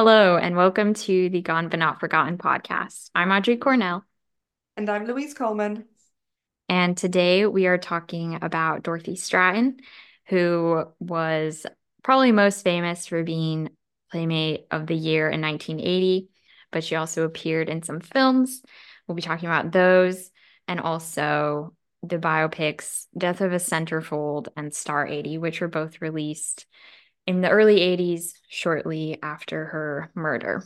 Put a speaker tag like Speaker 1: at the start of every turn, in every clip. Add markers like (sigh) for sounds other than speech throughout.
Speaker 1: Hello, and welcome to the Gone But Not Forgotten podcast. I'm Audrey Cornell.
Speaker 2: And I'm Louise Coleman.
Speaker 1: And today we are talking about Dorothy Stratten, who was probably most famous for being Playmate of the Year in 1980, but she also appeared in some films. We'll be talking about those and also the biopics Death of a Centerfold and Star 80, which were both released in the early 80s, shortly after her murder.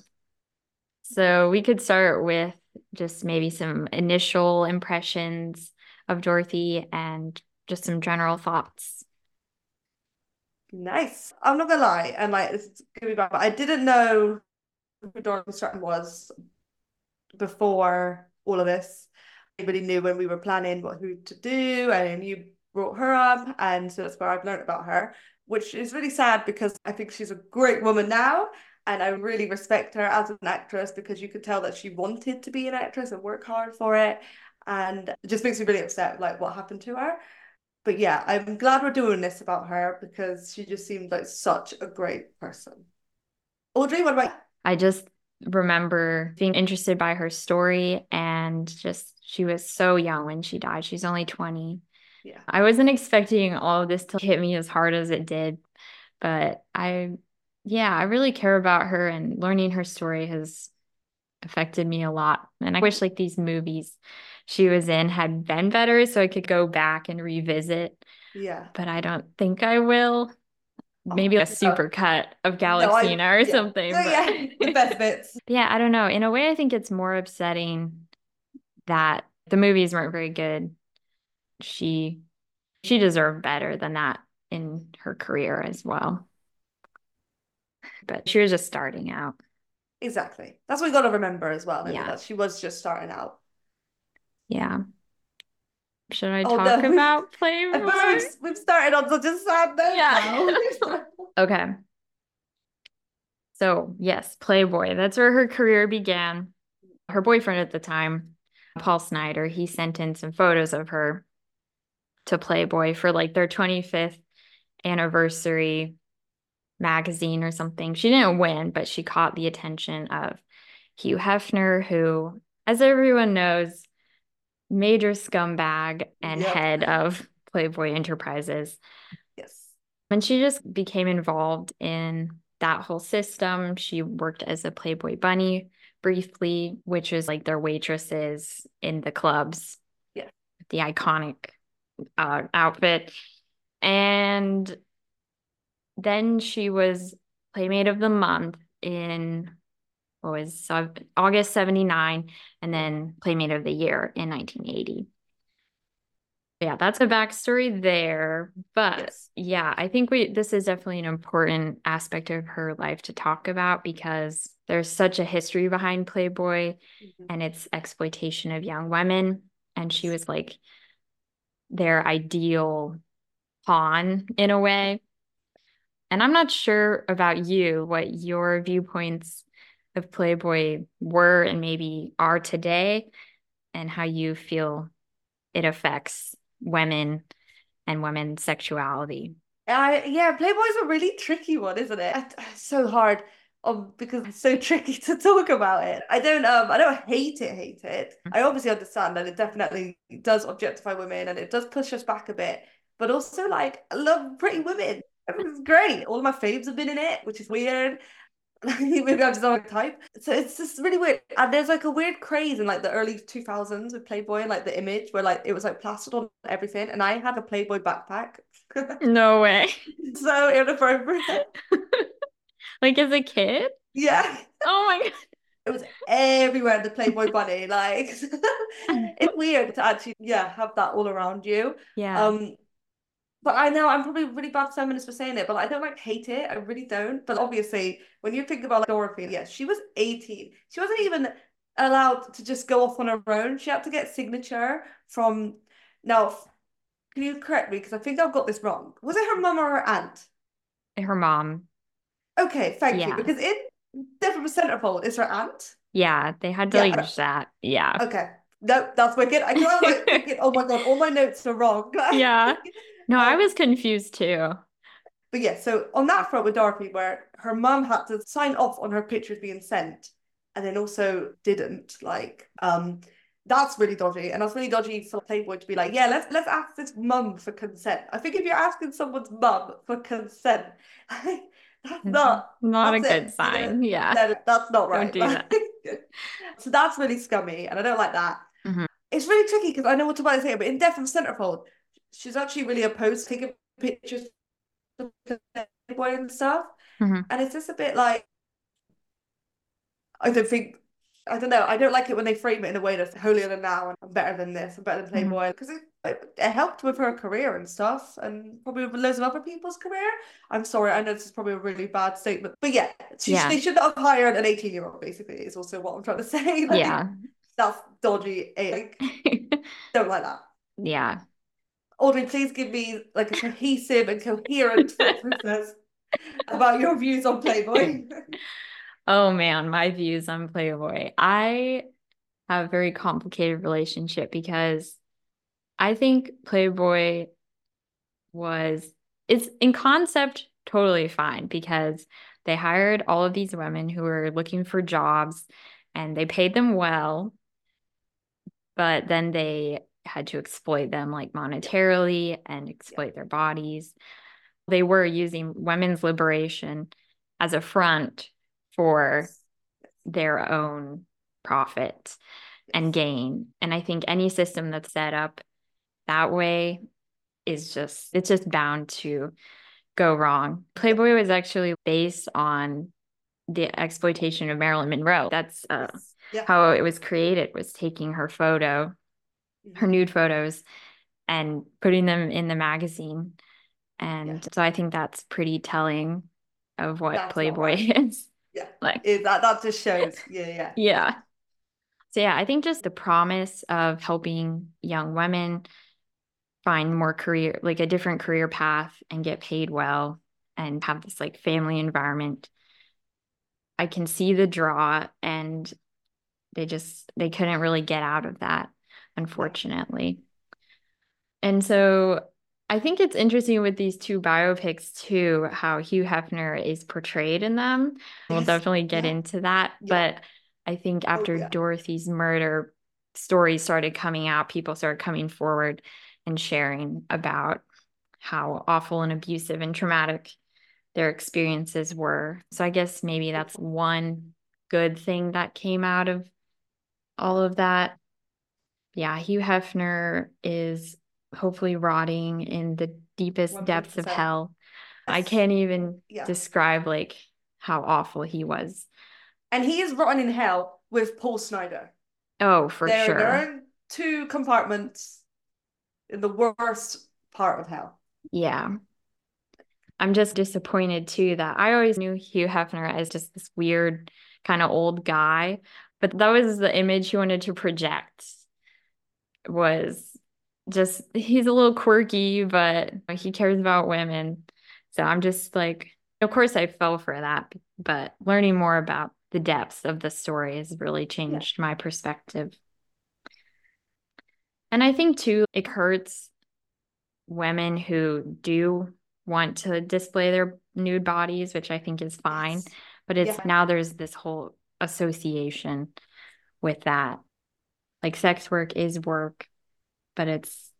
Speaker 1: So we could start with just maybe some initial impressions of Dorothy and just some general thoughts.
Speaker 2: Nice. I'm not gonna lie, and like it's gonna be bad, but I didn't know who Dorothy Stratten was before all of this. Really knew when we were planning what who to do, and you brought her up, and so that's where I've learned about her, which is really sad because I think she's a great woman now, and I really respect her as an actress because you could tell that she wanted to be an actress and work hard for it, and it just makes me really upset like what happened to her but yeah, I'm glad we're doing this about her because she just seemed like such a great person. Audrey, what about
Speaker 1: I just remember being interested by her story and just she was so young when she died. She's only 20.
Speaker 2: Yeah.
Speaker 1: I wasn't expecting all of this to hit me as hard as it did, but I yeah, I really care about her and learning her story has affected me a lot. And I wish like these movies she was in had been better so I could go back and revisit.
Speaker 2: Yeah.
Speaker 1: But I don't think I will. Oh Maybe a super cut of Galaxina (laughs) no, I, or
Speaker 2: yeah.
Speaker 1: something.
Speaker 2: Oh, yeah, the best bits. (laughs)
Speaker 1: yeah, I don't know. In a way, I think it's more upsetting that the movies weren't very good. She she deserved better than that in her career as well. But she was just starting out.
Speaker 2: Exactly. That's what we got to remember as well.
Speaker 1: Yeah.
Speaker 2: That she was just starting out.
Speaker 1: Yeah. Should I oh, talk no. (laughs) about Playboy?
Speaker 2: We've, we've started on such a sad note.
Speaker 1: Yeah. (laughs) (laughs) okay. So, yes, Playboy. That's where her career began. Her boyfriend at the time, Paul Snider, he sent in some photos of her to Playboy for like their 25th anniversary magazine or something. She didn't win, but she caught the attention of Hugh Hefner, who, as everyone knows, major scumbag and yep. head of Playboy Enterprises.
Speaker 2: Yes.
Speaker 1: And she just became involved in that whole system. She worked as a Playboy bunny briefly, which is like their waitresses in the clubs.
Speaker 2: Yeah.
Speaker 1: The iconic uh, outfit. And then she was Playmate of the Month in what was August 79 and then Playmate of the Year in 1980. Yeah, that's a backstory there. But yes. yeah, I think we this is definitely an important aspect of her life to talk about because there's such a history behind Playboy mm-hmm. and its exploitation of young women. And she was like their ideal pawn in a way. And I'm not sure about you, what your viewpoints of Playboy were and maybe are today, and how you feel it affects women and women's sexuality.
Speaker 2: Uh, yeah, Playboy's a really tricky one, isn't it? It's so hard um, because it's so (laughs) tricky to talk about it. I don't um I don't hate it, hate it. Mm-hmm. I obviously understand that it definitely does objectify women and it does push us back a bit. But also like I love pretty women. It's great. All of my faves have been in it, which is weird. (laughs) maybe I'm just not type. So it's just really weird. And there's like a weird craze in like the early 2000s with Playboy and like the image where like it was like plastered on everything. And I had a Playboy backpack. (laughs)
Speaker 1: no way.
Speaker 2: so inappropriate.
Speaker 1: Like as a kid?
Speaker 2: Yeah.
Speaker 1: Oh my God.
Speaker 2: It was everywhere, the Playboy bunny. Like (laughs) it's weird to actually, yeah, have that all around you.
Speaker 1: Yeah.
Speaker 2: Um, but I know I'm probably really bad feminist for saying it, but I don't like hate it. I really don't. But obviously, when you think about like Dorothy, yes, she was 18. She wasn't even allowed to just go off on her own. She had to get signature from now. Can you correct me? Because I think I've got this wrong. Was it her mom or her aunt?
Speaker 1: Her mom.
Speaker 2: Okay, thank yeah. you. Because it different centerfold is her aunt.
Speaker 1: Yeah, they had to yeah, like that. Yeah.
Speaker 2: Okay. No, that's wicked. I like (laughs) thinking, oh my god, all my notes are wrong.
Speaker 1: yeah. No, I (laughs) um, was confused too.
Speaker 2: But yeah, so on that front with Dorothy, where her mum had to sign off on her pictures being sent and then also didn't, like, um, that's really dodgy. And that's really dodgy for Playboy to be like, yeah, let's let's ask this mum for consent. I think if you're asking someone's mum for consent, (laughs) that's not
Speaker 1: not
Speaker 2: that's
Speaker 1: a good
Speaker 2: it.
Speaker 1: sign. Yeah.
Speaker 2: No, that's not right.
Speaker 1: do that. (laughs)
Speaker 2: so that's really scummy, and I don't like that.
Speaker 1: Mhm.
Speaker 2: It's really tricky because I know what to say, but in Death of Centerfold, she's actually really opposed to taking pictures of Playboy and stuff.
Speaker 1: Mhm.
Speaker 2: And it's just a bit like I don't think I don't know. I don't like it when they frame it in a way that's holier than now and I'm better than this, I'm better than
Speaker 1: Mhm.
Speaker 2: Playboy because it, it it helped with her career and stuff, and probably with loads of other people's career. I'm sorry, I know this is probably a really bad statement, but yeah, she,
Speaker 1: Yeah.
Speaker 2: they should not have hired an 18 year old. Basically, is also what I'm trying to (laughs) say. Like,
Speaker 1: Yeah.
Speaker 2: that's dodgy. eh, Like, (laughs) don't like that.
Speaker 1: yeah.
Speaker 2: Audrey, please give me like a cohesive and coherent (laughs) process about your views on Playboy.
Speaker 1: Oh man, my views on Playboy. I have a very complicated relationship because I think Playboy was it's in concept totally fine because they hired all of these women who were looking for jobs and they paid them well, but then they had to exploit them like monetarily and exploit their bodies. They were using women's liberation as a front for their own profit and gain. And I think any system that's set up that way is just, it's just bound to go wrong. Playboy was actually based on the exploitation of Marilyn Monroe. That's uh,
Speaker 2: yeah.
Speaker 1: how it was created was taking her photo, her nude photos and putting them in the magazine. And so I think that's pretty telling of what
Speaker 2: That's
Speaker 1: Playboy (laughs) is.
Speaker 2: Yeah.
Speaker 1: Like
Speaker 2: It- that that just shows. (laughs) Yeah, yeah.
Speaker 1: yeah. So yeah, I think just the promise of helping young women find more career, like a different career path and get paid well and have this like family environment. I can see the draw and they just they couldn't really get out of that, unfortunately. And so I think it's interesting with these two biopics too, how Hugh Hefner is portrayed in them. We'll
Speaker 2: Yes.
Speaker 1: definitely get
Speaker 2: Yeah.
Speaker 1: into that.
Speaker 2: Yeah.
Speaker 1: But I think oh, after
Speaker 2: yeah.
Speaker 1: Dorothy's murder, stories started coming out, people started coming forward and sharing about how awful and abusive and traumatic their experiences were. So I guess maybe that's one good thing that came out of all of that. Yeah, Hugh Hefner is hopefully rotting in the deepest depths of
Speaker 2: 100%.
Speaker 1: hell. I can't even
Speaker 2: Yeah.
Speaker 1: describe like how awful he was.
Speaker 2: And he is rotten in hell with Paul Snider.
Speaker 1: Oh, for
Speaker 2: they're,
Speaker 1: sure.
Speaker 2: they're two compartments in the worst part of hell.
Speaker 1: Yeah. I'm just disappointed too that I always knew Hugh Hefner as just this weird kind of old guy, but that was the image he wanted to project was just he's a little quirky, but he cares about women. So I'm just like, of course I fell for that, but learning more about the depths of the story has really changed my perspective. And I think too, it hurts women who do want to display their nude bodies, which I think is fine.
Speaker 2: Yes.
Speaker 1: But it's
Speaker 2: Yeah.
Speaker 1: now there's this whole association with that. Like sex work is work, but it's,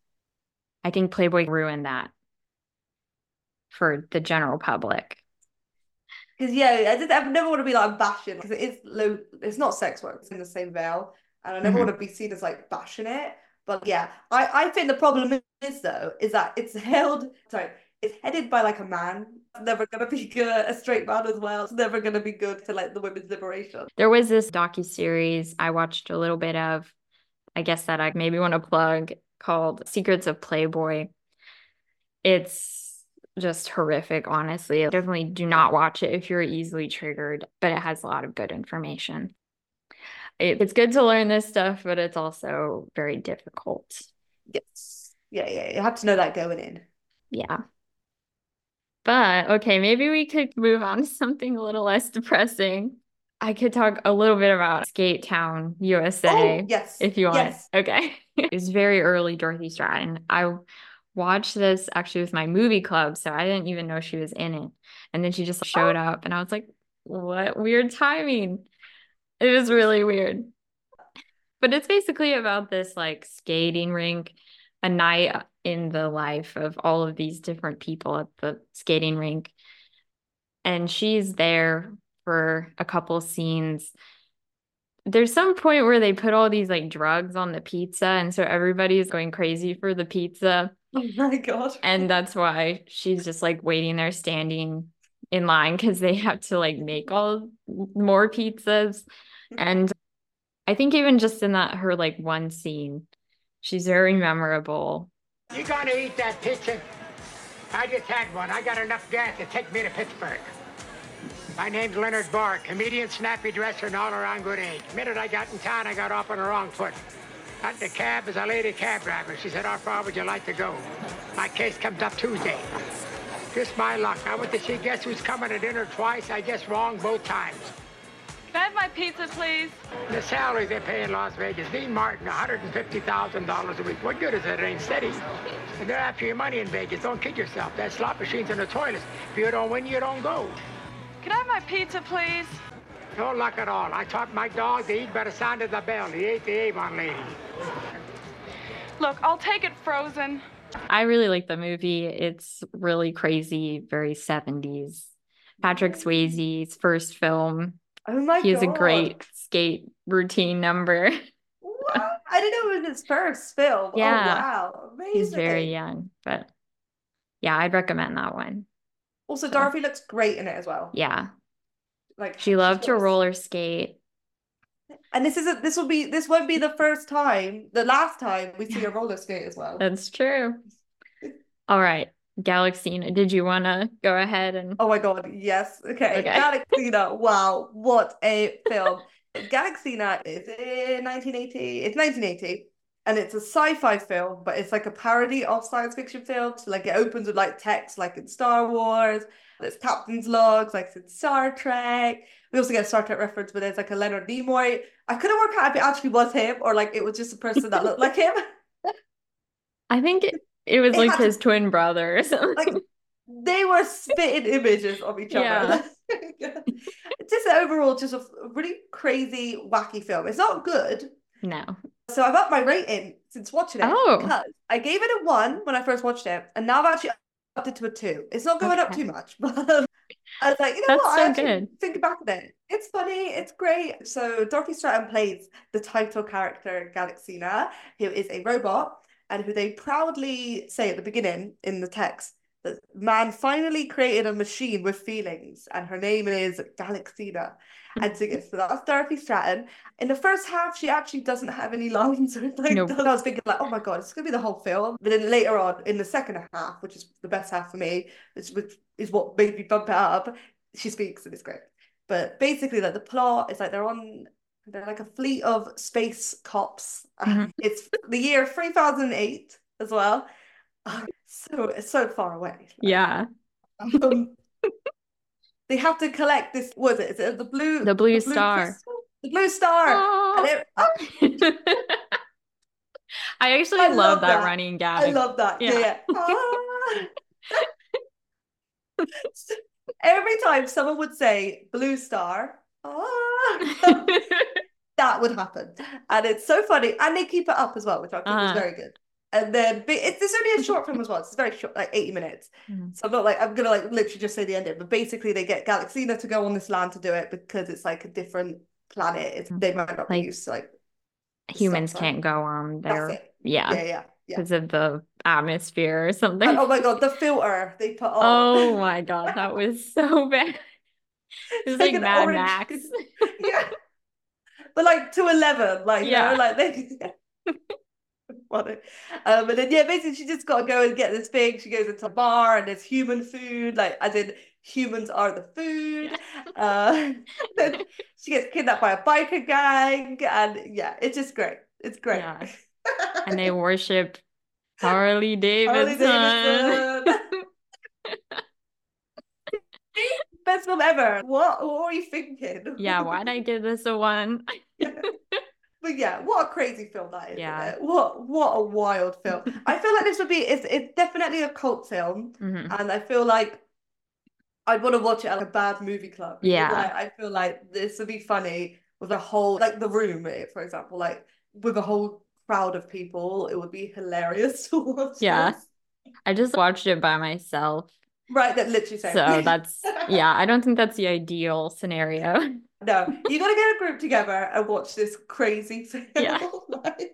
Speaker 1: I think Playboy ruined that for the general public.
Speaker 2: Because yeah, I did. I never want to be like bashing because it is low. It's not sex work. It's in the same veil, and I never
Speaker 1: Mhm.
Speaker 2: want to be seen as like bashing it. But yeah, I I think the problem is though is that it's (laughs) held. Sorry, it's headed by like a man. It's never gonna be good. A straight man as well. It's never gonna be good to like the women's liberation.
Speaker 1: There was this docu-series I watched a little bit of, I guess that I maybe want to plug called Secrets of Playboy. It's just horrific, honestly. Definitely do not watch it if you're easily triggered, but it has a lot of good information. It, it's good to learn this stuff, but it's also very difficult.
Speaker 2: Yes. Yeah, yeah. You have to know that going in.
Speaker 1: Yeah. But okay, maybe we could move on to something a little less depressing. I could talk a little bit about Skate Town, USA.
Speaker 2: Oh, yes.
Speaker 1: if you want.
Speaker 2: Yes.
Speaker 1: Okay. (laughs) (laughs) it was very early Dorothy Stratten. I watched this actually with my movie club, so I didn't even know she was in it. And then she just showed oh. up, and I was like, what weird timing. It was really weird. But it's basically about this like skating rink, a night in the life of all of these different people at the skating rink. And she's there for a couple scenes. There's some point where they put all these like drugs on the pizza, and so everybody's going crazy for the pizza. (laughs)
Speaker 2: Oh my god.
Speaker 1: And that's why she's just like waiting there standing in line because they have to like make all more pizzas. And I think even just in that her like one scene, she's very memorable.
Speaker 3: You gonna eat that pizza? I just had one. I got enough gas to take me to Pittsburgh. My name's Leonard Barr, comedian, snappy dresser, and all around good age. The minute I got in town, I got off on the wrong foot. Got in the cab as a lady cab driver. She said, how far would you like to go? My case comes up Tuesday. Just my luck. I went to see Guess Who's Coming to dinner twice. I guess wrong both times.
Speaker 4: Can I have my pizza, please?
Speaker 3: The salary they pay in Las Vegas, Dean Martin, $150,000 a week. What good is it? It ain't steady. And they're after your money in Vegas. Don't kid yourself. That slot machine's in the toilet. If you don't win, you don't go.
Speaker 4: Can I have my pizza, please?
Speaker 3: No luck at all. I taught my dog to eat by the sound of the bell. He ate the Avon lady.
Speaker 4: Look, I'll take it frozen.
Speaker 1: I really like the movie. It's really crazy, very 70s. Patrick Swayze's first film.
Speaker 2: Oh my
Speaker 1: he has
Speaker 2: god.
Speaker 1: a great skate routine number.
Speaker 2: What? I didn't know it was his first film.
Speaker 1: Oh, yeah.
Speaker 2: Oh wow. Amazing.
Speaker 1: He's very young, but yeah, I'd recommend that one.
Speaker 2: Also, Dorothy looks great in it as well.
Speaker 1: Yeah.
Speaker 2: Like
Speaker 1: She loved to roller skate.
Speaker 2: And this isn't this will be this won't be the (laughs) first time, the last time we see her roller skate as well.
Speaker 1: That's true. (laughs) All right. Galaxina, did you want to go ahead and
Speaker 2: Oh my God, yes. Okay.
Speaker 1: Okay.
Speaker 2: Galaxina. (laughs) Wow, what a film. Galaxina is in 1980. It's 1980. And it's a sci-fi film, but it's like a parody of science fiction films. Like it opens with like text like in Star Wars. There's captain's logs, like in Star Trek. We also get a Star Trek reference, but there's like a Leonard Nimoy. I couldn't work out if it actually was him or like it was just a person that looked like him. (laughs)
Speaker 1: I think it, it was
Speaker 2: It
Speaker 1: like
Speaker 2: had to-
Speaker 1: his twin brother or something.
Speaker 2: like they were spitting images of each other. It's (laughs) just overall, just a really crazy, wacky film. It's not good.
Speaker 1: no.
Speaker 2: So I've upped my rating since watching it
Speaker 1: Oh.
Speaker 2: because I gave it a one when I first watched it, and now I've actually upped it to a two. It's not going up too much, (laughs) but I was like, you know
Speaker 1: That's
Speaker 2: what?
Speaker 1: so
Speaker 2: I actually
Speaker 1: good.
Speaker 2: thinking back on it, it's funny, it's great. So Dorothy Stratten plays the title character Galaxina, who is a robot, and who they proudly say at the beginning in the text that man finally created a machine with feelings, and her name is Galaxina. And so, so that's Dorothy Stratten. In the first half, she actually doesn't have any lines (laughs) or anything.
Speaker 1: Nope.
Speaker 2: I was thinking like, oh my god, it's gonna be the whole film. But then later on, in the second half, which is the best half for me, which, is what made me bump it up, she speaks and it's great. But basically, like the plot is like they're on they're like a fleet of space cops.
Speaker 1: Mhm.
Speaker 2: It's the year 3008 as well. (laughs) So it's so far away. Like,
Speaker 1: Yeah. (laughs)
Speaker 2: um, they have to collect this. Was it? Is it the blue?
Speaker 1: The blue star.
Speaker 2: crystal? The blue star. It- oh, (laughs)
Speaker 1: I actually
Speaker 2: I
Speaker 1: love,
Speaker 2: love
Speaker 1: that,
Speaker 2: that.
Speaker 1: running gag.
Speaker 2: I love that. Yeah.
Speaker 1: Yeah.
Speaker 2: yeah. Ah. (laughs) Every time someone would say blue star, ah, (laughs) that would happen. And it's so funny. And they keep it up as well, which I think
Speaker 1: Uh-huh.
Speaker 2: is very good. And then but it's, it's only a short film as well. It's very short, like 80 minutes.
Speaker 1: Mhm.
Speaker 2: So I'm not like I'm gonna like literally just say the ending, but basically they get Galaxina to go on this land to do it because it's like a different planet. It's they might not be used to like
Speaker 1: Humans can't go on there. Yeah.
Speaker 2: Yeah, yeah, yeah.
Speaker 1: Because of the atmosphere or something.
Speaker 2: And, oh my god, the filter they put on.
Speaker 1: Oh (laughs) my God, that was so bad. It was
Speaker 2: It's
Speaker 1: like
Speaker 2: an
Speaker 1: Mad
Speaker 2: orange-
Speaker 1: Max. (laughs)
Speaker 2: yeah. But like to 11, like, you
Speaker 1: Yeah.
Speaker 2: know, like they. (laughs) Funny. Um, and then, yeah, basically, she just got to go and get this thing. She goes into a bar and there's human food, like, as in humans are the food. (laughs) Uh, then she gets kidnapped by a biker gang. And yeah, it's just great. It's great.
Speaker 1: Yeah. (laughs) And they worship Harley
Speaker 2: Harley
Speaker 1: Davidson.
Speaker 2: Davidson. (laughs) Best film ever. What, what were you thinking?
Speaker 1: Yeah, why'd I give this a one?
Speaker 2: But yeah, what a crazy film that is.
Speaker 1: Yeah.
Speaker 2: What what a wild film. I feel like this would be it's it's definitely a cult film.
Speaker 1: Mhm.
Speaker 2: And I feel like I'd want to watch it at like a bad movie club.
Speaker 1: Yeah.
Speaker 2: like, I feel like this would be funny with a whole like the room, eh, for example, like with a whole crowd of people. It would be hilarious (laughs) to watch.
Speaker 1: Yeah.
Speaker 2: this.
Speaker 1: I just watched it by myself.
Speaker 2: Right, that literally same.
Speaker 1: So that's, (laughs) yeah, I don't think that's the ideal scenario.
Speaker 2: No, you gotta get a group together and watch this crazy film. (laughs)
Speaker 1: Yeah.
Speaker 2: Like,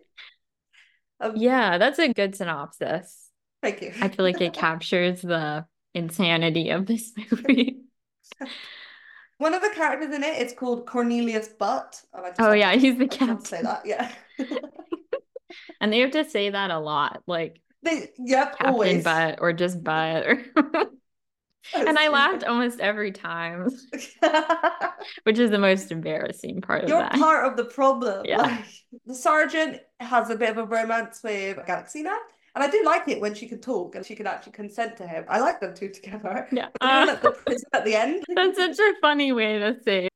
Speaker 2: (laughs) um,
Speaker 1: Yeah, that's a good synopsis.
Speaker 2: Thank you.
Speaker 1: I feel like it (laughs) captures the insanity of this movie.
Speaker 2: One of the characters in it is called Cornelius Butt. Oh,
Speaker 1: Oh yeah,
Speaker 2: to-
Speaker 1: he's the
Speaker 2: I to say that. Yeah.
Speaker 1: And they have to say that a lot, like
Speaker 2: They, yep,
Speaker 1: Captain
Speaker 2: always.
Speaker 1: Butt or just Butt. Or and I laughed almost every time, (laughs) which is the most embarrassing part of
Speaker 2: You're
Speaker 1: that.
Speaker 2: part of the problem.
Speaker 1: Yeah.
Speaker 2: Like, the sergeant has a bit of a romance with Galaxina, and I do like it when she can talk and she can actually consent to him. I like them two together.
Speaker 1: Yeah.
Speaker 2: One at the uh, prison at the end. (laughs)
Speaker 1: That's such a funny way to say.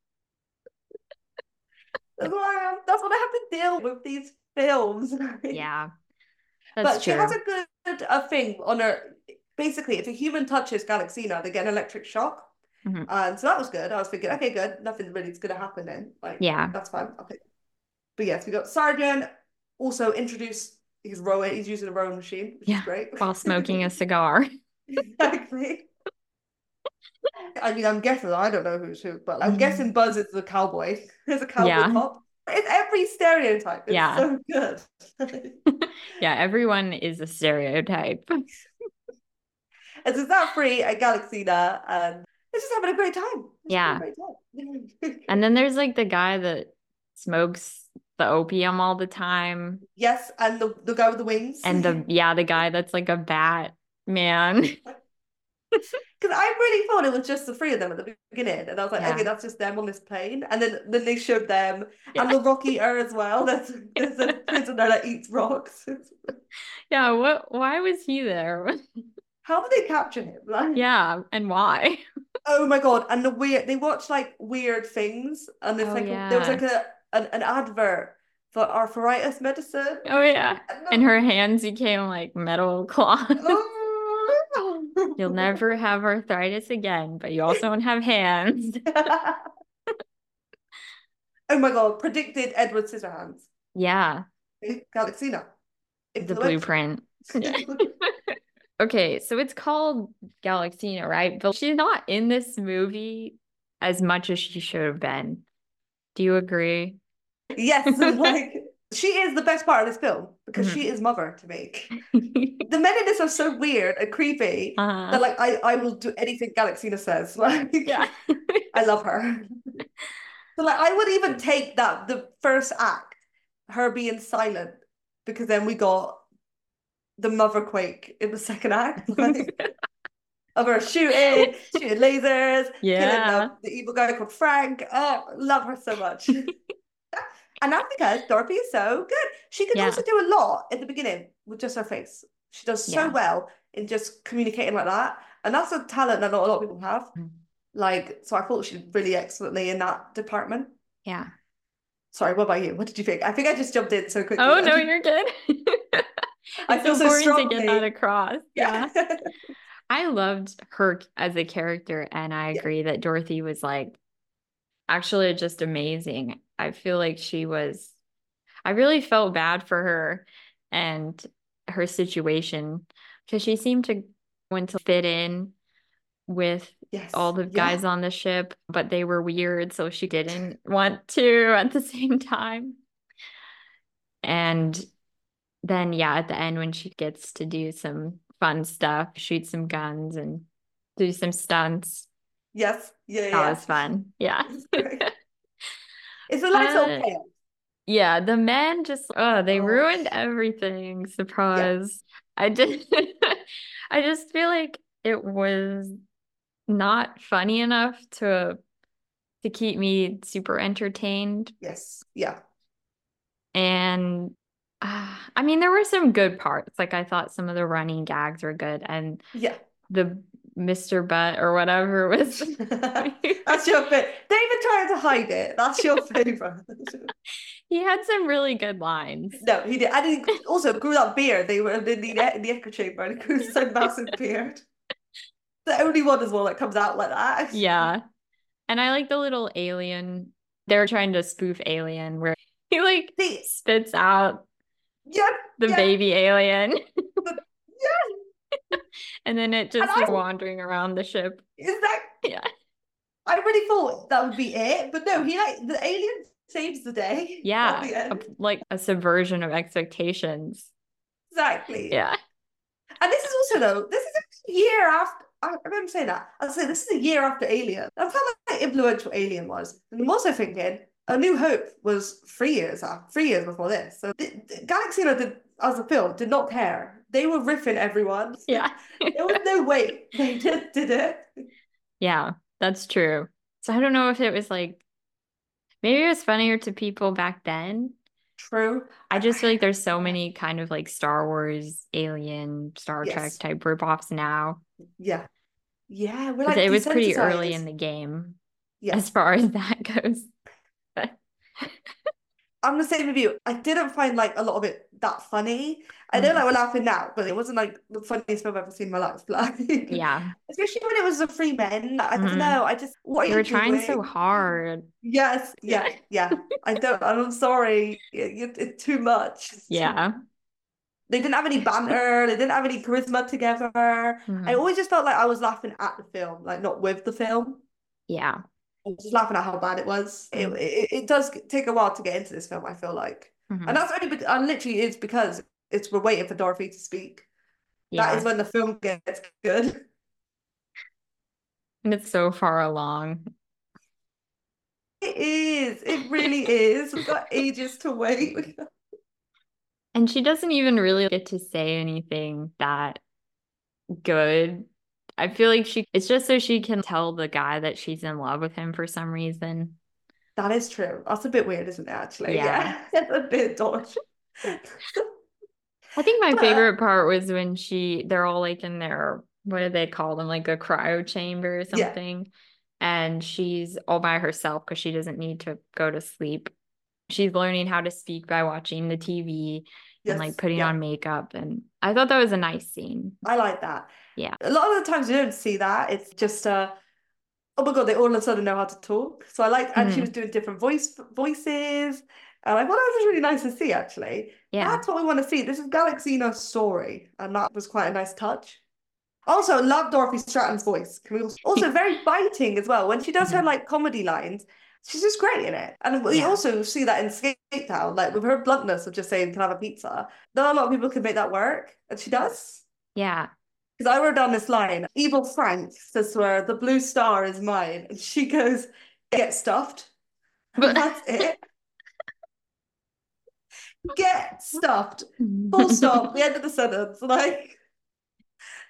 Speaker 2: That's what I, that's what I have to deal with these films. (laughs)
Speaker 1: Yeah.
Speaker 2: but
Speaker 1: That's
Speaker 2: she has a good a thing on her. Basically, if a human touches Galaxina, they get an electric shock.
Speaker 1: Mhm.
Speaker 2: And so that was good. I was thinking, okay, good. Nothing really is going to happen then. Like,
Speaker 1: Yeah.
Speaker 2: that's fine. Okay. But yes, we got Sergeant also introduced his rowing. He's using a rowing machine, which
Speaker 1: Yeah,
Speaker 2: is great.
Speaker 1: While smoking a (laughs) cigar.
Speaker 2: exactly. I mean, I'm guessing, I don't know who's who, but I'm
Speaker 1: Mhm.
Speaker 2: guessing Buzz is the cowboy. (laughs) There's a cowboy
Speaker 1: Yeah.
Speaker 2: cop. It's every stereotype. It's
Speaker 1: Yeah.
Speaker 2: so good. (laughs)
Speaker 1: Yeah, everyone is a stereotype.
Speaker 2: And so it's that free at Galaxina, and it's just having a great time. Having
Speaker 1: Yeah.
Speaker 2: great time. (laughs)
Speaker 1: And then there's like the guy that smokes the opium all the time.
Speaker 2: yes, and the, the guy with the wings.
Speaker 1: And the (laughs) yeah, the guy that's like a bat man. (laughs)
Speaker 2: Because I really thought it was just the three of them at the beginning, and I was like,
Speaker 1: Yeah.
Speaker 2: okay, that's just them on this plane. And then then they showed them
Speaker 1: Yeah.
Speaker 2: and the Rocky eater as well. There's there's a prisoner that eats rocks.
Speaker 1: Yeah, what why was he there?
Speaker 2: How did they capture him? Like,
Speaker 1: Yeah, and why? (laughs)
Speaker 2: oh my god! And the weird they watch like weird things, and it's
Speaker 1: Oh,
Speaker 2: like a- there was like a an, an advert for arthritis medicine.
Speaker 1: Oh yeah. (laughs)
Speaker 2: And
Speaker 1: And her hands became like metal (laughs) claws. You'll never have arthritis again, but you also won't have hands.
Speaker 2: oh my god! Predicted Edward Scissorhands.
Speaker 1: Yeah,
Speaker 2: Galaxina.
Speaker 1: the blueprint. Yeah. Okay, so it's called Galaxina, right? But she's not in this movie as much as she should have been. Do you agree?
Speaker 2: Yes, (laughs) like she is the best part of this film because
Speaker 1: Mhm.
Speaker 2: she is mother to me. (laughs) The men in this are so weird and creepy
Speaker 1: uh
Speaker 2: that like I, I will do anything Galaxina says. (laughs) Like
Speaker 1: yeah.
Speaker 2: I love her. So like I would even take that the first act, her being silent, because then we got the mother quake in the second act. (laughs) Like, of her shooting, shooting lasers, killing
Speaker 1: Yeah.
Speaker 2: the, the evil guy called Frank. Oh, love her so much. (laughs) and that's because Dorothy is so good. She can
Speaker 1: Yeah.
Speaker 2: also do a lot in the beginning with just her face. She does so
Speaker 1: Yeah.
Speaker 2: well in just communicating like that. And that's a talent that not a lot of people have.
Speaker 1: Mm.
Speaker 2: Like, so I thought she did really excellently in that department.
Speaker 1: Yeah.
Speaker 2: Sorry, what about you? What did you think? I think I just jumped in so quickly.
Speaker 1: Oh no, (laughs) you're good. (laughs)
Speaker 2: I
Speaker 1: It's
Speaker 2: feel so
Speaker 1: important to get that across. (laughs)
Speaker 2: yeah.
Speaker 1: I loved her as a character, and I
Speaker 2: Yeah.
Speaker 1: agree that Dorothy was like actually just amazing. I feel like she was, I really felt bad for her and her situation because she seemed to want to fit in with
Speaker 2: yes.
Speaker 1: all the
Speaker 2: Yeah.
Speaker 1: guys on the ship, but they were weird, so she didn't want to (laughs) at the same time. And then, yeah, at the end, when she gets to do some fun stuff, shoot some guns and do some stunts,
Speaker 2: Yes. Yeah.
Speaker 1: that
Speaker 2: Yeah.
Speaker 1: was fun. Yeah.
Speaker 2: It's a nice
Speaker 1: Uh,
Speaker 2: payoff.
Speaker 1: Yeah, the men just oh, they
Speaker 2: Oh.
Speaker 1: ruined everything. Surprise. I just (laughs) I just feel like it was not funny enough to to keep me super entertained.
Speaker 2: Yes. Yeah.
Speaker 1: And uh, I mean, there were some good parts. Like I thought some of the running gags were good, and
Speaker 2: Yeah.
Speaker 1: the Mr. Butt or whatever (laughs) was. (laughs) (laughs)
Speaker 2: That's your favorite. David trying to hide it. That's your favorite.
Speaker 1: he had some really good lines.
Speaker 2: no, he did. And he also grew that beard. They were in the, in the echo chamber and he grew so massive beard. The only one as well that comes out like that.
Speaker 1: Yeah. And I like the little alien. They were trying to spoof Alien where he like spits out
Speaker 2: yeah,
Speaker 1: the
Speaker 2: Yeah.
Speaker 1: baby alien
Speaker 2: yeah. (laughs)
Speaker 1: and then it just
Speaker 2: And
Speaker 1: is
Speaker 2: I-
Speaker 1: wandering around the ship.
Speaker 2: Is that
Speaker 1: Yeah.
Speaker 2: I really thought that would be it, but no, he like the alien saves the day.
Speaker 1: Yeah.
Speaker 2: the
Speaker 1: a- like a subversion of expectations.
Speaker 2: exactly.
Speaker 1: Yeah.
Speaker 2: And this is also though, this is a year after. I remember saying that. I saying this is a year after Alien. That's how like, influential Alien was. And I'm also thinking A New Hope was three years after, three years before this. So the, the Galaxina did as a film did not care. They were riffing everyone. (laughs)
Speaker 1: Yeah.
Speaker 2: there was no way they (laughs) just did it.
Speaker 1: Yeah, that's true. So I don't know if it was like maybe it was funnier to people back then.
Speaker 2: True.
Speaker 1: I just feel like there's so many kind of like Star Wars, Alien, Star Trek
Speaker 2: Yes.
Speaker 1: type ripoffs now.
Speaker 2: Yeah. Yeah. Like
Speaker 1: it was pretty early in the game
Speaker 2: Yeah.
Speaker 1: as far as (laughs) that goes.
Speaker 2: I'm the same with you. I didn't find like a lot of it that funny. I know
Speaker 1: Mhm.
Speaker 2: like we're laughing now, but it wasn't like the funniest film I've ever seen in my life. (laughs) Like,
Speaker 1: Yeah.
Speaker 2: especially when it was the three men. I don't know. I just what you
Speaker 1: were trying so hard.
Speaker 2: Yes, yeah, (laughs) yeah. I don't. I'm sorry. It- it- it's too much. It's too-
Speaker 1: Yeah.
Speaker 2: They didn't have any banter. They didn't have any charisma together. I
Speaker 1: Mhm.
Speaker 2: always just felt like I was laughing at the film, like not with the film.
Speaker 1: Yeah.
Speaker 2: I was just laughing at how bad it was. It,
Speaker 1: Mm.
Speaker 2: it, it does take a while to get into this film, I feel like.
Speaker 1: Mhm.
Speaker 2: And that's only because, and literally it's because it's we're waiting for Dorothy to speak. That
Speaker 1: Yeah.
Speaker 2: is when the film gets good.
Speaker 1: And it's so far along.
Speaker 2: It is. It really is. We've got (laughs) ages to wait.
Speaker 1: And she doesn't even really get to say anything that good. I feel like she it's just so she can tell the guy that she's in love with him for some reason.
Speaker 2: That is true. That's a bit weird, isn't it, actually?
Speaker 1: Yeah. (laughs)
Speaker 2: It's a bit dodge.
Speaker 1: I think my
Speaker 2: But-
Speaker 1: favorite part was when she they're all like in their what do they call them? Like a cryo chamber or
Speaker 2: Yeah.
Speaker 1: something. And she's all by herself because she doesn't need to go to sleep. She's learning how to speak by watching the TV and like putting
Speaker 2: yeah.
Speaker 1: on makeup. And I thought that was a nice scene.
Speaker 2: I like that.
Speaker 1: Yeah.
Speaker 2: A lot of the times you don't see that. It's just uh oh my god, they all of a sudden know how to talk. So I like and she
Speaker 1: Mhm.
Speaker 2: was doing different voice voices. And I thought that was really nice to see actually.
Speaker 1: Yeah.
Speaker 2: That's what we want to see. This is Galaxina's story, and that was quite a nice touch. Also, love Dorothy Stratten's voice. Can we (laughs) also, very biting as well. When she does her
Speaker 1: Mhm.
Speaker 2: like comedy lines, she's just great in it. And we
Speaker 1: Yeah.
Speaker 2: also see that in Skate Town, like with her bluntness of just saying, "Can I have a pizza?" Not a lot of people can make that work, and she does.
Speaker 1: Yeah.
Speaker 2: Because I wrote down this line: "Evil Frank says to her, the blue star is mine," and she goes, "Get stuffed."
Speaker 1: But-
Speaker 2: that's it. Get stuffed. Full stop. The end of the sentence. Like,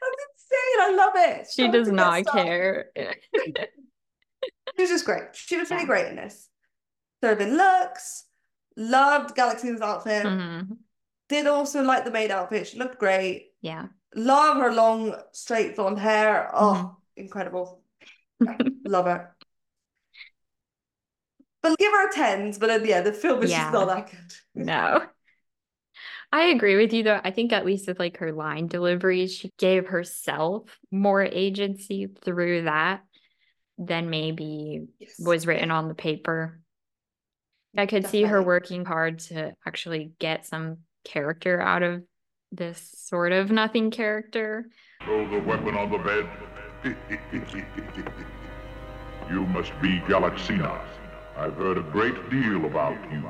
Speaker 2: that's insane. I love it.
Speaker 1: She
Speaker 2: Tell
Speaker 1: does
Speaker 2: her to get
Speaker 1: not care.
Speaker 2: She was just great. She was really great in this. Serving looks. Loved Galaxy's outfit.
Speaker 1: Mhm.
Speaker 2: Did also like the maid outfit. She looked great.
Speaker 1: Yeah.
Speaker 2: Love her long, straight blonde hair. Oh,
Speaker 1: Mm-hmm.
Speaker 2: incredible. Love her. But give her tens, but then, yeah, the film is
Speaker 1: Yeah.
Speaker 2: just not that good.
Speaker 1: No. I agree with you though. I think at least with like her line delivery, she gave herself more agency through that than maybe
Speaker 2: Yes.
Speaker 1: was written on the paper. I could see her working hard to actually get some character out of this sort of nothing character.
Speaker 5: Throw the weapon on the bed. (laughs) you must be Galaxina. I've heard a great deal about you.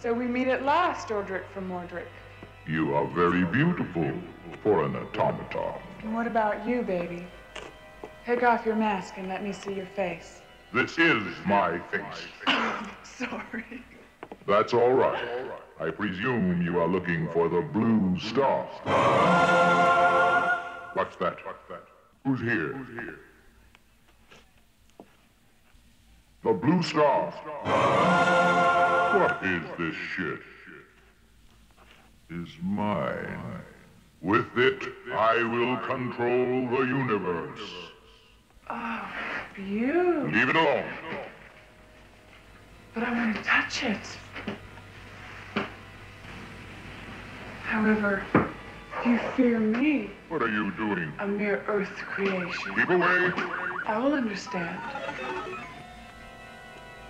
Speaker 4: So we meet at last, Ordric from Mordric.
Speaker 5: You are very beautiful for an automaton.
Speaker 4: And what about you, baby? Take off your mask and let me see your face.
Speaker 5: This is my face.
Speaker 4: Oh, (laughs) Sorry.
Speaker 5: That's all right. I presume you are looking for the blue star. What's that? What's that? Who's here? The blue star. What is this shit? Is mine. With it, I will control the universe.
Speaker 4: Oh, you.
Speaker 5: Leave it alone.
Speaker 4: But I want to touch it. However, you fear me,
Speaker 5: What are you doing?
Speaker 4: a mere earth creation.
Speaker 5: Keep away.
Speaker 4: I will understand.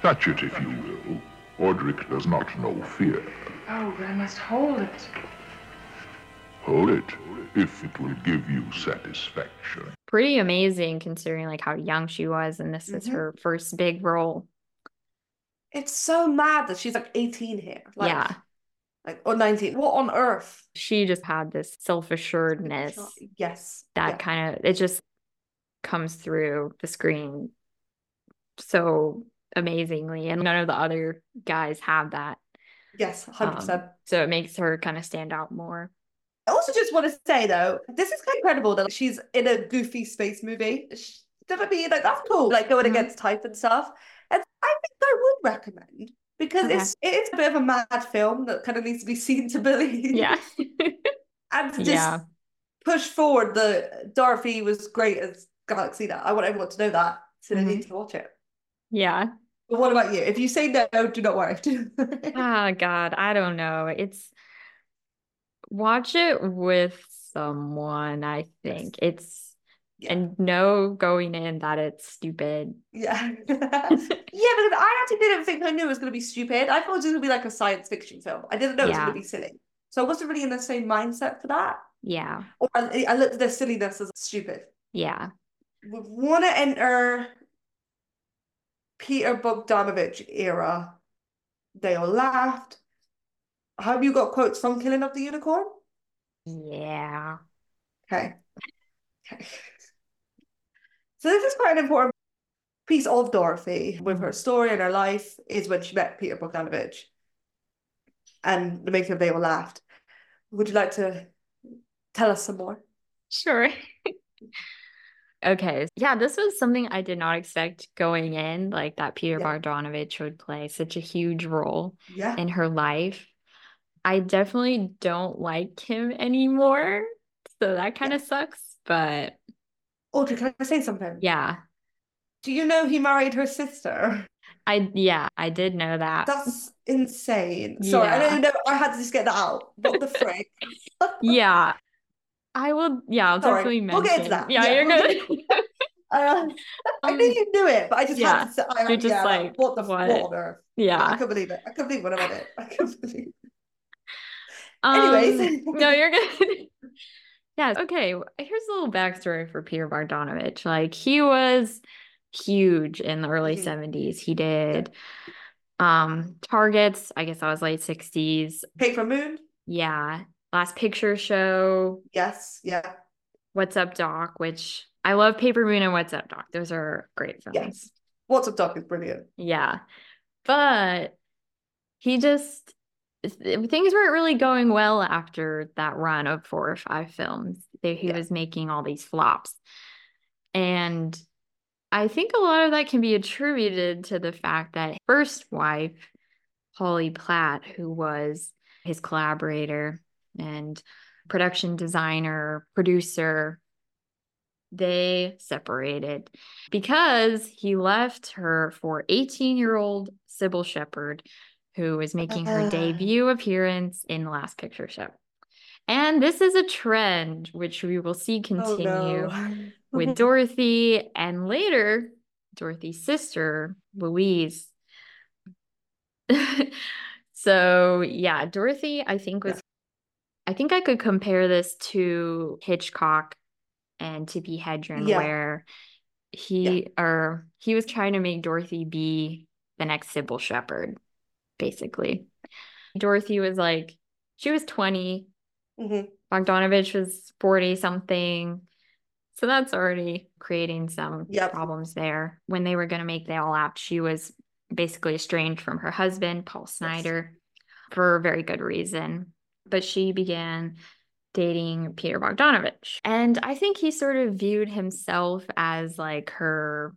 Speaker 5: Touch it if you will. Ordric does not know fear.
Speaker 4: Oh, but I must hold it.
Speaker 5: Hold it, if it will give you satisfaction.
Speaker 1: Pretty amazing considering like how young she was, and this is
Speaker 2: Mhm.
Speaker 1: her first big role.
Speaker 2: It's so mad that she's like 18 here. Like,
Speaker 1: yeah.
Speaker 2: Like, or 19. What on earth?
Speaker 1: She just had this self-assuredness
Speaker 2: Yes.
Speaker 1: that
Speaker 2: yeah.
Speaker 1: kind of it just comes through the screen so amazingly and none of the other guys have that
Speaker 2: Yes, 100%.
Speaker 1: Um, so it makes her kind of stand out more
Speaker 2: I also just want to say though, this is kind of incredible that she's in a goofy space movie. She- know what Like that's cool. Like going
Speaker 1: Mhm.
Speaker 2: against type and stuff. And I think I would recommend because
Speaker 1: Okay.
Speaker 2: it's it is a bit of a mad film that kind of needs to be seen to believe.
Speaker 1: yeah (laughs)
Speaker 2: and to just
Speaker 1: Yeah.
Speaker 2: push forward the Dorothy was great as Galaxina. I want everyone to know that, so they
Speaker 1: Mm-hmm.
Speaker 2: need to watch it.
Speaker 1: yeah
Speaker 2: But what about you? If you say no, do not worry.
Speaker 1: oh (laughs) god i don't know it's watch it with someone i think it's
Speaker 2: Yeah.
Speaker 1: and know going in that it's stupid
Speaker 2: Yeah. (laughs) (laughs) yeah, because I actually didn't think I knew it was going to be stupid. I thought it was going to be like a science fiction film. I didn't know it was going to be silly. So I wasn't really in the same mindset for that.
Speaker 1: yeah
Speaker 2: Or I, I looked at their silliness as stupid.
Speaker 1: yeah
Speaker 2: We want to enter Peter Bogdanovich era. They all laughed. Have you got quotes from Killing of the Unicorn?
Speaker 1: yeah
Speaker 2: Okay. (laughs) Okay. So this is quite an important piece of Dorothy with her story and her life is when she met Peter Bogdanovich and the making of They All Laughed. Would you like to tell us some more?
Speaker 1: Sure. (laughs) Okay. Yeah, this was something I did not expect going in, like that Peter
Speaker 2: Yeah.
Speaker 1: Bogdanovich would play such a huge role
Speaker 2: Yeah.
Speaker 1: in her life. I definitely don't like him anymore. So that kind of sucks. But
Speaker 2: Audrey, can I say something?
Speaker 1: yeah,
Speaker 2: Do you know he married her sister?
Speaker 1: I, yeah, I did know that.
Speaker 2: That's insane. Sorry, I don't know. I had to just get that out. What the frick? (laughs)
Speaker 1: Yeah. I will, yeah, I'll
Speaker 2: Sorry,
Speaker 1: definitely
Speaker 2: we'll get into that.
Speaker 1: Yeah,
Speaker 2: Yeah,
Speaker 1: you're
Speaker 2: we'll
Speaker 1: good. (laughs)
Speaker 2: Uh, I
Speaker 1: Um,
Speaker 2: knew you knew it, but I just
Speaker 1: yeah.
Speaker 2: had to say, I,
Speaker 1: You're just
Speaker 2: yeah,
Speaker 1: like,
Speaker 2: what the
Speaker 1: what?
Speaker 2: what on earth? Yeah, I
Speaker 1: Yeah.
Speaker 2: couldn't believe it. I couldn't believe when I read it. I couldn't believe it. (laughs)
Speaker 1: Um,
Speaker 2: Anyways.
Speaker 1: no, you're good. Yeah. Okay. Here's a little backstory for Peter Bogdanovich. Like he was huge in the early
Speaker 2: Mhm.
Speaker 1: 70s. He did um targets, I guess I was late 60s.
Speaker 2: Paper Moon?
Speaker 1: Yeah. Last picture show,
Speaker 2: Yes, yeah.
Speaker 1: What's Up Doc, which I love Paper Moon and What's Up Doc. Those are great films.
Speaker 2: Yeah. What's Up Doc is brilliant.
Speaker 1: Yeah. But he just things weren't really going well after that run of four or five films. They, he
Speaker 2: Yeah.
Speaker 1: was making all these flops. And I think a lot of that can be attributed to the fact that first wife, Polly Platt, who was his collaborator and production designer, producer, they separated because he left her for 18 year old Cybill Shepherd, who was making her
Speaker 2: Ah.
Speaker 1: debut appearance in The Last Picture Show. And this is a trend which we will see
Speaker 2: Oh
Speaker 1: continue
Speaker 2: no. (laughs)
Speaker 1: with Dorothy and later Dorothy's sister, Louise. (laughs) so, yeah, Dorothy, I think was, I think I could compare this to Hitchcock and Tippi Hedren,
Speaker 2: Yeah.
Speaker 1: where he or he was trying to make Dorothy be the next Cybill Shepherd, basically. Dorothy was like, she was 20,
Speaker 2: Mhm.
Speaker 1: Bogdanovich was 40 something. So that's already creating some
Speaker 2: Yep.
Speaker 1: problems there. When they were going to make They All Laughed, she was basically estranged from her husband, Paul Snider, for a very good reason. But she began dating Peter Bogdanovich. And I think he sort of viewed himself as like her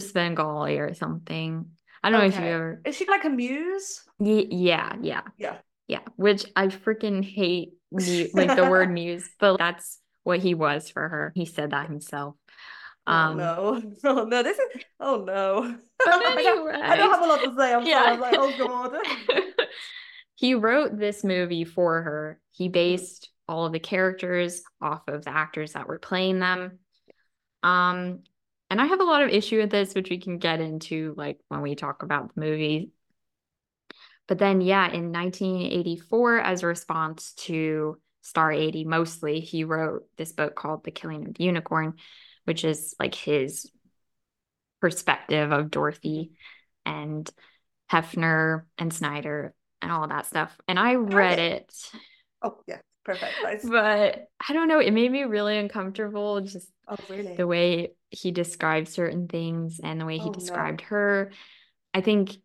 Speaker 1: Svengali or something. I don't know if you ever.
Speaker 2: Is she like a muse?
Speaker 1: Y- yeah, yeah.
Speaker 2: Yeah.
Speaker 1: Yeah, which I freaking hate mu- like the word (laughs) muse, but that's what he was for her. He said that himself.
Speaker 2: Oh
Speaker 1: Um,
Speaker 2: no. (laughs) Oh no, this is oh no.
Speaker 1: But (laughs)
Speaker 2: I, don't, I don't have a lot to say. I'm
Speaker 1: Yeah.
Speaker 2: sorry. I'm like, oh god.
Speaker 1: he wrote this movie for her. He based all of the characters off of the actors that were playing them. Um, and I have a lot of issue with this, which we can get into like when we talk about the movie. But then, yeah, in 1984, as a response to Star 80, mostly, he wrote this book called The Killing of the Unicorn, which is like his perspective of Dorothy and Hefner and Snider and all that stuff. And I oh, read it,
Speaker 2: Oh yeah, perfect.
Speaker 1: But I don't know, it made me really uncomfortable just
Speaker 2: Oh really?
Speaker 1: the way he described certain things and the way
Speaker 2: Oh,
Speaker 1: he
Speaker 2: no.
Speaker 1: described her. I think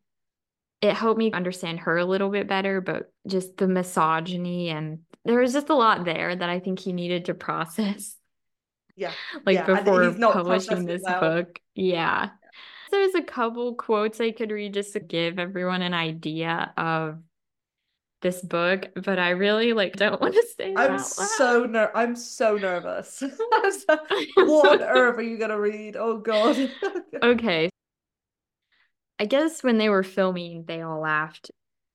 Speaker 1: it helped me understand her a little bit better, but just the misogyny and there was just a lot there that I think he needed to process
Speaker 2: Yeah. (laughs)
Speaker 1: like
Speaker 2: Yeah,
Speaker 1: before
Speaker 2: he's not
Speaker 1: publishing this
Speaker 2: well.
Speaker 1: book. Yeah. There's a couple quotes I could read just to give everyone an idea of this book, but I really like don't want to (laughs) say
Speaker 2: I'm so ner I'm so nervous. (laughs) I'm so- (laughs) what on earth are you gonna read? Oh god.
Speaker 1: Okay. I guess when they were filming, they all laughed.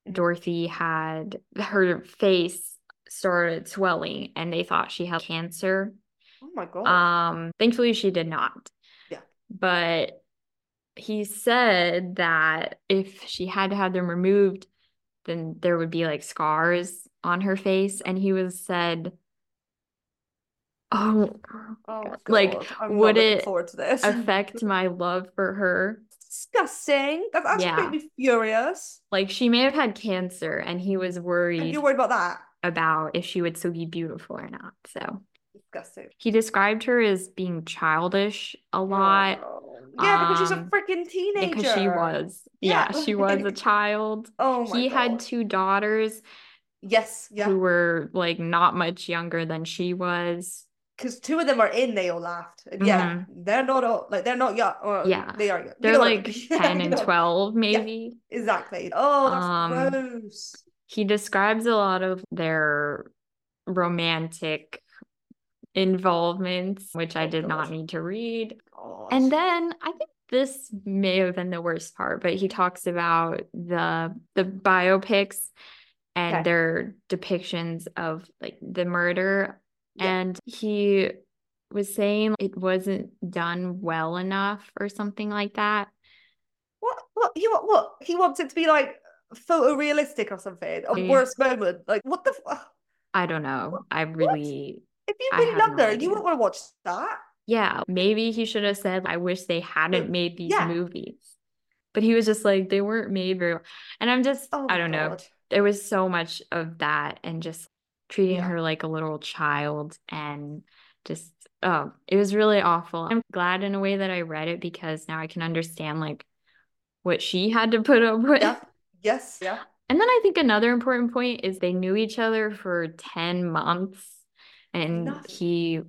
Speaker 1: Dorothy had her face started swelling and they thought she had cancer.
Speaker 2: Oh my god.
Speaker 1: Um, thankfully she did not.
Speaker 2: Yeah.
Speaker 1: But he said that if she had to have them removed, then there would be like scars on her face. And he was said, Oh,
Speaker 2: oh
Speaker 1: like.
Speaker 2: I'm
Speaker 1: would it
Speaker 2: to this.
Speaker 1: affect (laughs) my love for her.
Speaker 2: disgusting. That's actually
Speaker 1: Yeah.
Speaker 2: made me furious.
Speaker 1: Like she may have had cancer and he was
Speaker 2: And
Speaker 1: worried
Speaker 2: you're worried about that?
Speaker 1: about if she would still be beautiful or not. So
Speaker 2: Disgusting.
Speaker 1: he described her as being childish a lot
Speaker 2: Oh. Yeah, because she's a
Speaker 1: um,
Speaker 2: freaking teenager.
Speaker 1: because she was. Yeah,
Speaker 2: Yeah,
Speaker 1: she was a child.
Speaker 2: Oh my
Speaker 1: he had two daughters
Speaker 2: Yes, yeah.
Speaker 1: who were like not much younger than she was.
Speaker 2: Because two of them are in, they all laughed. And yeah, they're not all like they're not young. Or
Speaker 1: Mm-hmm. Yeah.
Speaker 2: they are young.
Speaker 1: They're
Speaker 2: know what I
Speaker 1: like
Speaker 2: mean. (laughs)
Speaker 1: 10 and 12, maybe.
Speaker 2: Exactly. Oh, that's
Speaker 1: Um,
Speaker 2: gross.
Speaker 1: he describes a lot of their romantic involvements, which I did not need to read. And then I think this may have been the worst part, but he talks about the the biopics and
Speaker 2: Okay.
Speaker 1: their depictions of like the murder.
Speaker 2: Yeah.
Speaker 1: And he was saying it wasn't done well enough or something like that.
Speaker 2: what? What? He what? What? He wants it to be like photorealistic or something. A
Speaker 1: Yeah.
Speaker 2: worst moment. Like what the? F-
Speaker 1: I don't know. I really
Speaker 2: if you really loved
Speaker 1: no
Speaker 2: her, you wouldn't want to watch that.
Speaker 1: Yeah, maybe he should have said, I wish they hadn't mm. made these
Speaker 2: yeah.
Speaker 1: movies. But he was just like, they weren't made very well. And I'm just,
Speaker 2: Oh
Speaker 1: I don't know. There was so much of that and just treating
Speaker 2: Yeah.
Speaker 1: her like a little child and just, oh, it was really awful. I'm glad in a way that I read it because now I can understand like what she had to put up with.
Speaker 2: Yeah. Yes. Yeah.
Speaker 1: And then I think another important point is they knew each other for 10 months and
Speaker 2: Nothing.
Speaker 1: he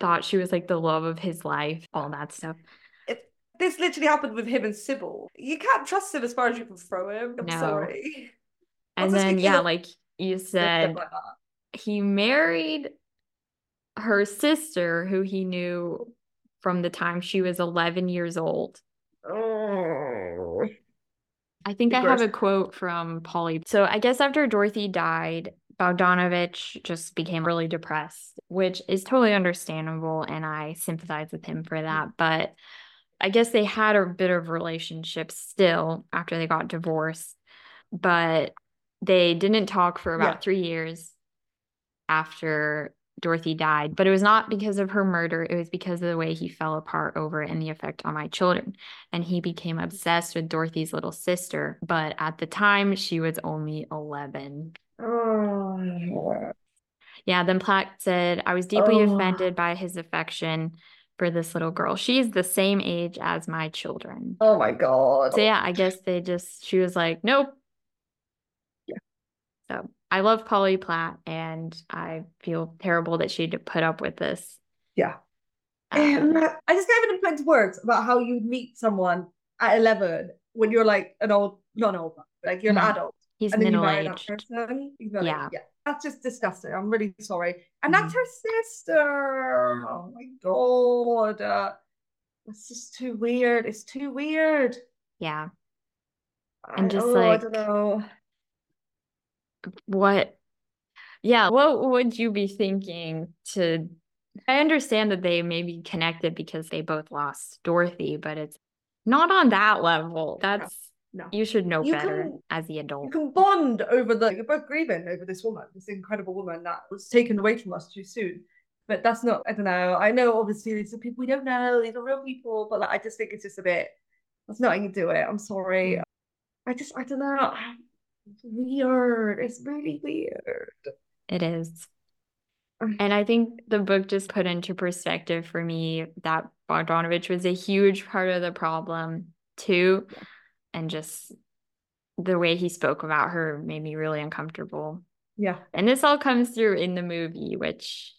Speaker 1: thought she was like the love of his life, all that stuff.
Speaker 2: It, this literally happened with him and Cybill. You can't trust him as far as you can throw him. I'm
Speaker 1: No.
Speaker 2: sorry.
Speaker 1: And then, yeah, like you said,
Speaker 2: like
Speaker 1: he married her sister, who he knew from the time she was 11 years old.
Speaker 2: Oh.
Speaker 1: I think I have a quote from Polly. So I guess after Dorothy died, Bogdanovich just became really depressed, which is totally understandable, and I sympathize with him for mm. that. But I guess they had a bit of relationship still after they got divorced, but they didn't talk for about
Speaker 2: Yeah.
Speaker 1: three years after Dorothy died. But it was not because of her murder, it was because of the way he fell apart over it and the effect on my children. And he became obsessed with Dorothy's little sister. But at the time, she was only 11.
Speaker 2: Oh.
Speaker 1: Yeah, then Platt said, I was deeply
Speaker 2: Oh.
Speaker 1: offended by his affection for this little girl. She's the same age as my children.
Speaker 2: Oh my god.
Speaker 1: So yeah, I guess they just she was like, nope.
Speaker 2: Yeah.
Speaker 1: So I love Polly Platt and I feel terrible that she had to put up with this.
Speaker 2: Yeah.
Speaker 1: Um,
Speaker 2: I just can't even put into words about how you meet someone at 11 when you're like an old, not an old, but like you're an
Speaker 1: Mhm.
Speaker 2: adult.
Speaker 1: He's middle aged.
Speaker 2: person. You know, like,
Speaker 1: Yeah.
Speaker 2: yeah. That's just disgusting. I'm really sorry. And that's her sister. Oh my god. Uh, It's just too weird. It's too weird.
Speaker 1: Yeah.
Speaker 2: I-
Speaker 1: And just,
Speaker 2: oh, I
Speaker 1: like-
Speaker 2: don't know.
Speaker 1: What? Yeah, what would you be thinking to I understand that they may be connected because they both lost Dorothy, but it's not on that level. That's
Speaker 2: no.
Speaker 1: you should know
Speaker 2: You
Speaker 1: better
Speaker 2: can-
Speaker 1: as the adult.
Speaker 2: You can bond over the. You're both grieving over this woman, this incredible woman that was taken away from us too soon. But that's not. I don't know. I know obviously these are people we don't know. These are real people, but like, I just think it's just a bit. That's not how you do it. I'm sorry. I just. I don't know. It's (sighs) weird. It's really weird.
Speaker 1: It is.
Speaker 2: Mm.
Speaker 1: And I think the book just put into perspective for me that Bogdanovich was a huge part of the problem too.
Speaker 2: Yeah.
Speaker 1: And just the way he spoke about her made me really uncomfortable.
Speaker 2: Yeah.
Speaker 1: And this all comes through in the movie, which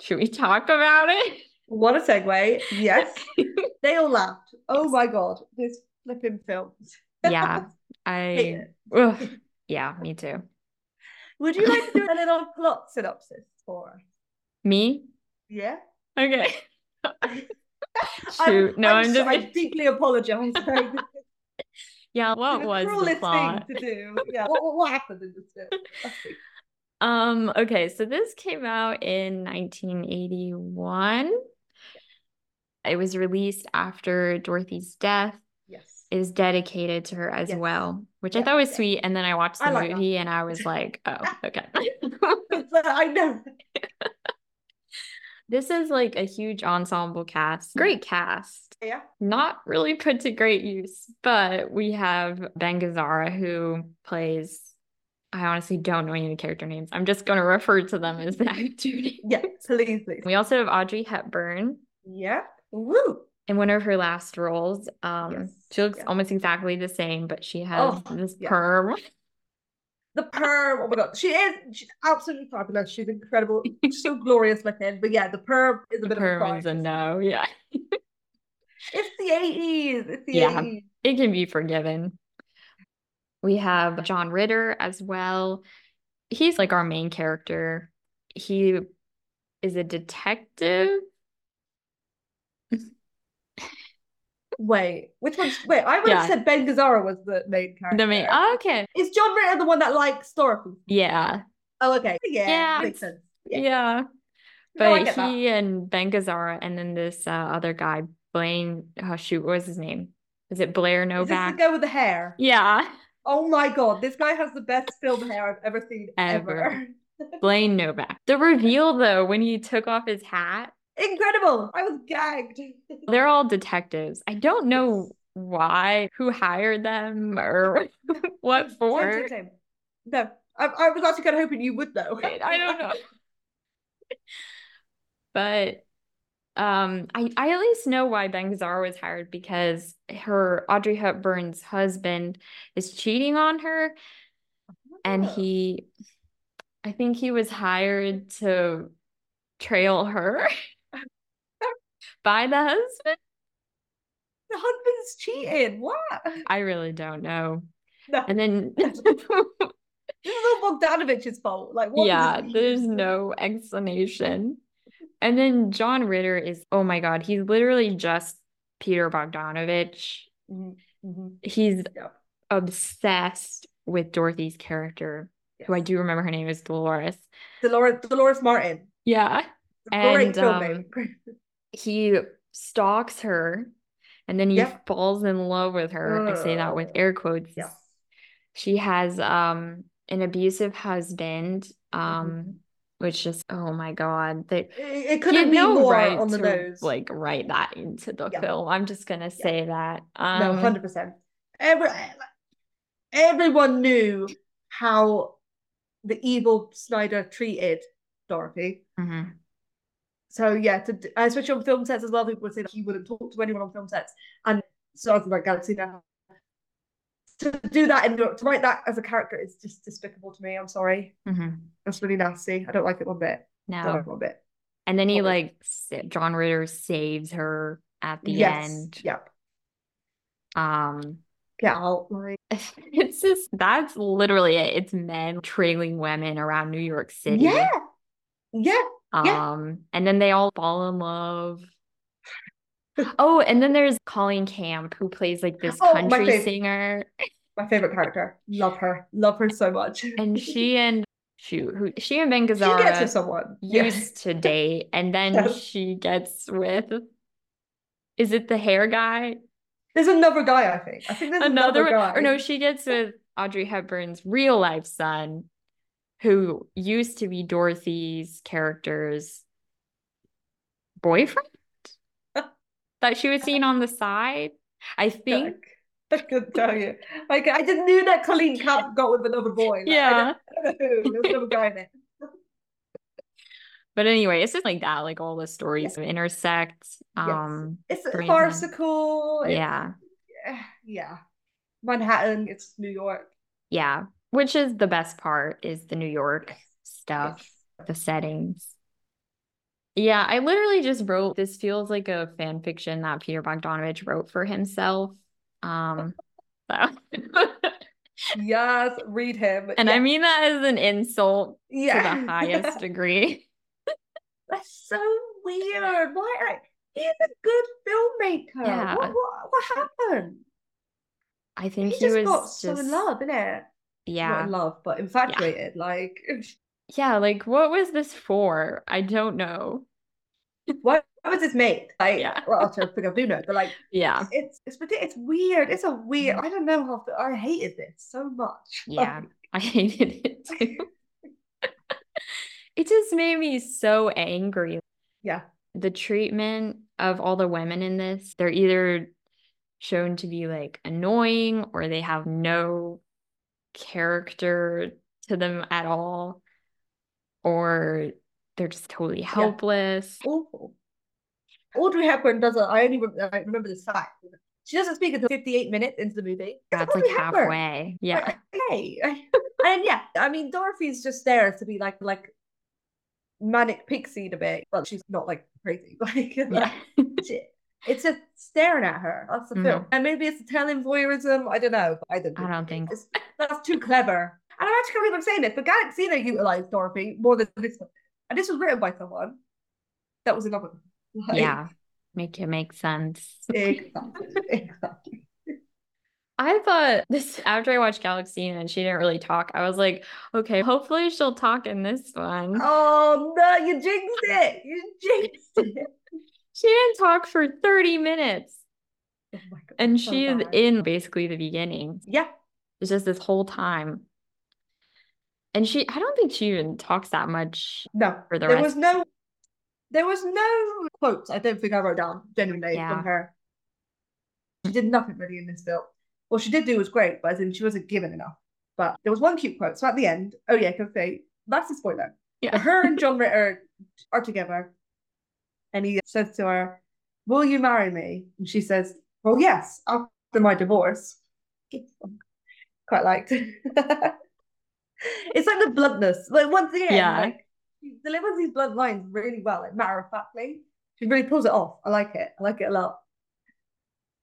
Speaker 1: should we talk about it?
Speaker 2: What a segue. Yes. (laughs) they all laughed. Oh my god. This flipping film.
Speaker 1: Yeah, (laughs) I ugh, yeah, me too.
Speaker 2: Would you like to do (laughs) a little plot synopsis for us?
Speaker 1: Me?
Speaker 2: Yeah.
Speaker 1: Okay.
Speaker 2: I'm-
Speaker 1: No, I'm,
Speaker 2: so-
Speaker 1: just
Speaker 2: I deeply apologize.
Speaker 1: Yeah, (laughs) what
Speaker 2: the
Speaker 1: was the plot?
Speaker 2: thing to do. (laughs) Yeah. What, what, what happened in this film?
Speaker 1: Um, okay, so this came out in 1981. It was released after Dorothy's death.
Speaker 2: Yes.
Speaker 1: Is dedicated to her as
Speaker 2: Yes.
Speaker 1: well, which I thought was
Speaker 2: yeah.
Speaker 1: sweet. And then I watched the
Speaker 2: I like that.
Speaker 1: movie and I was (laughs) like, oh, okay.
Speaker 2: I know.
Speaker 1: This is like a huge ensemble cast. Great cast.
Speaker 2: Yeah.
Speaker 1: Not really put to great use, but we have Ben Gazzara who plays I honestly don't know any of the character names. I'm just going to refer to them as the actor names.
Speaker 2: Yeah. Please, please.
Speaker 1: We also have Audrey Hepburn
Speaker 2: Yeah. Woo.
Speaker 1: in one of her last roles. Um,
Speaker 2: Yes,
Speaker 1: she looks
Speaker 2: yeah.
Speaker 1: almost exactly the same, but she has
Speaker 2: Oh,
Speaker 1: this
Speaker 2: yeah.
Speaker 1: perm. (laughs)
Speaker 2: The perm. Oh my god. She is. She's absolutely fabulous. She's incredible. She's so glorious looking. But yeah, the perm is a
Speaker 1: The
Speaker 2: bit
Speaker 1: perm
Speaker 2: of a
Speaker 1: is a no. Yeah,
Speaker 2: It's the 80s. It's the
Speaker 1: Yeah.
Speaker 2: 80s.
Speaker 1: it can be forgiven. We have John Ritter as well. He's like our main character. He is a detective.
Speaker 2: Wait, which one? wait? I would have said Ben Gazzara was the main character.
Speaker 1: The main. Oh, okay.
Speaker 2: Is John Ritter the one that likes Dorothy?
Speaker 1: Yeah.
Speaker 2: Oh, okay. Yeah,
Speaker 1: Yeah.
Speaker 2: makes sense.
Speaker 1: Yeah.
Speaker 2: Yeah. No,
Speaker 1: But
Speaker 2: that.
Speaker 1: he and Ben Gazzara and then this uh, other guy, Blaine, oh shoot, what was his name? Is it Blair
Speaker 2: Is this the
Speaker 1: Novak?
Speaker 2: guy with the hair?
Speaker 1: Yeah,
Speaker 2: Oh my god, this guy has the best film hair I've ever seen
Speaker 1: Ever.
Speaker 2: ever.
Speaker 1: Blaine Novak. The reveal though, when he took off his hat,
Speaker 2: Incredible! I was gagged. (laughs)
Speaker 1: they're all detectives. I don't know why, who hired them or (laughs) what for.
Speaker 2: No, I, I was actually kind of hoping you would though.
Speaker 1: I I don't know. (laughs) But um I, I at least know why Ben Gazzara was hired because her Audrey Hepburn's husband is cheating on her and
Speaker 2: Oh.
Speaker 1: he I think he was hired to trail her by the husband.
Speaker 2: The husband's cheating. What?
Speaker 1: I really don't know.
Speaker 2: No,
Speaker 1: And then (laughs)
Speaker 2: this is all Bogdanovich's fault. Like, what
Speaker 1: yeah, there's no explanation. And then John Ritter is, oh my God, he's literally just Peter Bogdanovich.
Speaker 2: Mhm, mhm.
Speaker 1: He's
Speaker 2: Yeah.
Speaker 1: obsessed with Dorothy's character, who I do remember her name is Dolores.
Speaker 2: Dolores, Dolores Martin.
Speaker 1: Yeah.
Speaker 2: Great
Speaker 1: And, um. (laughs) He stalks her and then he
Speaker 2: Yeah.
Speaker 1: falls in love with her. I say that with air quotes.
Speaker 2: Yeah.
Speaker 1: She has um an abusive husband,
Speaker 2: Mm-hmm.
Speaker 1: um, which just oh my God, that
Speaker 2: It, it couldn't be
Speaker 1: no
Speaker 2: more
Speaker 1: right
Speaker 2: on the
Speaker 1: to
Speaker 2: nose.
Speaker 1: like write that into the
Speaker 2: Yeah.
Speaker 1: film. I'm just gonna say that. Um,
Speaker 2: no, hundred percent. Every everyone knew how the evil Snider treated Dorothy.
Speaker 1: mhm.
Speaker 2: So yeah, to, d- especially on film sets as well, people would say that he wouldn't talk to anyone on film sets. And so I was like Galaxy now. To do that and to write that as a character is just despicable to me. I'm sorry.
Speaker 1: Mhm.
Speaker 2: That's really nasty. I don't like it one bit. Don't
Speaker 1: No.
Speaker 2: like it one bit.
Speaker 1: And then he like John Ritter saves her at the
Speaker 2: yes.
Speaker 1: end.
Speaker 2: Yep.
Speaker 1: Um,
Speaker 2: out. Like (laughs)
Speaker 1: it's just that's literally it. It's men trailing women around New York City.
Speaker 2: yeah. Yeah. Yeah.
Speaker 1: Um, and then they all fall in love. (laughs) Oh, and then there's Colleen Camp who plays like this
Speaker 2: Oh,
Speaker 1: country singer.
Speaker 2: My favorite character. Love her. Love her so much. (laughs)
Speaker 1: And she and shoot, who she and Ben
Speaker 2: she gets with
Speaker 1: Gazzara
Speaker 2: someone.
Speaker 1: used to date, and (laughs) then
Speaker 2: Yes.
Speaker 1: she gets with is it the hair guy?
Speaker 2: There's another guy, I think. I think there's another,
Speaker 1: Another
Speaker 2: guy.
Speaker 1: or no, she gets with Audrey Hepburn's real life son, who used to be Dorothy's character's boyfriend (laughs) that she was seeing on the side. I think. (laughs)
Speaker 2: I couldn't tell you. Like I just knew that Colleen Camp got with another boy. Like, I
Speaker 1: Yeah.
Speaker 2: don't, (laughs) I don't know who. There's another guy in it.
Speaker 1: But anyway, it's just like that, like all the stories intersect. Um,
Speaker 2: It's farcical. it-
Speaker 1: yeah,
Speaker 2: yeah. Manhattan. It's New York.
Speaker 1: yeah. Which is the best part is the New York stuff, the settings. Yeah, I literally just wrote this feels like a fan fiction that Peter Bogdanovich wrote for himself. Um, so
Speaker 2: Yes, read him.
Speaker 1: and I mean that as an insult
Speaker 2: yeah.
Speaker 1: to the highest (laughs) degree.
Speaker 2: That's so weird. Why? He's a good filmmaker.
Speaker 1: Yeah.
Speaker 2: What, what, what happened?
Speaker 1: I think
Speaker 2: He
Speaker 1: he,
Speaker 2: just
Speaker 1: was
Speaker 2: got so
Speaker 1: just
Speaker 2: in love, innit? Not
Speaker 1: yeah.
Speaker 2: in love, but infatuated. Like, (laughs)
Speaker 1: Yeah, like what was this for? I don't know.
Speaker 2: what was this made? (laughs) Like,
Speaker 1: Yeah.
Speaker 2: well, I'll try to think I do know, but like, (laughs)
Speaker 1: Yeah.
Speaker 2: it's it's it's weird. It's a weird. Mm-hmm. I don't know how. to- I hated this so much.
Speaker 1: Yeah.
Speaker 2: Like,
Speaker 1: I hated it too. It just made me so angry.
Speaker 2: yeah.
Speaker 1: The treatment of all the women in this, they're either shown to be like annoying or they have no character to them at all, or they're just totally helpless.
Speaker 2: awful. Audrey Hepburn does. A, I only I remember the fact. She doesn't speak until 58 minutes into the movie.
Speaker 1: That's like
Speaker 2: Hepburn.
Speaker 1: halfway. Yeah.
Speaker 2: Okay. (laughs) and yeah, I mean, Dorothy's just there to be like like manic pixie a bit, but she's not like crazy. (laughs) Like,
Speaker 1: Yeah.
Speaker 2: she- it's just staring at her. That's the film, and maybe it's telling voyeurism. I don't know. I don't.
Speaker 1: Mm-hmm. I don't think
Speaker 2: it's, that's too clever. And I actually can't believe I'm saying this, but Galaxina utilized Dorothy more than this one, and this was written by someone that was in love with. Like,
Speaker 1: Yeah. Make it make sense.
Speaker 2: exactly. exactly.
Speaker 1: I thought this after I watched Galaxina she didn't really talk. I was like, okay, hopefully she'll talk in this one.
Speaker 2: Oh no, you jinxed it! You jinxed it!
Speaker 1: She didn't talk for 30 minutes.
Speaker 2: Oh
Speaker 1: And
Speaker 2: so
Speaker 1: she's
Speaker 2: bad.
Speaker 1: in basically the beginning.
Speaker 2: Yeah,
Speaker 1: It's just this whole time. And she, I don't think she even talks that much.
Speaker 2: no,
Speaker 1: For the
Speaker 2: there
Speaker 1: rest.
Speaker 2: was no, there was no quotes. I don't think I wrote down genuinely
Speaker 1: Yeah.
Speaker 2: from her. She did nothing really in this film. What she did do was great, but as in she wasn't given enough. But there was one cute quote. So at the end, oh yeah, I can say that's a spoiler.
Speaker 1: Yeah.
Speaker 2: Her and (laughs) John Ritter are together, and he says to her, "Will you marry me?" And she says, "Well, yes, after my divorce." (laughs) Quite liked. (laughs) it's like the bluntness. Like once again,
Speaker 1: Yeah.
Speaker 2: like she delivers these blunt lines really well, like matter of factly. She really pulls it off. I like it. I like it a lot.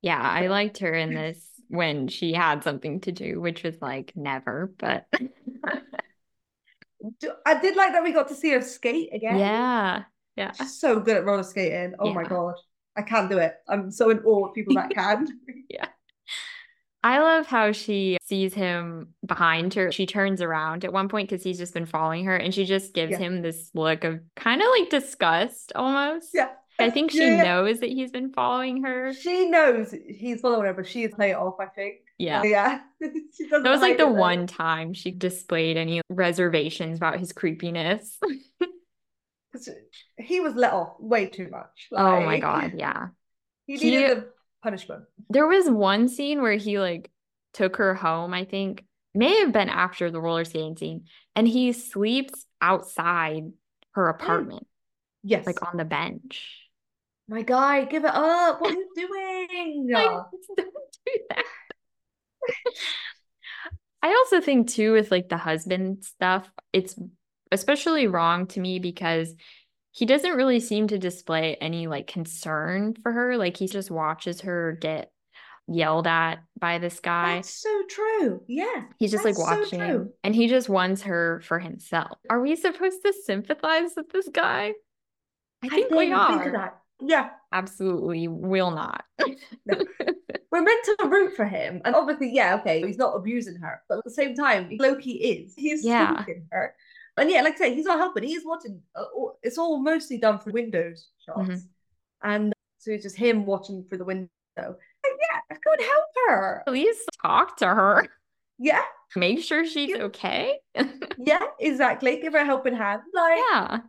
Speaker 1: Yeah, I liked her in this when she had something to do, which was like never, but (laughs)
Speaker 2: I did like that we got to see her skate again.
Speaker 1: yeah. Yeah.
Speaker 2: So good at roller skating. Oh my god. I can't do it. I'm so in awe of people that can. (laughs) Yeah.
Speaker 1: I love how she sees him behind her. She turns around at one point because he's just been following her and she just gives
Speaker 2: Yeah.
Speaker 1: him this look of kind of like disgust almost.
Speaker 2: yeah.
Speaker 1: I think she
Speaker 2: Yeah, yeah.
Speaker 1: knows that he's been following her.
Speaker 2: She knows he's following her, but she is play it off, I think.
Speaker 1: Yeah.
Speaker 2: Yeah. (laughs) she doesn't
Speaker 1: That was like the one time she displayed any reservations about his creepiness. (laughs)
Speaker 2: 'Cause He was let off way too much.
Speaker 1: oh my God. (laughs) Yeah.
Speaker 2: He
Speaker 1: He-
Speaker 2: needed the punishment.
Speaker 1: There was one scene where he like took her home, I think. May have been after the roller skating scene, and he sleeps outside her (gasps) apartment,
Speaker 2: Yes.
Speaker 1: like on the bench.
Speaker 2: my guy, give it up. What are you doing? (laughs)
Speaker 1: Like, (laughs) don't do that. I also think too with like the husband stuff, it's especially wrong to me because he doesn't really seem to display any like concern for her. Like he just watches her get yelled at by this guy.
Speaker 2: That's so true. Yeah.
Speaker 1: He's just like
Speaker 2: that's so
Speaker 1: watching and he just wants her for himself. Are we supposed to sympathize with this guy? I think we
Speaker 2: didn't think of
Speaker 1: are.
Speaker 2: Yeah,
Speaker 1: Absolutely will not. (laughs)
Speaker 2: we're meant to root for him, and obviously, yeah, okay, he's not abusing her, but at the same time, Loki is. He's
Speaker 1: Yeah.
Speaker 2: her, and yeah, like I say, he's not helping. He's watching. Uh, it's all mostly done through windows shots,
Speaker 1: Mhm.
Speaker 2: and so it's just him watching through the window. And yeah, go and help her.
Speaker 1: Please talk to her.
Speaker 2: Yeah,
Speaker 1: Make sure she's
Speaker 2: Yeah.
Speaker 1: okay. (laughs)
Speaker 2: yeah, exactly. Give her a helping hand. Like,
Speaker 1: yeah.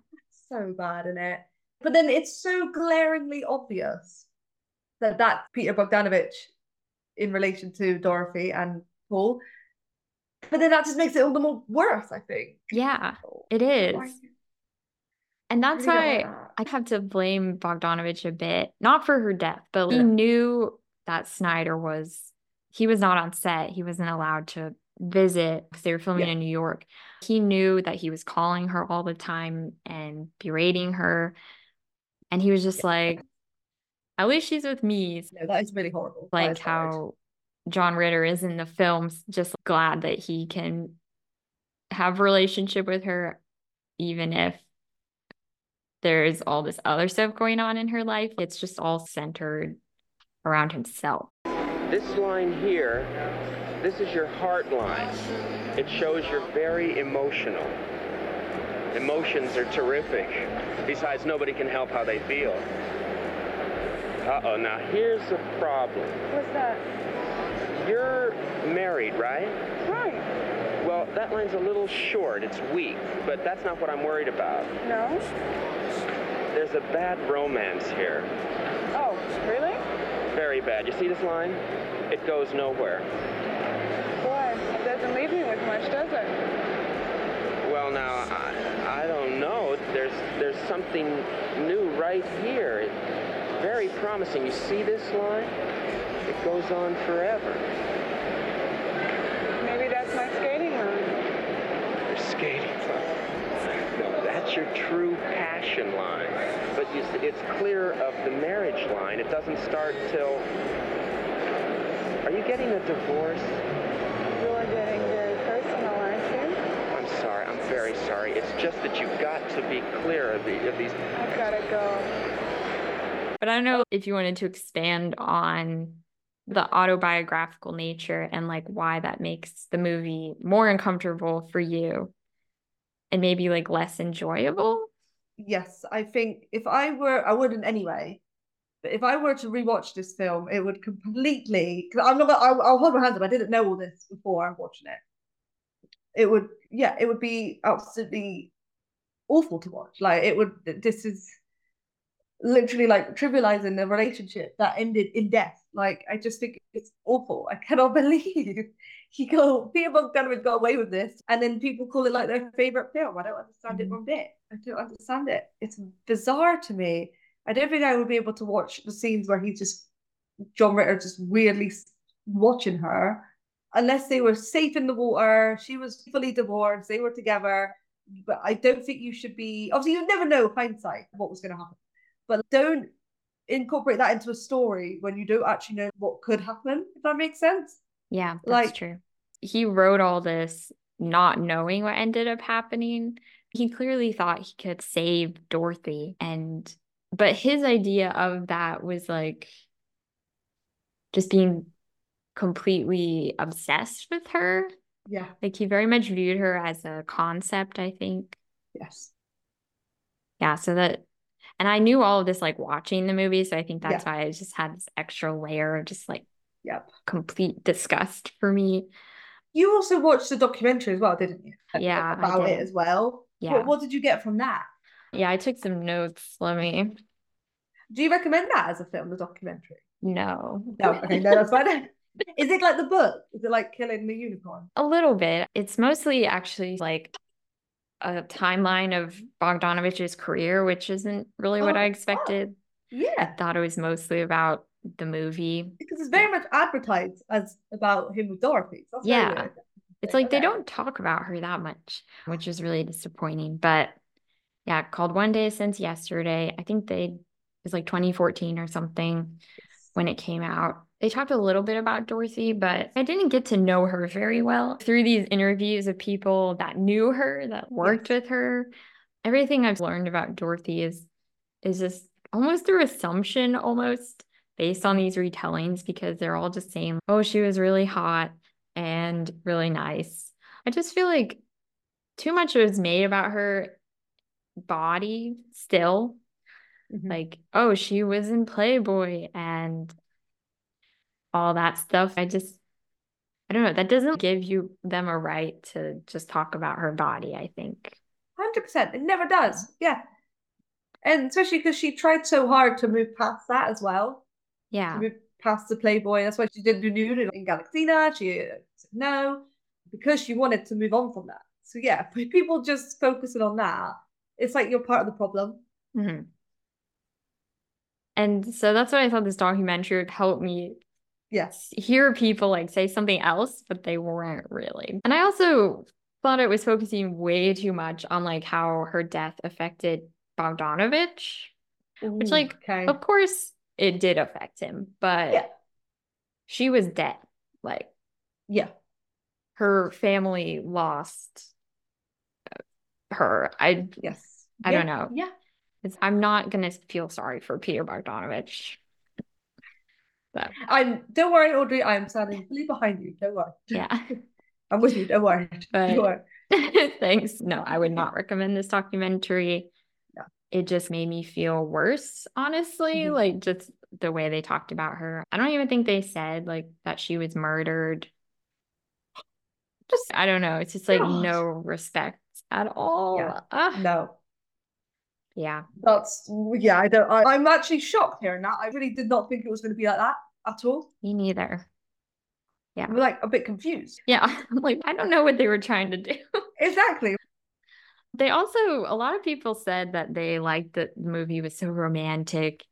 Speaker 2: so bad in it. But then it's so glaringly obvious that that's Peter Bogdanovich in relation to Dorothy and Paul. But then that just makes it all the more worse, I think.
Speaker 1: Yeah, it is. And that's why. I have to blame Bogdanovich a bit, not for her death, but he
Speaker 2: mm.
Speaker 1: knew that Snider was, he was not on set. He wasn't allowed to visit because they were filming
Speaker 2: Yeah.
Speaker 1: in New York. He knew that he was calling her all the time and berating her. And he was just like, at least she's with me.
Speaker 2: No, that is really horrible.
Speaker 1: Like
Speaker 2: how.
Speaker 1: How John Ritter is in the films, just glad that he can have a relationship with her, even if there's all this other stuff going on in her life. It's just all centered around himself.
Speaker 6: This line here, this is your heart line. It shows you're very emotional. Emotions are terrific. Besides, nobody can help how they feel. Uh-oh, now here's the problem.
Speaker 4: What's that?
Speaker 6: You're married, right?
Speaker 4: Right.
Speaker 6: Well, that line's a little short. It's weak, but that's not what I'm worried about.
Speaker 4: No?
Speaker 6: There's a bad romance here.
Speaker 4: Oh, really?
Speaker 6: Very bad. You see this line? It goes nowhere.
Speaker 4: Boy, it doesn't leave me with much, does it?
Speaker 6: Well, now I, I don't know. There's there's something new right here. It's very promising. You see this line? It goes on forever.
Speaker 4: Maybe that's my skating line.
Speaker 6: Your skating line. No, that's your true passion line. But you see, it's clear of the marriage line. It doesn't start till. Are you getting a divorce?
Speaker 4: You're getting very personal, aren't you?
Speaker 6: I'm sorry. I'm very sorry. It's just that you've got to be clear of, the, of these.
Speaker 4: I've got to go.
Speaker 1: But I don't know if you wanted to expand on the autobiographical nature and like why that makes the movie more uncomfortable for you and maybe like less enjoyable.
Speaker 2: Yes, I think if I were, I wouldn't anyway. But if I were to rewatch this film, it would completely. Because I'm not. I'll, I'll hold my hands up. I didn't know all this before I'm watching it. It would, yeah, it would be absolutely awful to watch. Like it would. This is literally like trivializing the relationship that ended in death. Like I just think it's awful. I cannot (laughs) believe he go Peter Bogdanovich got away with this, and then people call it like their favorite film. I don't understand it
Speaker 1: Mhm.
Speaker 2: one bit. I don't understand it. It's bizarre to me. I don't think I would be able to watch the scenes where he's just John Ritter just weirdly watching her, unless they were safe in the water. She was fully divorced. They were together. But I don't think you should be. Obviously, you never know hindsight what was going to happen. But don't incorporate that into a story when you don't actually know what could happen. If that makes sense.
Speaker 1: Yeah, that's
Speaker 2: Like-
Speaker 1: true. He wrote all this not knowing what ended up happening. He clearly thought he could save Dorothy and but his idea of that was like just being completely obsessed with her.
Speaker 2: Yeah.
Speaker 1: Like he very much viewed her as a concept, I think.
Speaker 2: Yes.
Speaker 1: Yeah, so that and I knew all of this like watching the movie, so I think that's
Speaker 2: Yeah.
Speaker 1: why I just had this extra layer of just like
Speaker 2: Yep.
Speaker 1: complete disgust for me.
Speaker 2: You also watched the documentary as well, didn't you?
Speaker 1: Yeah,
Speaker 2: About it as well.
Speaker 1: Yeah.
Speaker 2: What, what did you get from that?
Speaker 1: Yeah, I took some notes. Let me.
Speaker 2: Do you recommend that as a film, the documentary?
Speaker 1: No.
Speaker 2: No, okay, no, that's fine. (laughs) Is it like the book? Is it like Killing the Unicorn?
Speaker 1: A little bit. It's mostly actually like a timeline of Bogdanovich's career, which isn't really what
Speaker 2: Oh,
Speaker 1: I expected. I
Speaker 2: Yeah,
Speaker 1: thought it was mostly about the movie.
Speaker 2: because it's very much advertised as about him with Dorothy. So
Speaker 1: Yeah. It's like they don't talk about her that much, which is really disappointing. But yeah, called One Day Since Yesterday. I think they it was like 2014 or something when it came out. They talked a little bit about Dorothy, but I didn't get to know her very well through these interviews of people that knew her, that worked with her. Everything I've learned about Dorothy is is just almost through assumption, almost based on these retellings, because they're all just saying, oh, she was really hot and really nice. I just feel like too much was made about her body still.
Speaker 2: Mhm.
Speaker 1: Like, oh, she was in Playboy and all that stuff. I just, I don't know. That doesn't give you them a right to just talk about her body, I think.
Speaker 2: Hundred percent. It never does. Yeah. And especially because she tried so hard to move past that as well.
Speaker 1: Yeah.
Speaker 2: To move past the Playboy. That's why she didn't do nude in, in Galaxina. She said no because she wanted to move on from that. So yeah, (laughs) people just focusing on that. It's like you're part of the problem.
Speaker 1: hmm And so that's what I thought this documentary would help me
Speaker 2: Yes.
Speaker 1: hear people like say something else, but they weren't really. And I also thought it was focusing way too much on like how her death affected Bogdanovich, which like
Speaker 2: okay.
Speaker 1: of course it did affect him, but
Speaker 2: Yeah.
Speaker 1: she was dead. Like
Speaker 2: Yeah.
Speaker 1: her family lost uh, her. I
Speaker 2: Yes.
Speaker 1: I
Speaker 2: Yeah,
Speaker 1: don't know.
Speaker 2: Yeah.
Speaker 1: it's, I'm not gonna feel sorry for Peter Bogdanovich. But
Speaker 2: I'm don't worry, Audrey, I'm standing fully behind you. Don't worry.
Speaker 1: yeah. (laughs)
Speaker 2: I'm with you, don't worry.
Speaker 1: But-
Speaker 2: Don't worry. (laughs)
Speaker 1: Thanks. No, I would not recommend this documentary.
Speaker 2: No.
Speaker 1: It just made me feel worse, honestly.
Speaker 2: Mhm.
Speaker 1: Like just the way they talked about her. I don't even think they said like that she was murdered. (gasps) Just I don't know. It's just like
Speaker 2: God.
Speaker 1: no respect at all.
Speaker 2: Yeah.
Speaker 1: Ah,
Speaker 2: No.
Speaker 1: yeah.
Speaker 2: That's yeah, I don't I, I'm actually shocked hearing that. I really did not think it was gonna be like that at all.
Speaker 1: Me neither. Yeah.
Speaker 2: We're like a bit confused.
Speaker 1: Yeah. (laughs) I'm like, I don't know what they were trying to do. (laughs)
Speaker 2: Exactly.
Speaker 1: They also, a lot of people said that they liked that the movie was so romantic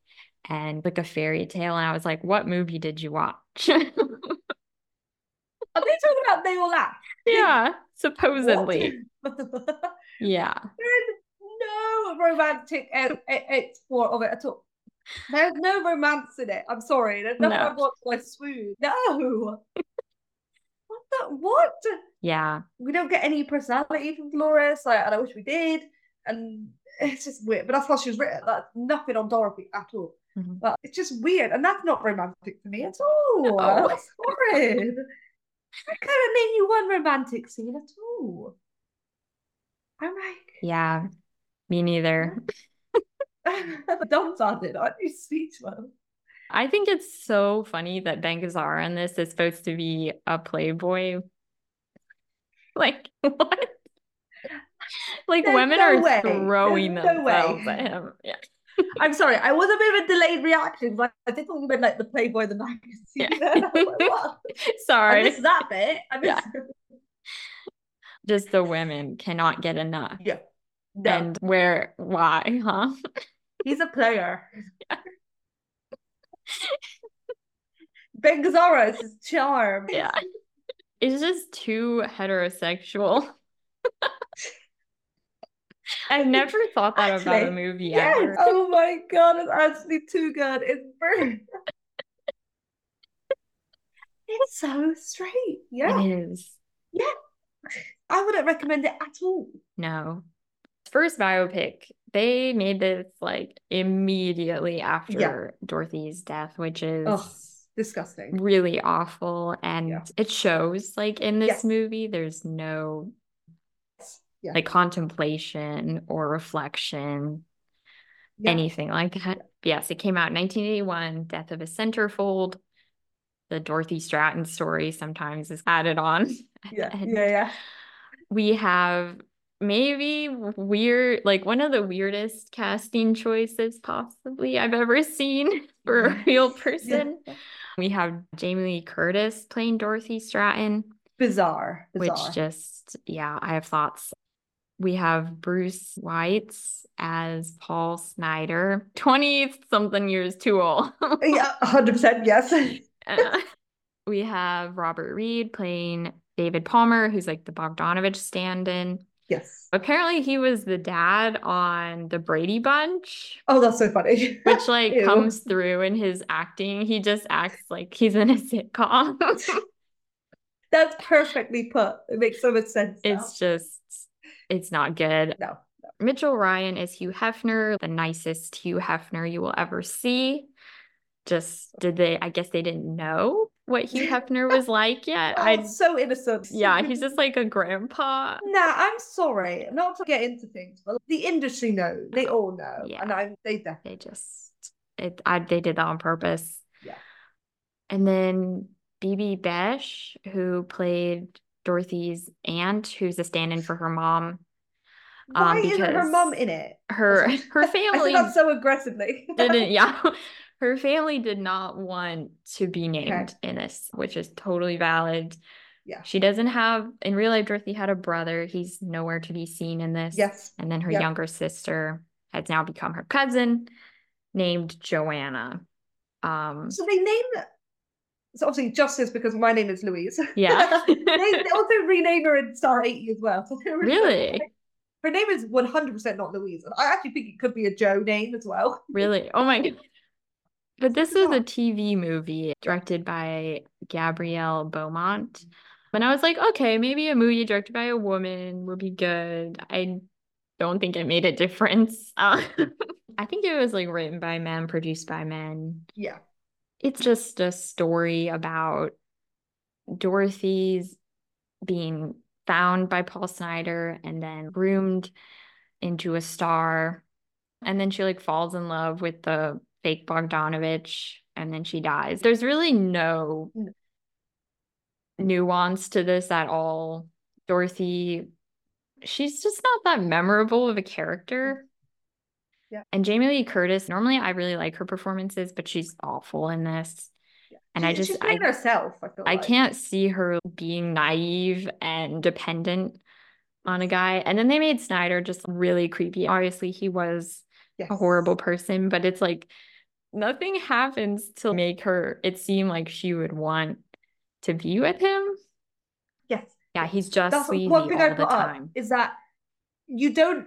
Speaker 1: and like a fairy tale. And I was like, what movie did you watch? (laughs)
Speaker 2: Are they talking about they all laugh?
Speaker 1: yeah, supposedly. Yeah.
Speaker 2: There's no romantic e- export of it at all. There's no romance in it. I'm sorry. There's nothing
Speaker 1: No.
Speaker 2: I watched swoon. No. what the what?
Speaker 1: Yeah.
Speaker 2: We don't get any personality from Dolores, like, and I wish we did. And it's just weird. But that's how she was written. That's nothing on Dorothy at all.
Speaker 1: Mhm.
Speaker 2: But it's just weird, and that's not romantic for me at all.
Speaker 1: No. (laughs)
Speaker 2: That's horrid. I couldn't name you one romantic scene at all. I'm like,
Speaker 1: Yeah. Me neither. (laughs)
Speaker 2: dumbfounded. Aren't you speechless?
Speaker 1: I think it's so funny that Ben Gazzara in this is supposed to be a playboy. Like, (laughs) what? Like,
Speaker 2: There's
Speaker 1: women
Speaker 2: no
Speaker 1: are
Speaker 2: way.
Speaker 1: throwing
Speaker 2: There's no
Speaker 1: themselves at him. (laughs) Yeah.
Speaker 2: I'm sorry. I was a bit of a delayed reaction, but I did think you meant like the Playboy the magazine.
Speaker 1: Yeah.
Speaker 2: And I was like, what? I
Speaker 1: Sorry.
Speaker 2: missed that bit. I missed.
Speaker 1: Just the women cannot get enough.
Speaker 2: Yeah. No,
Speaker 1: And where, why, huh?
Speaker 2: He's a player. (laughs) Ben Gazzara is his charm.
Speaker 1: Yeah. It's just too heterosexual. (laughs) I've never thought that about a movie
Speaker 2: Yes.
Speaker 1: ever.
Speaker 2: Oh my god, it's actually too good. It's brilliant. it's so straight. Yeah.
Speaker 1: It is. Yeah.
Speaker 2: I wouldn't recommend it at all.
Speaker 1: No. First biopic, they made this like immediately after Dorothy's death, which is
Speaker 2: Ugh, disgusting.
Speaker 1: really awful. And
Speaker 2: Yeah.
Speaker 1: it shows like in this
Speaker 2: Yes.
Speaker 1: movie, there's no
Speaker 2: Yeah.
Speaker 1: like contemplation or reflection,
Speaker 2: Yeah.
Speaker 1: anything like that. Yes, it came out in 1981, Death of a Centerfold. The Dorothy Stratten story sometimes is added on.
Speaker 2: yeah, (laughs) yeah, yeah.
Speaker 1: we have maybe weird like one of the weirdest casting choices possibly I've ever seen (laughs) for a real (laughs) person.
Speaker 2: Yeah.
Speaker 1: We have Jamie Lee Curtis playing Dorothy Stratten,
Speaker 2: Bizarre. Bizarre.
Speaker 1: which just yeah, I have thoughts. We have Bruce Weitz as Paul Snider, 20 something years too old. (laughs)
Speaker 2: yeah, hundred percent. Yes.
Speaker 1: Uh, we have Robert Reed playing David Palmer, who's like the Bogdanovich stand-in.
Speaker 2: Yes.
Speaker 1: Apparently, he was the dad on the Brady Bunch,
Speaker 2: Oh, that's so funny.
Speaker 1: which like (laughs)
Speaker 2: Ew.
Speaker 1: comes through in his acting. He just acts like he's in a sitcom. (laughs)
Speaker 2: That's perfectly put. It makes so much sense. now.
Speaker 1: it's just, it's not good.
Speaker 2: no,
Speaker 1: Mitchell Ryan is Hugh Hefner, the nicest Hugh Hefner you will ever see. Just did they, I guess they didn't know what Hugh Hefner was like yet.
Speaker 2: Oh, (laughs)
Speaker 1: I,
Speaker 2: so innocent.
Speaker 1: yeah, he's just like a grandpa. (laughs)
Speaker 2: Nah, I'm sorry. Not to get into things, but the industry knows. They all know.
Speaker 1: Yeah.
Speaker 2: And I they definitely
Speaker 1: They just, it, I, they did that on purpose.
Speaker 2: Yeah.
Speaker 1: And then Bibi Besch, who played Dorothy's aunt, who's a stand in for her mom.
Speaker 2: Why um, isn't her mom in it?
Speaker 1: Her, (laughs) her family
Speaker 2: so aggressively.
Speaker 1: didn't yeah her family did not want to be named in this which is totally valid
Speaker 2: Yeah.
Speaker 1: she doesn't have in real life dorothy had a brother he's nowhere to be seen in this
Speaker 2: Yes.
Speaker 1: and then her
Speaker 2: Yep.
Speaker 1: younger sister has now become her cousin named joanna um
Speaker 2: So they named so obviously justice because my name is Louise. (laughs)
Speaker 1: Yeah.
Speaker 2: they, they also (laughs) rename her in Star 80 as well. So (laughs)
Speaker 1: Really?
Speaker 2: Her name is 100% not Louise. And I actually think it could be a Joe name as well.
Speaker 1: really oh my god but this is a tv movie directed by gabrielle beaumont. And i was like okay maybe a movie directed by a woman would be good. I don't think it made a difference. (laughs) Uh, i think it was like written by men produced by men.
Speaker 2: Yeah.
Speaker 1: it's just a story about Dorothy's being found by Paul Snider and then groomed into a star. And then she like falls in love with the fake Bogdanovich and then she dies. There's really no nuance to this at all. Dorothy, she's just not that memorable of a character. Mm-hmm.
Speaker 2: Yeah.
Speaker 1: And Jamie Lee Curtis, normally I really like her performances, but she's awful in this. And I just
Speaker 2: she's
Speaker 1: I,
Speaker 2: herself. I
Speaker 1: I
Speaker 2: like.
Speaker 1: can't see her being naive and dependent on a guy. And then they made Snider just really creepy. Obviously, he was
Speaker 2: Yes.
Speaker 1: a horrible person, but it's like nothing happens to make her it seem like she would want to be with him.
Speaker 2: Yes.
Speaker 1: Yeah, he's just
Speaker 2: That's
Speaker 1: sleazy
Speaker 2: one thing
Speaker 1: all
Speaker 2: I
Speaker 1: the
Speaker 2: put up
Speaker 1: time.
Speaker 2: is that you don't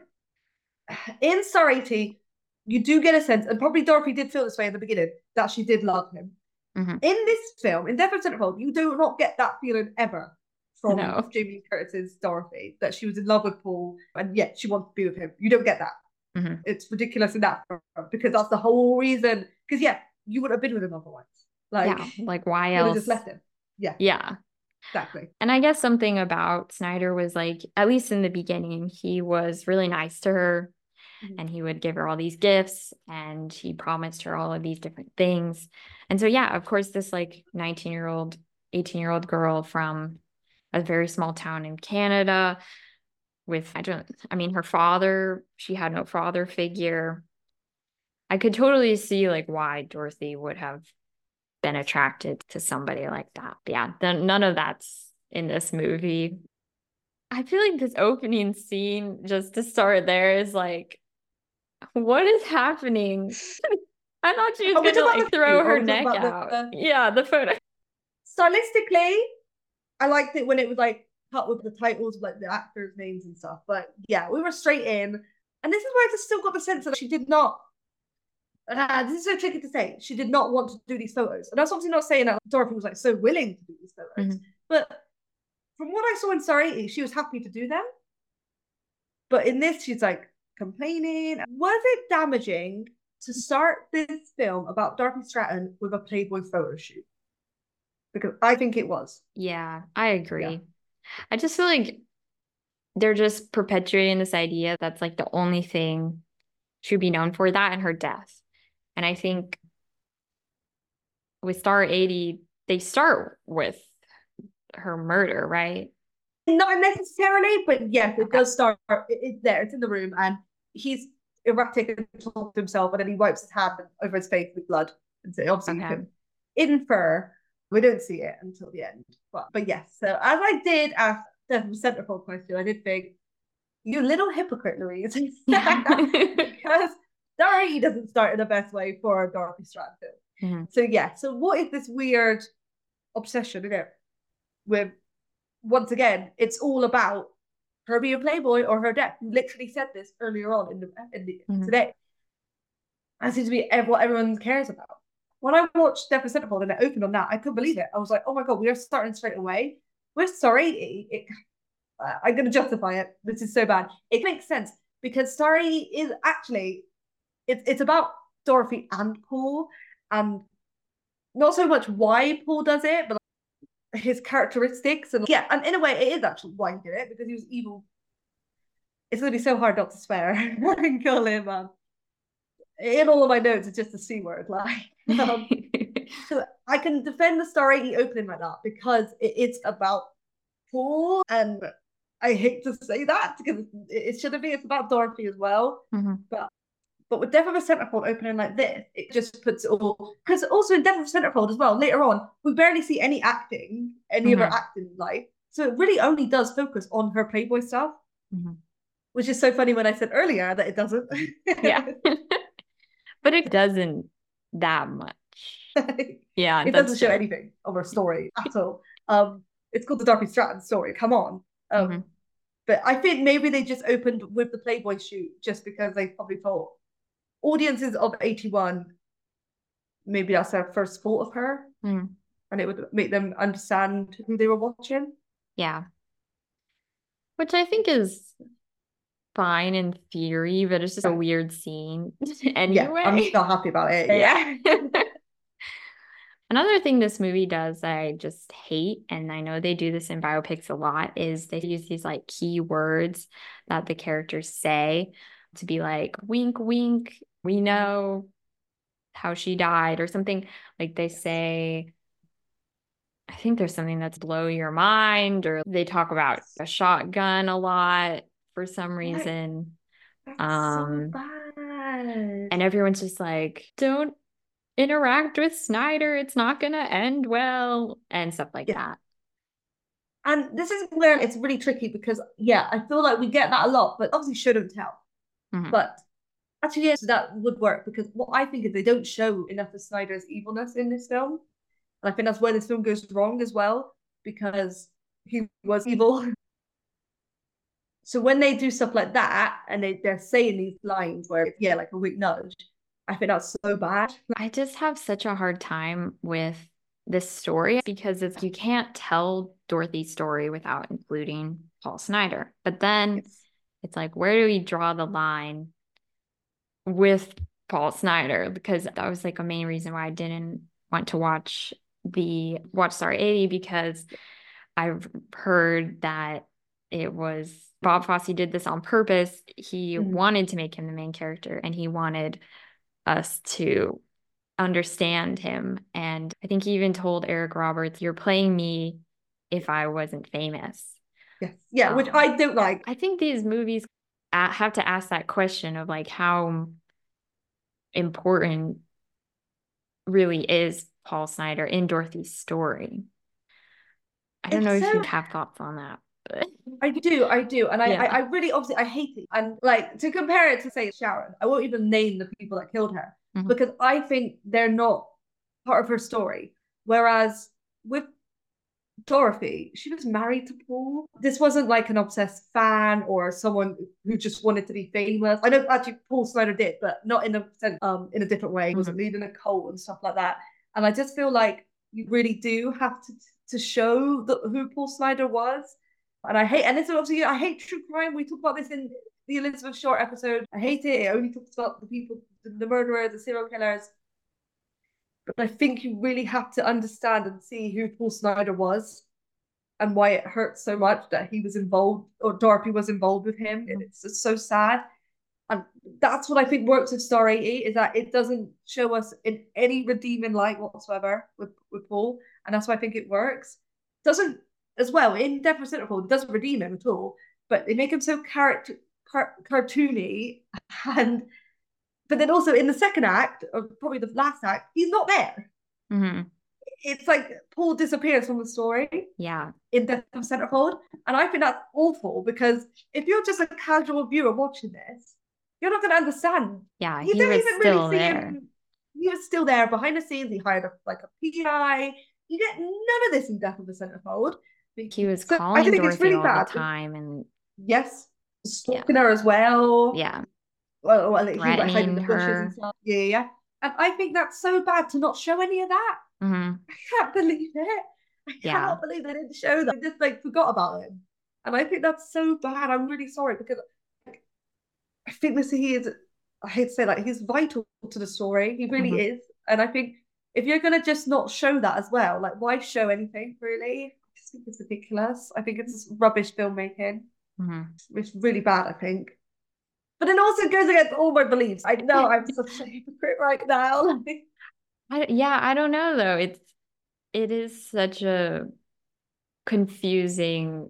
Speaker 2: in Star 80, you do get a sense, and probably Dorothy did feel this way in the beginning, that she did love him.
Speaker 1: Mhm.
Speaker 2: In this film, in Death of Centerfold, you do not get that feeling ever from
Speaker 1: No.
Speaker 2: Jamie Curtis's Dorothy, that she was in love with Paul and yet she wants to be with him. You don't get that.
Speaker 1: Mhm.
Speaker 2: It's ridiculous in that because that's the whole reason. Because yeah, you would have been with him otherwise. Like
Speaker 1: yeah, like why
Speaker 2: you would have
Speaker 1: else?
Speaker 2: just left him. Yeah,
Speaker 1: Yeah.
Speaker 2: exactly.
Speaker 1: And I guess something about Snider was like, at least in the beginning, he was really nice to her
Speaker 2: Mhm.
Speaker 1: and he would give her all these gifts and he promised her all of these different things. And so, yeah, of course, this like 19 year old, 18 year old girl from a very small town in Canada with, I don't, I mean, her father, she had no father figure. I could totally see like why Dorothy would have been attracted to somebody like that. But yeah, then none of that's in this movie. I feel like this opening scene, just to start there, is like, what is happening? (laughs) I thought she was
Speaker 2: Are we
Speaker 1: gonna like throw her
Speaker 2: are we talking
Speaker 1: neck
Speaker 2: about the-
Speaker 1: out.
Speaker 2: the-
Speaker 1: Yeah, the photo. (laughs)
Speaker 2: stylistically, I liked it when it was like cut with the titles like the actors' names and stuff. But yeah, we were straight in, and this is where I just still got the sense that she did not. Uh, this is so tricky to say. She did not want to do these photos, and that's obviously not saying that Dorothy was like so willing to do these photos.
Speaker 1: Mhm.
Speaker 2: But from what I saw in 80, she was happy to do them. But in this, she's like complaining. Was it damaging to start this film about Dorothy Stratten with a Playboy photo shoot? Because I think it was.
Speaker 1: Yeah, I agree. I just feel like they're just perpetuating this idea that's like the only thing she would be known for that and her death. And I think with Star 80, they start with her murder, right?
Speaker 2: Not necessarily, but yes, it
Speaker 1: Okay.
Speaker 2: does start. It's there. It's in the room, and he's erratic and talking to himself, and then he wipes his hand over his face with blood, and so obviously
Speaker 1: Okay.
Speaker 2: can infer. We don't see it until the end, but but yes. So as I did ask the centerfold question, I did think, you little hypocrite, Louise, (laughs) (laughs) because Dorothy doesn't start in the best way for Dorothy Stratten.
Speaker 1: Mhm.
Speaker 2: So yeah. So what is this weird obsession, you know, with once again, it's all about her being a playboy or her death. You literally said this earlier on in the, in the
Speaker 1: Mhm.
Speaker 2: today. That seems to be what everyone cares about. When I watched Death Centerfold and it opened on that, I couldn't believe it. I was like, oh my god, we are starting straight away. We're sorry. It, it- uh, I'm going to justify it. This is so bad. It makes sense because sorry is actually it's it's about Dorothy and Paul and not so much why Paul does it, but like his characteristics and yeah, and in a way it is actually why he did it because he was evil. It's gonna be so hard not to swear (laughs) and call him um in all of my notes it's just a C word like um, (laughs) so I can defend the Starry opening like that because it, it's about Paul and I hate to say that because it shouldn't be. It's about Dorothy as well.
Speaker 1: Mm-hmm.
Speaker 2: But but with Death of a Centerfold opening like this, it just puts it all. Because also in Death of a Centerfold as well, later on, we barely see any acting, any
Speaker 1: mm-hmm.
Speaker 2: of her acting life. So it really only does focus on her Playboy stuff,
Speaker 1: mm-hmm.
Speaker 2: which is so funny when I said earlier that it doesn't.
Speaker 1: yeah, (laughs) but it doesn't that much. (laughs) yeah,
Speaker 2: it doesn't show anything of her story at all. Um, it's called the Dorothy Stratten story. Come on. Um,
Speaker 1: mm-hmm.
Speaker 2: But I think maybe they just opened with the Playboy shoot just because they probably thought audiences of 81, maybe that's their first thought of her.
Speaker 1: Mm.
Speaker 2: And it would make them understand who they were watching.
Speaker 1: Yeah. Which I think is fine in theory, but it's just a weird scene anyway. (laughs)
Speaker 2: Yeah, I'm not happy about it.
Speaker 1: Yeah. (laughs) Another thing this movie does that I just hate, and I know they do this in biopics a lot, is they use these like key words that the characters say to be like, wink, wink, we know how she died, or something like they say. I think there's something that's blow your mind, or they talk about a shotgun a lot for some reason. Um,
Speaker 2: so
Speaker 1: and everyone's just like, don't interact with Snider. It's not going to end well, and stuff like
Speaker 2: Yeah.
Speaker 1: that.
Speaker 2: And this is where it's really tricky because, yeah, I feel like we get that a lot, but obviously shouldn't tell.
Speaker 1: Mhm.
Speaker 2: But actually, yes, that would work because what I think is they don't show enough of Snider's evilness in this film. And I think that's where this film goes wrong as well because he was evil. (laughs) So when they do stuff like that and they, they're saying these lines where, yeah, like a weak nudge, I think that's so bad.
Speaker 1: I just have such a hard time with this story because it's you can't tell Dorothy's story without including Paul Snider. But then it's like, where do we draw the line with Paul Snider? Because that was like a main reason why I didn't want to watch the Watch Star 80 because I've heard that it was Bob Fosse did this on purpose. He
Speaker 2: Mhm.
Speaker 1: wanted to make him the main character and he wanted us to understand him. And I think he even told Eric Roberts, You're playing me if I wasn't famous.
Speaker 2: Yes. Yeah, which
Speaker 1: Um,
Speaker 2: I don't like.
Speaker 1: I think these movies have to ask that question of like how important really is Paul Snider in Dorothy's story. I don't
Speaker 2: It's
Speaker 1: know if
Speaker 2: so-
Speaker 1: you have thoughts on that, but (laughs)
Speaker 2: I do, I do, and I,
Speaker 1: Yeah.
Speaker 2: I, I really obviously I hate it, and like to compare it to say Sharon, I won't even name the people that killed her
Speaker 1: Mhm.
Speaker 2: because I think they're not part of her story. Whereas with Dorothy, she was married to Paul. This wasn't like an obsessed fan or someone who just wanted to be famous. I know actually Paul Snider did, but not in a sense, um, in a different way. He wasn't leading a cult and stuff like that. And I just feel like you really do have to to show the, who Paul Snider was. And I hate, and this is obviously, I hate true crime. We talk about this in the Elizabeth Short episode. I hate it. It only talks about the people, the, the murderers, the serial killers. But I think you really have to understand and see who Paul Snider was and why it hurts so much that he was involved or Dorothy was involved with him. And it's just so sad. And that's what I think works with Star 80 is that it doesn't show us in any redeeming light whatsoever with, with Paul. And that's why I think it works. Doesn't as well in Death Centerfold, it doesn't redeem him at all, but they make him so character car- cartoony (laughs) and but then also in the second act, or probably the last act, he's not there.
Speaker 1: Mhm.
Speaker 2: It's like Paul disappears from the story
Speaker 1: yeah.
Speaker 2: in Death of Centerfold. And I think that's awful because if you're just a casual viewer watching this, you're not going to understand.
Speaker 1: Yeah.
Speaker 2: You
Speaker 1: He
Speaker 2: don't
Speaker 1: was
Speaker 2: even
Speaker 1: still
Speaker 2: really see
Speaker 1: there.
Speaker 2: him. He was still there behind the scenes. He hired a, like a PI. You get none of this in Death of the Centerfold.
Speaker 1: He was
Speaker 2: So I
Speaker 1: calling
Speaker 2: think it's really
Speaker 1: all
Speaker 2: bad.
Speaker 1: the time and
Speaker 2: Yes, stalking her as well.
Speaker 1: yeah.
Speaker 2: Well, well he like hiding in the bushes
Speaker 1: her.
Speaker 2: and stuff. Yeah, yeah. And I think that's so bad to not show any of that.
Speaker 1: hmm
Speaker 2: I can't believe it. I
Speaker 1: Yeah.
Speaker 2: cannot believe they didn't show that. They just like forgot about him. And I think that's so bad. I'm really sorry because like, I think this he is I hate to say like he's vital to the story. He really
Speaker 1: Mhm.
Speaker 2: is. And I think if you're gonna just not show that as well, like why show anything really? I just think it's ridiculous. I think it's rubbish filmmaking.
Speaker 1: Mhm.
Speaker 2: It's really bad, I think. But it also goes against all my beliefs. I know I'm such a hypocrite right now. (laughs)
Speaker 1: I, yeah, I don't know though. It's it is such a confusing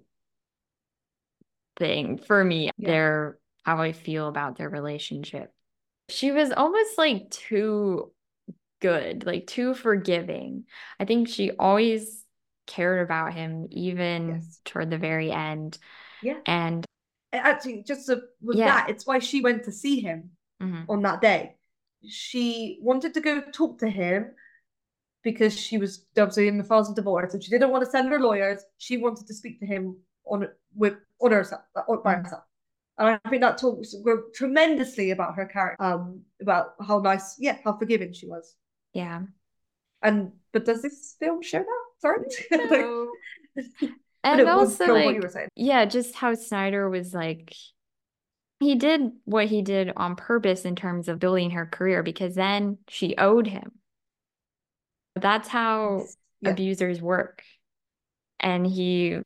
Speaker 1: thing for me.
Speaker 2: Yeah.
Speaker 1: Their how I feel about their relationship. She was almost like too good, like too forgiving. I think she always cared about him, even
Speaker 2: Yes.
Speaker 1: toward the very end.
Speaker 2: yeah.
Speaker 1: And
Speaker 2: Actually, just to, with
Speaker 1: Yeah.
Speaker 2: that, it's why she went to see him
Speaker 1: mhm,
Speaker 2: on that day. She wanted to go talk to him because she was obviously in the files of divorce and she didn't want to send her lawyers. She wanted to speak to him on with on herself on by
Speaker 1: Mhm.
Speaker 2: herself. And I think that talks tremendously about her character, um, about how nice, yeah, how forgiving she was.
Speaker 1: yeah.
Speaker 2: And but does this film show that? Sorry. (laughs)
Speaker 1: No.
Speaker 2: But
Speaker 1: And
Speaker 2: was
Speaker 1: also
Speaker 2: what
Speaker 1: like
Speaker 2: you were saying.
Speaker 1: yeah, just how Snider was like he did what he did on purpose in terms of building her career because then she owed him. That's how
Speaker 2: Yeah.
Speaker 1: abusers work. And he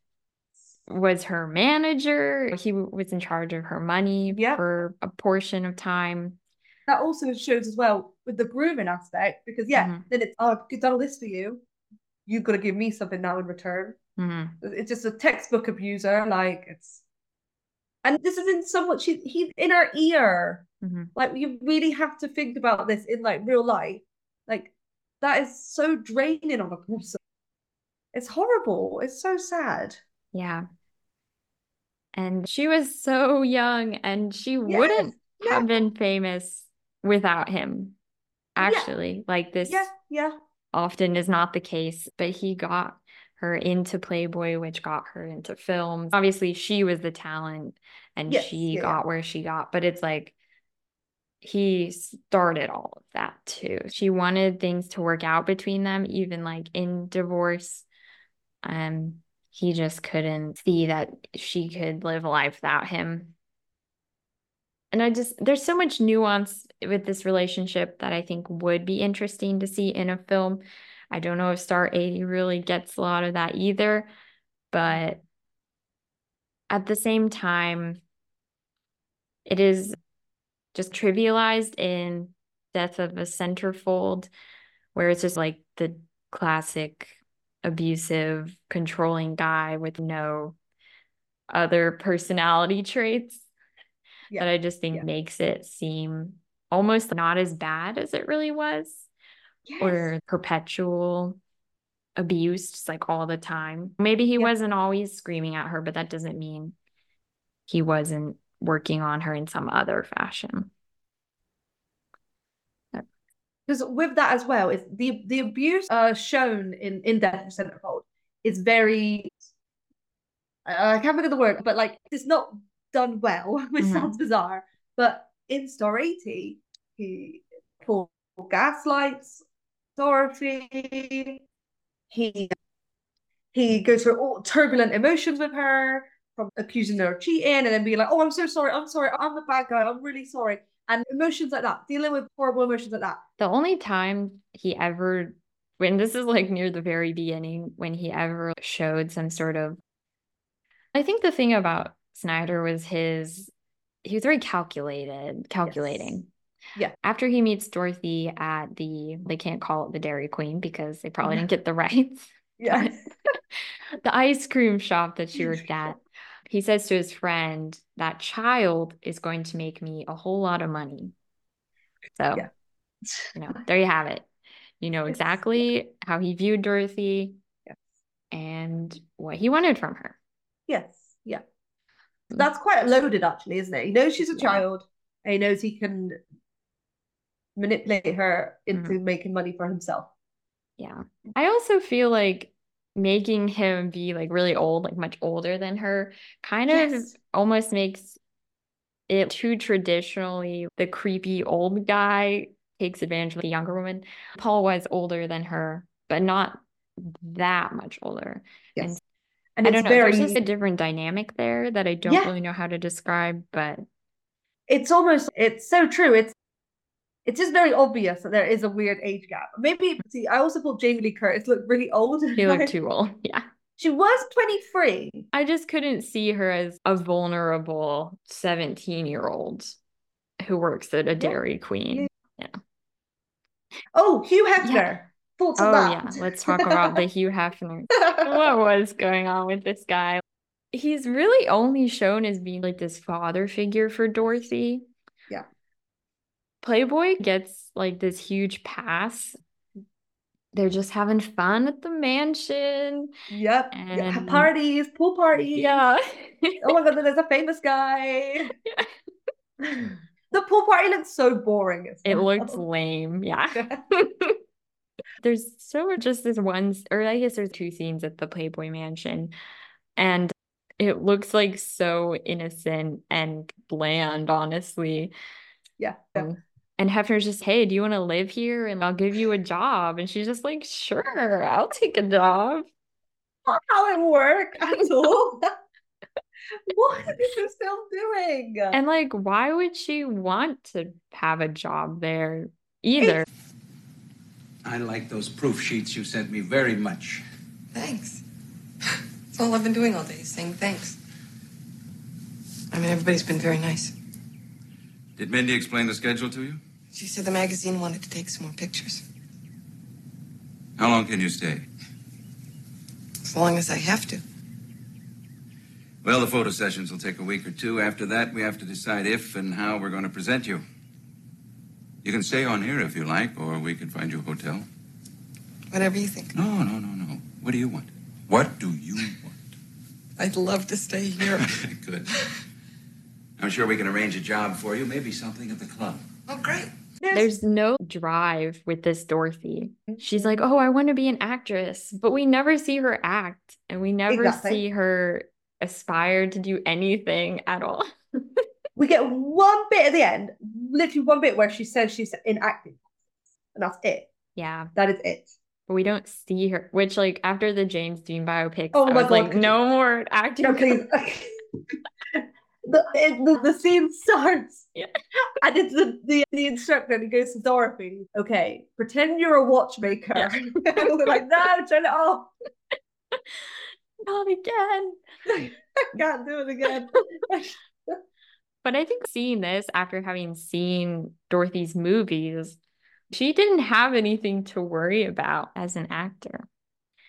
Speaker 1: was her manager. He was in charge of her money
Speaker 2: Yeah.
Speaker 1: for a portion of time.
Speaker 2: that also shows as well with the grooming aspect because yeah,
Speaker 1: Mhm.
Speaker 2: then it's oh I've done all this for you. You've got to give me something now in return.
Speaker 1: Mhm.
Speaker 2: It's just a textbook abuser, like it's and this is in somewhat she he's in our ear.
Speaker 1: Mhm.
Speaker 2: Like you really have to think about this in like real life. Like that is so draining on a person. It's horrible. It's so sad.
Speaker 1: Yeah. And she was so young and she wouldn't
Speaker 2: yeah.
Speaker 1: have been famous without him. Actually, like this
Speaker 2: Yeah, yeah.
Speaker 1: often is not the case, but he got her into Playboy, which got her into films. Obviously, she was the talent and
Speaker 2: Yes,
Speaker 1: she
Speaker 2: yeah,
Speaker 1: got where she got, but it's like he started all of that too. She wanted things to work out between them, even like in divorce. Um, he just couldn't see that she could live a life without him. And I just, there's so much nuance with this relationship that I think would be interesting to see in a film. I don't know if Star 80 really gets a lot of that either, but at the same time, it is just trivialized in Death of a Centerfold, where it's just like the classic abusive, controlling guy with no other personality (laughs) traits
Speaker 2: Yeah.
Speaker 1: that I just think
Speaker 2: Yeah.
Speaker 1: makes it seem almost not as bad as it really was,
Speaker 2: Yes.
Speaker 1: or perpetual abuse, like all the time. Maybe he
Speaker 2: Yeah.
Speaker 1: wasn't always screaming at her, but that doesn't mean he wasn't working on her in some other fashion.
Speaker 2: because with that as well is the the abuse uh shown in in Death of Centerfold is very I can't think of the word, but like it's not done well, (laughs) which
Speaker 1: Mhm.
Speaker 2: sounds bizarre. But in Star 80, he Paul gaslights Dorothy. He he goes through all turbulent emotions with her, from accusing her of cheating and then being like, "Oh, I'm so sorry, I'm sorry, I'm the bad guy, I'm really sorry," and emotions like that, dealing with horrible emotions like that.
Speaker 1: The only time he ever, when this is like near the very beginning, when he ever showed some sort of, I think the thing about Snider was his, he was very calculated, calculating.
Speaker 2: Yeah.
Speaker 1: After he meets Dorothy at the, they can't call it the Dairy Queen because they probably didn't get the (laughs) rights.
Speaker 2: Yeah. (laughs)
Speaker 1: the ice cream shop that she worked at. (laughs) He says to his friend, that child is going to make me a whole lot of money. So,
Speaker 2: Yeah.
Speaker 1: you know, there you have it. You know exactly how he viewed Dorothy
Speaker 2: Yes.
Speaker 1: and what he wanted from her.
Speaker 2: Yes, yeah. Mm. That's quite loaded, actually, isn't it? He knows she's a
Speaker 1: Yeah.
Speaker 2: child, and he knows he can manipulate her into
Speaker 1: Mm-hmm.
Speaker 2: making money for himself.
Speaker 1: Yeah. I also feel like making him be like really old, like much older than her, kind of
Speaker 2: Yes.
Speaker 1: almost makes it too traditionally the creepy old guy takes advantage of the younger woman. Paul was older than her, but not that much older.
Speaker 2: Yes.
Speaker 1: And
Speaker 2: And
Speaker 1: I don't know,
Speaker 2: very
Speaker 1: there's just a different dynamic there that I don't
Speaker 2: Yeah.
Speaker 1: really know how to describe, but
Speaker 2: it's almost it's so true. It's it's just very obvious that there is a weird age gap. Maybe see, I also thought Jamie Lee Curtis looked really old.
Speaker 1: She looked too old. (laughs) Yeah.
Speaker 2: She was 23.
Speaker 1: I just couldn't see her as a vulnerable 17 year old who works at a Dairy Queen. Yeah.
Speaker 2: Oh, Hugh Hefner. Thoughts on
Speaker 1: Oh,
Speaker 2: that?
Speaker 1: yeah. Let's talk about the (laughs) Hugh Hefner. what was going on with this guy? He's really only shown as being like this father figure for Dorothy.
Speaker 2: Yeah.
Speaker 1: Playboy gets like this huge pass. They're just having fun at the mansion.
Speaker 2: Yep. Yeah,
Speaker 1: And-
Speaker 2: parties, pool parties.
Speaker 1: Yeah.
Speaker 2: Oh my god, (laughs) there's a famous guy. (laughs) The pool party looks so boring.
Speaker 1: It looks lame. Yeah. (laughs) There's so just this one, or I guess there's two scenes at the Playboy Mansion, and it looks like so innocent and bland, honestly.
Speaker 2: yeah. yeah.
Speaker 1: Um, And Hefner's just, hey, do you want to live here? And I'll give you a job. And she's just like, sure, I'll take a job.
Speaker 2: Not how it works at all. what is this still doing?
Speaker 1: And like, why would she want to have a job there either?
Speaker 7: I like those proof sheets you sent me very much.
Speaker 8: Thanks. That's all I've been doing all day, saying thanks. I mean, everybody's been very nice.
Speaker 7: Did Mindy explain the schedule to you?
Speaker 8: She said the magazine wanted to take some more pictures.
Speaker 7: How long can you stay?
Speaker 8: As long as I have to.
Speaker 7: Well, the photo sessions will take a week or two. After that, we have to decide if and how we're going to present you. You can stay on here if you like, or we can find you a hotel.
Speaker 8: Whatever you think.
Speaker 7: No, no, no, no. What do you want? What do you want?
Speaker 8: I'd love to stay here. (laughs)
Speaker 7: Good. (laughs) I'm sure we can arrange a job for you, maybe something at the club.
Speaker 8: oh, great.
Speaker 1: There's no drive with this Dorothy. She's like, oh, I want to be an actress, but we never see her act and we never
Speaker 2: Exactly.
Speaker 1: see her aspire to do anything at all. (laughs)
Speaker 2: We get one bit at the end, literally one bit where she says she's in acting. And that's it.
Speaker 1: Yeah,
Speaker 2: That is it.
Speaker 1: but we don't see her, which, like, after the James Dean biopic,
Speaker 2: Oh
Speaker 1: I
Speaker 2: my
Speaker 1: was
Speaker 2: God,
Speaker 1: like,
Speaker 2: could you-
Speaker 1: no more acting.
Speaker 2: No, please. (laughs) (laughs) the, it, the the scene (laughs) starts,
Speaker 1: Yeah.
Speaker 2: and it's the, the the instructor, and he goes to Dorothy. Okay, pretend you're a watchmaker.
Speaker 1: Yeah. (laughs)
Speaker 2: and they're like, no, turn it off. (laughs)
Speaker 1: Not again.
Speaker 2: I can't do it again.
Speaker 1: But I think seeing this after having seen Dorothy's movies, she didn't have anything to worry about as an actor.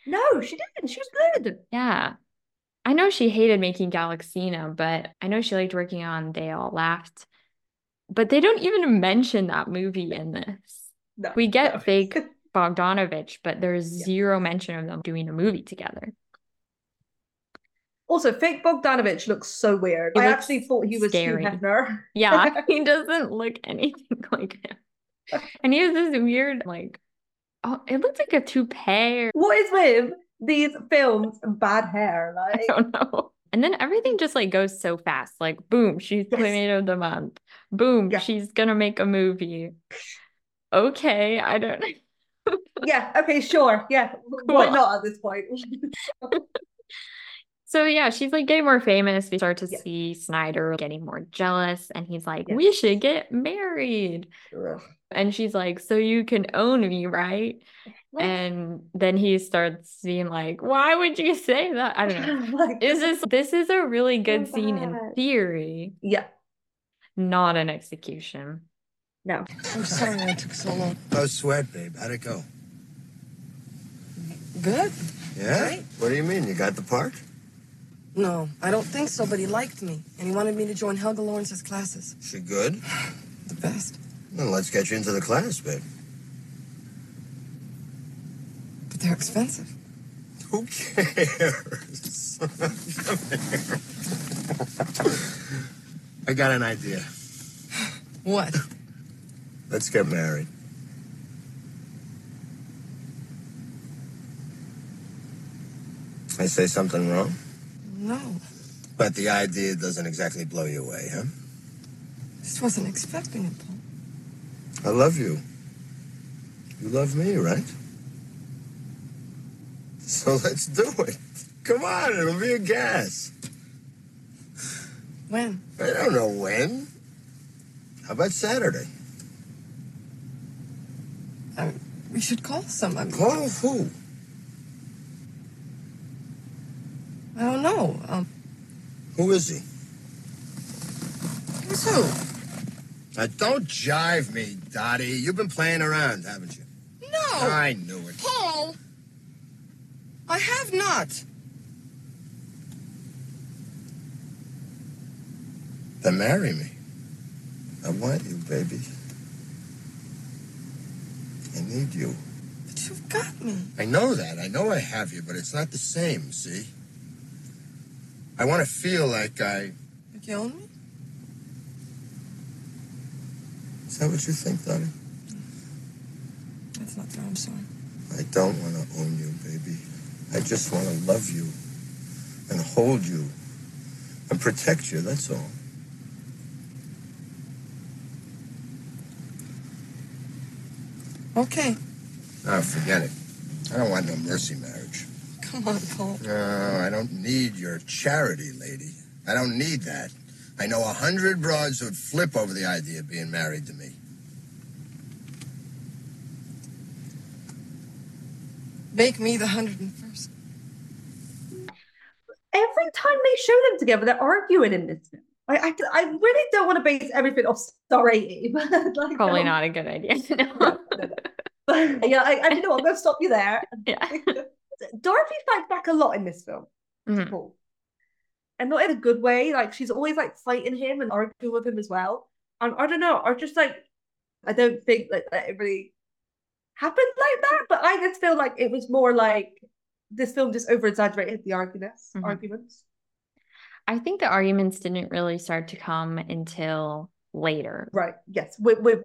Speaker 2: no, she didn't. She was good.
Speaker 1: Yeah. I know she hated making Galaxina, but I know she liked working on They All Laughed. But they don't even mention that movie in this.
Speaker 2: No,
Speaker 1: We get
Speaker 2: no.
Speaker 1: fake (laughs) Bogdanovich, but there's
Speaker 2: Yeah.
Speaker 1: zero mention of them doing a movie together.
Speaker 2: Also, fake Bogdanovich looks so weird.
Speaker 1: He
Speaker 2: I actually thought he was Hugh
Speaker 1: scary.
Speaker 2: Hefner.
Speaker 1: Yeah, (laughs) he doesn't look anything (laughs) like him. And he has this weird, like, oh, it looks like a toupee or
Speaker 2: What is with these films bad hair? Like I
Speaker 1: don't know. And then everything just like goes so fast. Like, boom, she's
Speaker 2: Yes.
Speaker 1: Playmate of the Month. Boom,
Speaker 2: Yeah.
Speaker 1: she's gonna make a movie. Okay, I don't (laughs)
Speaker 2: yeah, okay, sure. Yeah, why
Speaker 1: Cool.
Speaker 2: not at this point? (laughs)
Speaker 1: So yeah, she's like getting more famous. We start to
Speaker 2: Yeah.
Speaker 1: see Snider getting more jealous, and he's like,
Speaker 2: Yeah.
Speaker 1: "We should get married." And she's like, "So you can own me, right?"
Speaker 2: Like-
Speaker 1: And then he starts being like, "Why would you say that?" I don't know. (laughs)
Speaker 2: Like,
Speaker 1: Is this this is a really good scene in theory,
Speaker 2: Yeah,
Speaker 1: not an execution.
Speaker 2: no.
Speaker 8: I'm sorry I took so long.
Speaker 9: No sweat, babe. How'd it go?
Speaker 8: Good?
Speaker 9: Yeah?
Speaker 8: Great.
Speaker 9: What do you mean? You got the part?
Speaker 8: No, I don't think so, but he liked me, and he wanted me to join Helga Lawrence's classes.
Speaker 9: She good? (sighs)
Speaker 8: The best.
Speaker 9: Then let's get you into the class, babe.
Speaker 8: But they're expensive.
Speaker 9: Who cares? I got an idea.
Speaker 8: What?
Speaker 9: Let's get married. I say something wrong?
Speaker 8: No.
Speaker 9: But the idea doesn't exactly blow you away, huh?
Speaker 8: Just wasn't expecting it, Paul.
Speaker 9: I love you. You love me, right? So let's do it. Come on, it'll be a gas.
Speaker 8: When?
Speaker 9: I don't know when. How about Saturday?
Speaker 8: Um, we should call someone.
Speaker 9: Call who?
Speaker 8: I don't know. Um,
Speaker 9: Who is he?
Speaker 8: who's who?
Speaker 9: Now, don't jive me, Dottie. You've been playing around, haven't you?
Speaker 8: No.
Speaker 9: I knew it.
Speaker 8: Paul. I have not.
Speaker 9: Then marry me. I want you, baby. I need you.
Speaker 8: But you've got me.
Speaker 9: I know that. I know I have you, but it's not the same, see? I want to feel like I.
Speaker 8: Like you own me?
Speaker 9: Is that what you think, Dottie?
Speaker 8: That's not fair. I'm sorry.
Speaker 9: I don't want to own you, baby. I just want to love you and hold you and protect you, that's all.
Speaker 8: Okay.
Speaker 9: Now, forget it. I don't want no mercy marriage.
Speaker 8: Come on, Paul.
Speaker 9: No, I don't need your charity, lady. I don't need that. I know a hundred broads who'd flip over the idea of being married to me.
Speaker 8: Make me the hundred and first.
Speaker 2: Every time they show them together, they're arguing in this film. I, I, I really don't want to base everything off Star 80, but like,
Speaker 1: Probably
Speaker 2: um,
Speaker 1: not a good idea. (laughs) No.
Speaker 2: no, no, no. (laughs) But yeah, I, I know I'm going to stop you there.
Speaker 1: Yeah. (laughs)
Speaker 2: Dorothy fights back a lot in this film. to
Speaker 1: Mhm.
Speaker 2: Paul. And not in a good way. Like she's always like fighting him and arguing with him as well. And I don't know, I just like I don't think like that it really happened like that. But I just feel like it was more like this film just over exaggerated the arguments
Speaker 1: Mhm.
Speaker 2: arguments.
Speaker 1: I think the arguments didn't really start to come until later.
Speaker 2: Right. Yes. With with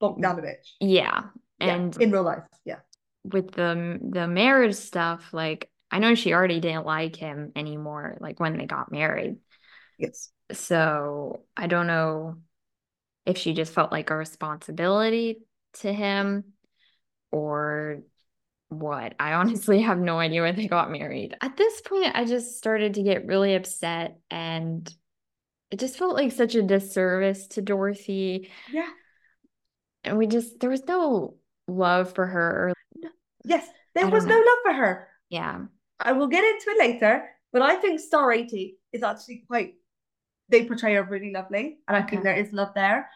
Speaker 2: Bogdanovich.
Speaker 1: Yeah.
Speaker 2: Yeah,
Speaker 1: And
Speaker 2: in real life. Yeah.
Speaker 1: with the the marriage stuff, like I know she already didn't like him anymore, like when they got married.
Speaker 2: Yes.
Speaker 1: So I don't know if she just felt like a responsibility to him or what. I honestly (laughs) have no idea when they got married. At this point, I just started to get really upset and it just felt like such a disservice to Dorothy.
Speaker 2: Yeah.
Speaker 1: And we just, there was no love for her. Or,
Speaker 2: Yes. There
Speaker 1: I
Speaker 2: was no love for her.
Speaker 1: yeah.
Speaker 2: I will get into it later, but I think Star 80 is actually quite they portray her really lovely, and I think there is love there.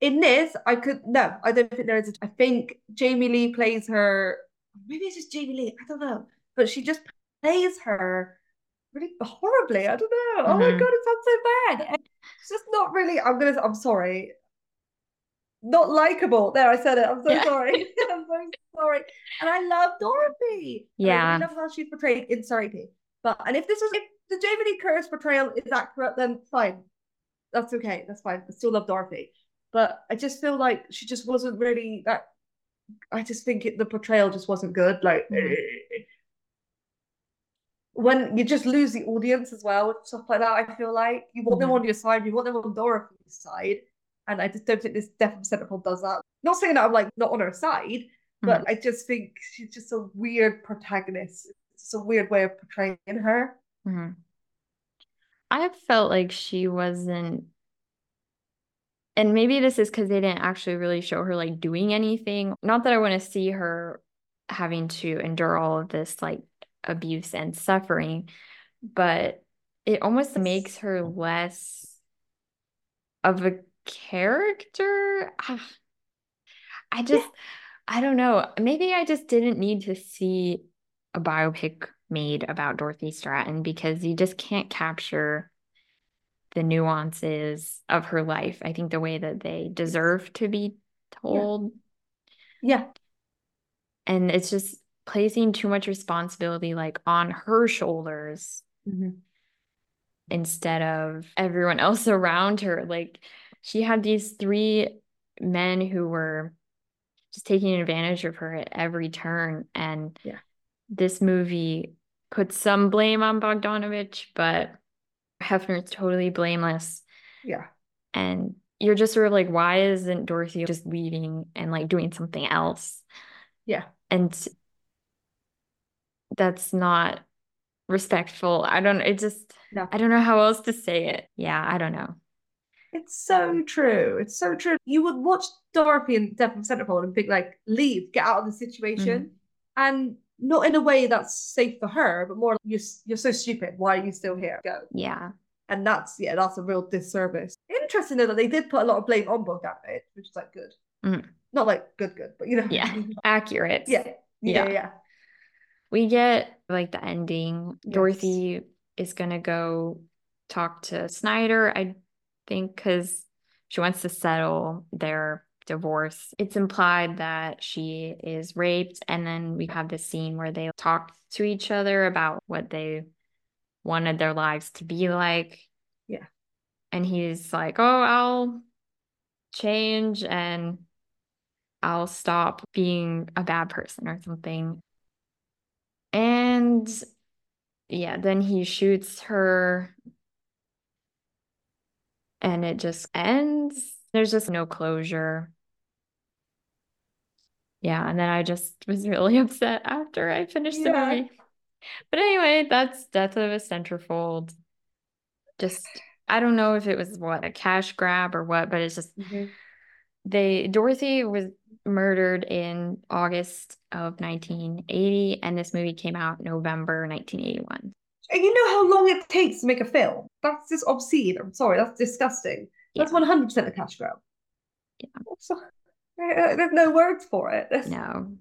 Speaker 2: In this, I could no, I don't think there is. I think Jamie Lee plays her. Maybe it's just Jamie Lee. I don't know, but she just plays her really horribly. I don't know. Oh my
Speaker 1: Mhm.
Speaker 2: god, it sounds so bad. It's just not really. I'm gonna. I'm sorry. Not likable. There, I said it. I'm so
Speaker 1: Yeah.
Speaker 2: sorry. (laughs) (laughs) I'm so sorry. And I love Dorothy. Yeah, I really love how she's portrayed in Star 80. But and if this was if the Jamie Lee Curtis portrayal is accurate, then fine. That's okay. That's fine. I still love Dorothy. But I just feel like she just wasn't really that I just think it, the portrayal just wasn't good. Like
Speaker 1: Mhm.
Speaker 2: when you just lose the audience as well with stuff like that, I feel like you want them
Speaker 1: Mhm.
Speaker 2: on your side, you want them on Dorothy's side. And I just don't think this Death of Centerfold does that. Not saying that I'm like not on her side, but I just think she's just a weird protagonist. It's a weird way of portraying her.
Speaker 1: Mhm. I felt like she wasn't, and maybe this is because they didn't actually really show her like doing anything. Not that I want to see her having to endure all of this like abuse and suffering, but it almost makes her less of a character. Ah, I just, I don't know. Maybe I just didn't need to see a biopic made about Dorothy Stratten because you just can't capture the nuances of her life. I think the way that they deserve to be told.
Speaker 2: Yeah.
Speaker 1: And it's just placing too much responsibility like on her shoulders mm-hmm. instead of everyone (laughs) else around her. Like she had these three men who were just taking advantage of her at every turn. And
Speaker 2: Yeah.
Speaker 1: this movie puts some blame on Bogdanovich, but Hefner's totally blameless.
Speaker 2: Yeah.
Speaker 1: And you're just sort of like, why isn't Dorothy just leaving and like doing something else?
Speaker 2: Yeah.
Speaker 1: And that's not respectful. I don't, it just,
Speaker 2: No.
Speaker 1: I don't know how else to say it. Yeah, I don't know.
Speaker 2: It's so true. It's so true. You would watch Dorothy and Death from Centerfold and think like, leave, get out of the situation,
Speaker 1: Mhm.
Speaker 2: and not in a way that's safe for her, but more you're you're so stupid. Why are you still here? Go.
Speaker 1: Yeah.
Speaker 2: And that's yeah, that's a real disservice. Interesting though that they did put a lot of blame on it, which is like good.
Speaker 1: Mhm.
Speaker 2: Not like good, good, but you know.
Speaker 1: Yeah. (laughs) Accurate.
Speaker 2: yeah. Yeah.
Speaker 1: Yeah.
Speaker 2: Yeah.
Speaker 1: We get like the ending.
Speaker 2: Yes.
Speaker 1: Dorothy is gonna go talk to Snider, I think, because she wants to settle their divorce. It's implied that she is raped, and then we have this scene where they talk to each other about what they wanted their lives to be like.
Speaker 2: Yeah.
Speaker 1: And he's like, Oh, I'll change and I'll stop being a bad person or something. And yeah, then he shoots her and it just ends. There's just no closure. Yeah, and then I just was really (laughs) upset after I finished the
Speaker 2: Yeah.
Speaker 1: movie. But anyway, that's Death of a Centerfold. Just, I don't know if it was what, a cash grab or what, but it's just
Speaker 2: Mhm.
Speaker 1: they Dorothy was murdered in August of 1980, and this movie came out November 1981.
Speaker 2: And you know how long it takes to make a film? That's just obscene. I'm sorry, that's disgusting. That's
Speaker 1: Yeah.
Speaker 2: 100% a cash grab.
Speaker 1: Yeah. (laughs)
Speaker 2: There's no words for it. (laughs)
Speaker 1: No.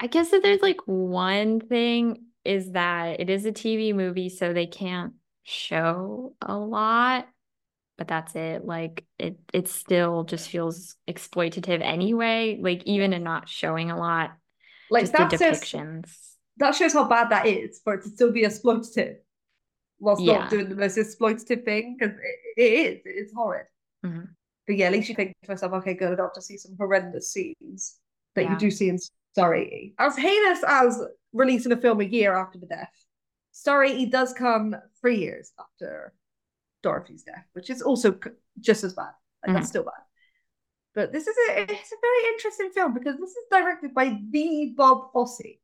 Speaker 1: I guess that there's like one thing is that it is a TV movie, so they can't show a lot, but that's it. Like it it still just feels exploitative anyway, like even in not showing a lot,
Speaker 2: Like
Speaker 1: just
Speaker 2: that
Speaker 1: the
Speaker 2: says that shows how bad that is for it to still be exploitative, whilst
Speaker 1: Yeah.
Speaker 2: not doing the most exploitative thing because it, it is. It's horrid.
Speaker 1: Mhm.
Speaker 2: But yeah, at least you think to myself, okay, good. I don't have to see some horrendous scenes that
Speaker 1: Yeah.
Speaker 2: you do see in Sorry. As heinous as releasing a film a year after the death, Sorry, he does come three years after Dorothy's death, which is also just as bad. Like, That's mm-hmm. still bad. But this is a it's a very interesting film because this is directed by the Bob Fosse.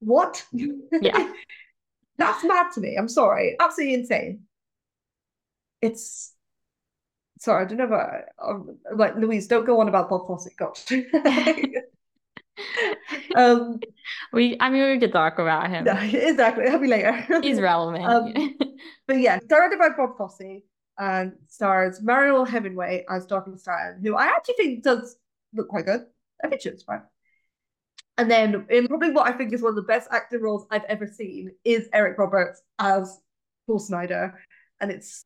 Speaker 2: What?
Speaker 1: Yeah. (laughs)
Speaker 2: That's mad to me. I'm sorry. Absolutely insane. It's sorry, I don't know about um, like Louise, don't go on about Bob Fosse. Gosh. (laughs) um
Speaker 1: We I mean we could talk about him.
Speaker 2: no, (laughs) exactly. Be later. (laughs)
Speaker 1: He's relevant.
Speaker 2: Um, But yeah, directed by Bob Fosse and stars Mariel Hemingway as Dorothy Stratten, who I actually think does look quite good. I think she looks fine. And then in probably what I think is one of the best acting roles I've ever seen is Eric Roberts as Paul Snider. And it's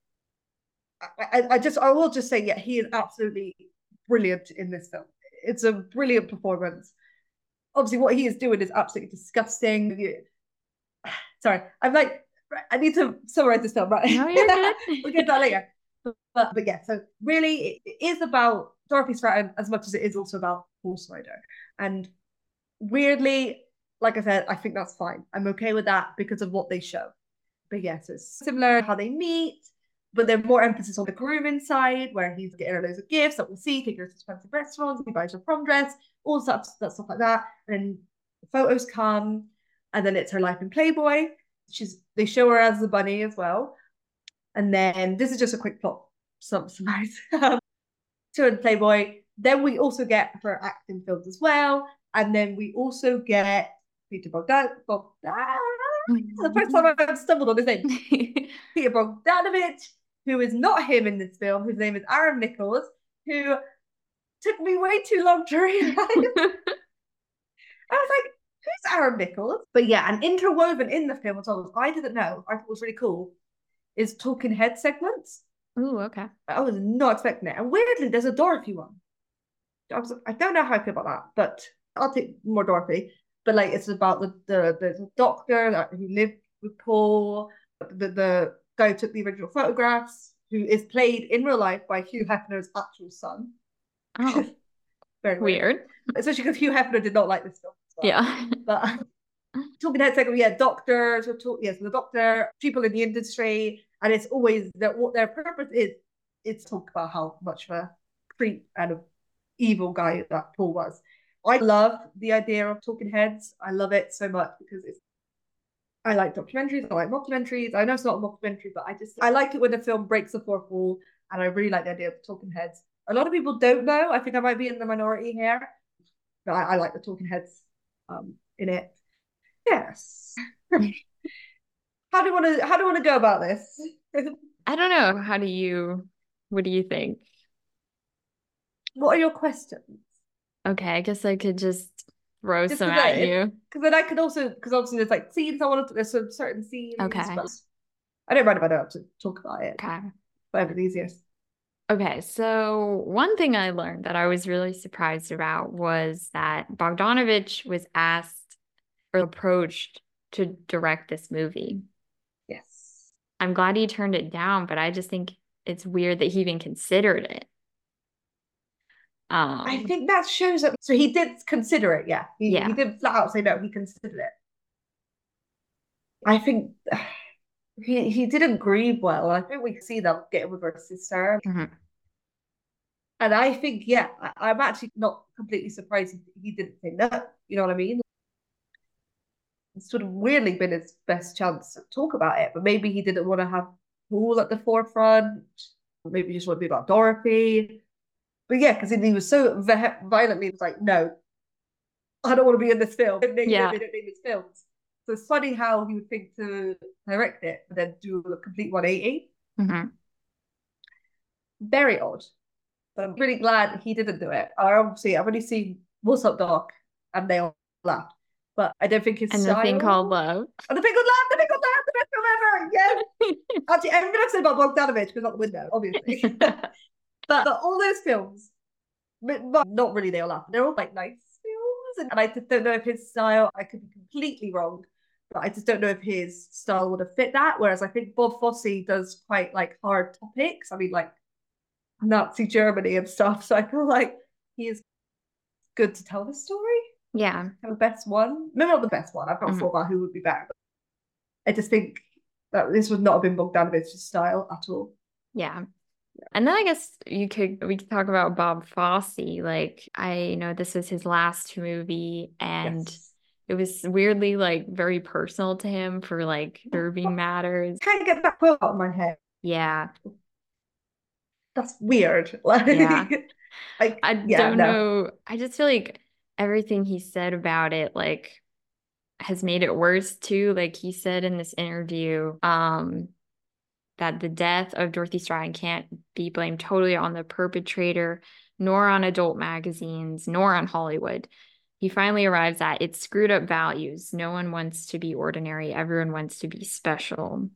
Speaker 2: I, I, just I will just say, yeah, he is absolutely brilliant in this film. It's a brilliant performance. Obviously, what he is doing is absolutely disgusting. (sighs) Sorry, I'm like I need to summarize this film, right?
Speaker 1: No, you're (laughs) good.
Speaker 2: we'll get that later. But, but yeah, so really it, is about Dorothy Stratten as much as it is also about Paul Snider. And weirdly, like I said, I think that's fine. I'm okay with that because of what they show. But yes, it's similar how they meet, but there's more emphasis on the grooming side where he's getting her loads of gifts that we'll see, take her to expensive restaurants, he buys her prom dress, all stuff, that stuff like that. And then the photos come, and then it's her life in Playboy. She's they show her as the bunny as well. And then this is just a quick plot sum- summarize. (laughs) Um, to in Playboy. Then we also get her acting films as well. And then we also get Peter Bogdan. Bogdan (laughs) the first time I've stumbled on his name. (laughs) Peter Bogdanovich, who is not him in this film. His name is Aram Nicholas, who took me way too long to realize. (laughs) I was like, who's Aram Nicholas? But yeah, and interwoven in the film as well, I didn't know, I thought was really cool, is talking head segments.
Speaker 1: Oh, okay.
Speaker 2: I was not expecting it. And weirdly, there's a Dorothy one. I, was, I don't know how I feel about that, but I'll take more Dorothy. But like, it's about the the, the doctor that who lived with Paul, the the guy who took the original photographs, who is played in real life by Hugh Hefner's actual son.
Speaker 1: Oh, (laughs)
Speaker 2: Very
Speaker 1: weird.
Speaker 2: Especially because Hugh Hefner did not like this film. well.
Speaker 1: Yeah. (laughs)
Speaker 2: But (laughs) talking head segment, yeah, doctors, we're talk, yes, the doctor, people in the industry, and it's always that what their purpose is, is talk about how much of a creep and a evil guy that Paul was. I love the idea of talking heads. I love it so much because it's I like documentaries, I like mockumentaries. I know it's not a mockumentary, but I just I like it when a film breaks the fourth wall and I really like the idea of talking heads. A lot of people don't know. I think I might be in the minority here. But I, I like the talking heads um, in it. Yes. how do you want to? How do you want to go about this? (laughs)
Speaker 1: I don't know. How do you? What do you think?
Speaker 2: What are your questions?
Speaker 1: Okay, I guess I could just throw
Speaker 2: Just
Speaker 1: some at
Speaker 2: I-
Speaker 1: you.
Speaker 2: Because then I could also because obviously there's like scenes I want to there's some certain scenes.
Speaker 1: Okay.
Speaker 2: I don't mind if I don't have to talk about it.
Speaker 1: Okay.
Speaker 2: Whatever's easiest.
Speaker 1: Okay, so one thing I learned that I was really surprised about was that Bogdanovich was asked or approached to direct this movie.
Speaker 2: Yes.
Speaker 1: I'm glad he turned it down, but I just think it's weird that he even considered it. Um,
Speaker 2: I think that shows that so he did consider it, yeah. He,
Speaker 1: Yeah.
Speaker 2: he did flat out say no, he considered it. I think (sighs) he he didn't grieve well. I think we see that getting with her sister.
Speaker 1: Mhm.
Speaker 2: And I think, yeah, I, I'm actually not completely surprised he, he didn't say no. You know what I mean? It's sort of weirdly been his best chance to talk about it, but maybe he didn't want to have Paul at the forefront. Maybe he just want to be about Dorothy. But yeah, because he was so violently was like, no, I don't want to be in this film. They don't name-
Speaker 1: Yeah.
Speaker 2: they don't name this films. So it's funny how he would think to direct it, but then do a complete 180.
Speaker 1: mhm.
Speaker 2: Very odd. But I'm really glad he didn't do it. I obviously I've only seen What's Up Doc and they all laughed. But I don't think his
Speaker 1: And the thing called love.
Speaker 2: And the big good laugh, the big good laugh, the best film ever. Yes. (laughs) Actually, everything I've said about Bogdanovich goes out the window, obviously. (laughs) but, but all those films, but but not really they all laugh. They're all like nice films. And, and I just don't know if his style, I could be completely wrong, but I just don't know if his style would have fit that. Whereas I think Bob Fosse does quite like hard topics. I mean, like Nazi Germany and stuff. So I feel like he is good to tell the story.
Speaker 1: Yeah.
Speaker 2: The best one. Maybe not the best one. I've not
Speaker 1: Mhm.
Speaker 2: thought about who would be better. I just think that this would not have been Bogdanovich's style at all.
Speaker 1: Yeah. And then I guess you could we could talk about Bob Fosse. Like I know this was his last movie and
Speaker 2: Yes.
Speaker 1: it was weirdly like very personal to him for like (laughs) disturbing matters.
Speaker 2: Can't get that quote out of my head.
Speaker 1: Yeah.
Speaker 2: That's weird. (laughs) Like,
Speaker 1: Yeah.
Speaker 2: I,
Speaker 1: I
Speaker 2: yeah,
Speaker 1: don't
Speaker 2: no.
Speaker 1: know. I just feel like everything he said about it like has made it worse too. Like he said in this interview, um, that the death of Dorothy Stratten can't be blamed totally on the perpetrator, nor on adult magazines, nor on Hollywood. He finally arrives at it's screwed up values. No one wants to be ordinary. Everyone wants to be special.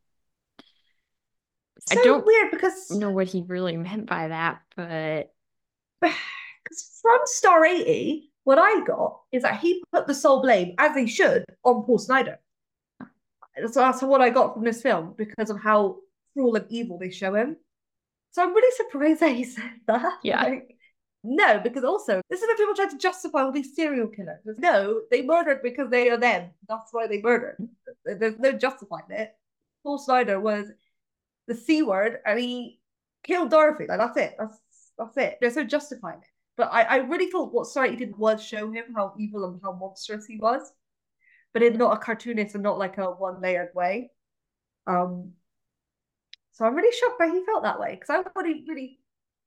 Speaker 1: I
Speaker 2: So
Speaker 1: don't
Speaker 2: weird because
Speaker 1: know what he really meant by that, but (sighs)
Speaker 2: because from Star 80, what I got is that he put the sole blame, as he should, on Paul Snider. So that's what I got from this film because of how cruel and evil they show him. So I'm really surprised that he (laughs) said that.
Speaker 1: Yeah.
Speaker 2: Like, no, because also this is what people try to justify all these serial killers. No, they murdered because they are them. That's why they murdered. There's no justifying it. Paul Snider was the C word and he killed Dorothy. Like that's it. That's that's it. There's no justifying it. But I, I really thought what Sorry did was show him how evil and how monstrous he was. But in not a cartoonist and not like a one layered way. Um so I'm really shocked that he felt that way. Because I thought he really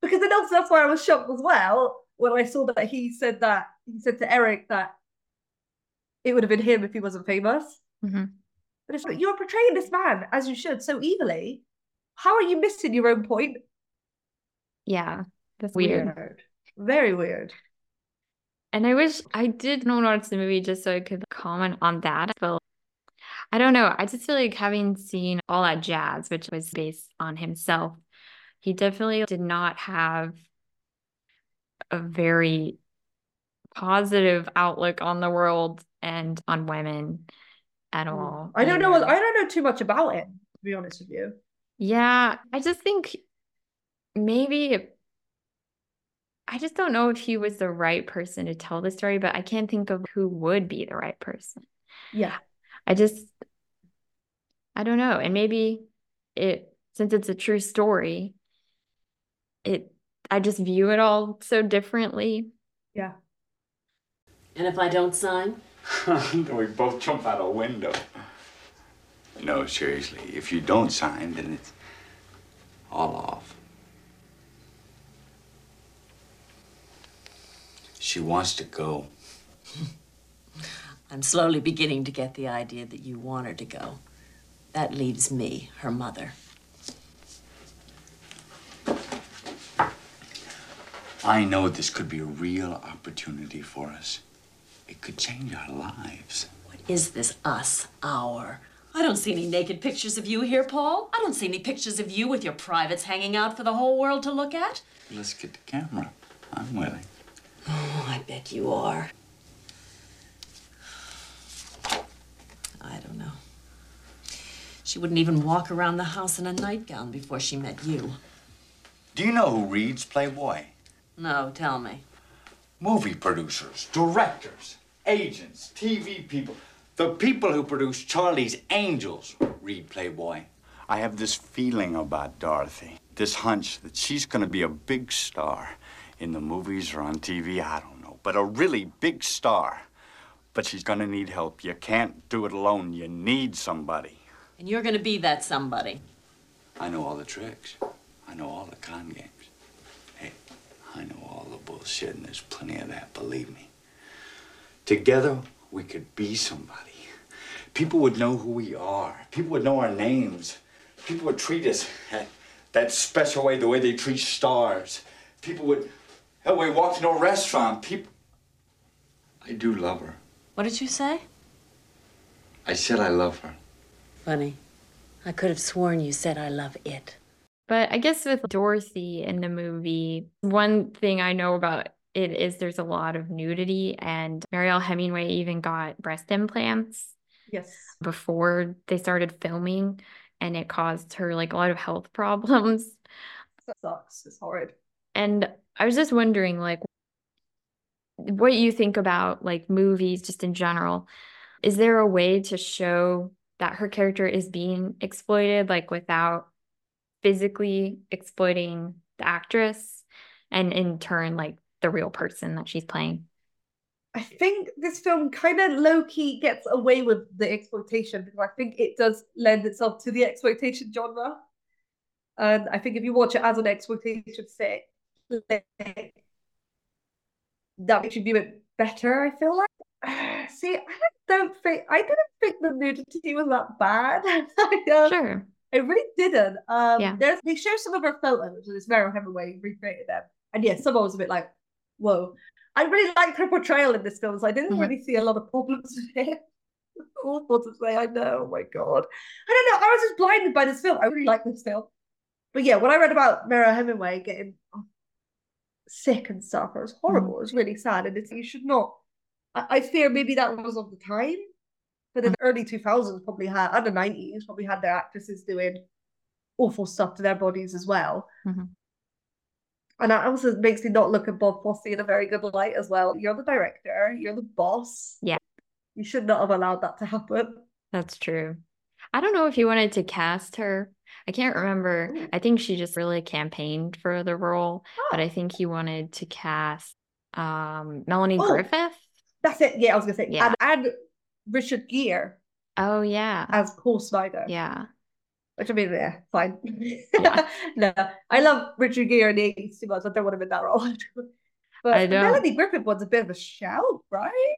Speaker 2: because then also that's why I was shocked as well when I saw that he said that he said to Eric that it would have been him if he wasn't famous.
Speaker 1: Mhm.
Speaker 2: But it's like you're portraying this man as you should so evilly. How are you missing your own point?
Speaker 1: yeah, that's weird.
Speaker 2: Very weird.
Speaker 1: And I wish I did know not the movie just so I could comment on that. But I don't know. I just feel like having seen All That Jazz, which was based on himself, he definitely did not have a very positive outlook on the world and on women at all.
Speaker 2: I don't know. I don't know too much about it, to be honest with you.
Speaker 1: Yeah, I just think maybe I just don't know if he was the right person to tell the story, but I can't think of who would be the right person.
Speaker 2: Yeah.
Speaker 1: I just, I don't know. And maybe it, since it's a true story, it, I just view it all so differently.
Speaker 2: Yeah.
Speaker 10: And if I don't sign? (laughs)
Speaker 11: we both jump out a window. No, seriously. If you don't sign, then it's all off. She wants to go. (laughs)
Speaker 10: I'm slowly beginning to get the idea that you want her to go. That leaves me, her mother.
Speaker 11: I know this could be a real opportunity for us. It could change our lives.
Speaker 10: What is this us, our? I don't see any naked pictures of you here, Paul. I don't see any pictures of you with your privates hanging out for the whole world to look at.
Speaker 11: Let's get the camera. I'm willing.
Speaker 10: Oh, I bet you are. I don't know. She wouldn't even walk around the house in a nightgown before she met you.
Speaker 11: Do you know who reads Playboy?
Speaker 10: No, tell me.
Speaker 11: Movie producers, directors, agents, TV people. The people who produce Charlie's Angels read Playboy. I have this feeling about Dorothy, this hunch that she's going to be a big star in the movies or on TV, I don't know, but a really big star. But she's going to need help. You can't do it alone. You need somebody.
Speaker 10: And you're gonna be that somebody.
Speaker 11: I know all the tricks. I know all the con games. Hey, I know all the bullshit, and there's plenty of that, believe me. Together, we could be somebody. People would know who we are. People would know our names. People would treat us (laughs) that special way, the way they treat stars. People would, hell, we walked into a restaurant. People, I do love her.
Speaker 10: What did you say?
Speaker 11: I said I love her.
Speaker 10: Funny. I could have sworn you said I love it.
Speaker 1: But I guess with Dorothy in the movie, one thing I know about it is there's a lot of nudity, and Mariel Hemingway even got breast implants
Speaker 2: Yes.
Speaker 1: before they started filming, and it caused her like a lot of health (laughs) problems.
Speaker 2: That sucks. It's horrid.
Speaker 1: And I was just wondering, like, what you think about like movies just in general. Is there a way to show that her character is being exploited, like without physically exploiting the actress and in turn, like the real person that she's playing?
Speaker 2: I think this film kind of low key gets away with the exploitation because I think it does lend itself to the exploitation genre. And I think if you watch it as an exploitation flick, that makes you view it better, I feel like. (sighs) See, I don't think I didn't think the nudity was that bad. (laughs) I, um,
Speaker 1: Sure.
Speaker 2: I really didn't. Um,
Speaker 1: Yeah.
Speaker 2: there's they show some of her photos, and it's Mariel Hemingway recreated them, and yeah, some of was a bit like, whoa. I really liked her portrayal in this film, so I didn't
Speaker 1: Mhm.
Speaker 2: really see a lot of problems with it. (laughs) Awful to say, I know. Oh my god, I don't know. I was just blinded by this film. I really like this film, but yeah, when I read about Mariel Hemingway getting sick and stuff, it was horrible. It was really sad, and it's you should not. I, I fear maybe that was of the time, but in the early two thousands, probably had and the nineties, probably had their actresses doing awful stuff to their bodies as well.
Speaker 1: Mhm.
Speaker 2: And that also makes me not look at Bob Fosse in a very good light as well. You're the director, you're the boss.
Speaker 1: Yeah.
Speaker 2: You should not have allowed that to happen.
Speaker 1: That's true. I don't know if he wanted to cast her. I can't remember. I think she just really campaigned for the role, but
Speaker 2: Oh.
Speaker 1: I think he wanted to cast um Melanie
Speaker 2: Oh.
Speaker 1: Griffith.
Speaker 2: That's it. Yeah, I was gonna say.
Speaker 1: Yeah.
Speaker 2: And, and Richard Gere
Speaker 1: Oh yeah.
Speaker 2: as Paul Snider.
Speaker 1: Yeah.
Speaker 2: Which I mean, yeah, fine. (laughs) no, I love Richard Gere in the 80s too much. I don't want him in that role. (laughs) but. Melanie Griffith was a bit of a shout, right?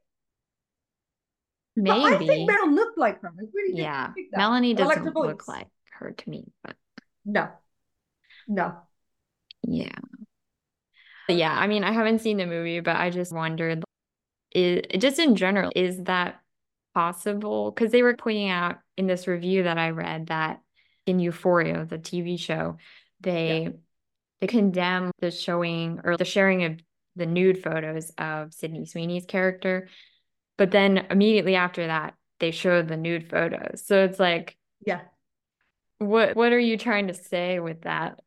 Speaker 2: But I
Speaker 1: Maybe.
Speaker 2: think Mariel looked like her. I really
Speaker 1: Yeah. Melanie
Speaker 2: I liked her
Speaker 1: doesn't look
Speaker 2: voice.
Speaker 1: like to me, but
Speaker 2: No. No.
Speaker 1: yeah. Yeah, I mean, I haven't seen the movie, but I just wondered, is just in general, is that possible? Because they were pointing out in this review that I read that in Euphoria, the TV show, they they condemn the showing or the sharing of the nude photos of Sydney Sweeney's character, but then immediately after that, they show the nude photos. So it's like,
Speaker 2: Yeah.
Speaker 1: What what are you trying to say with that?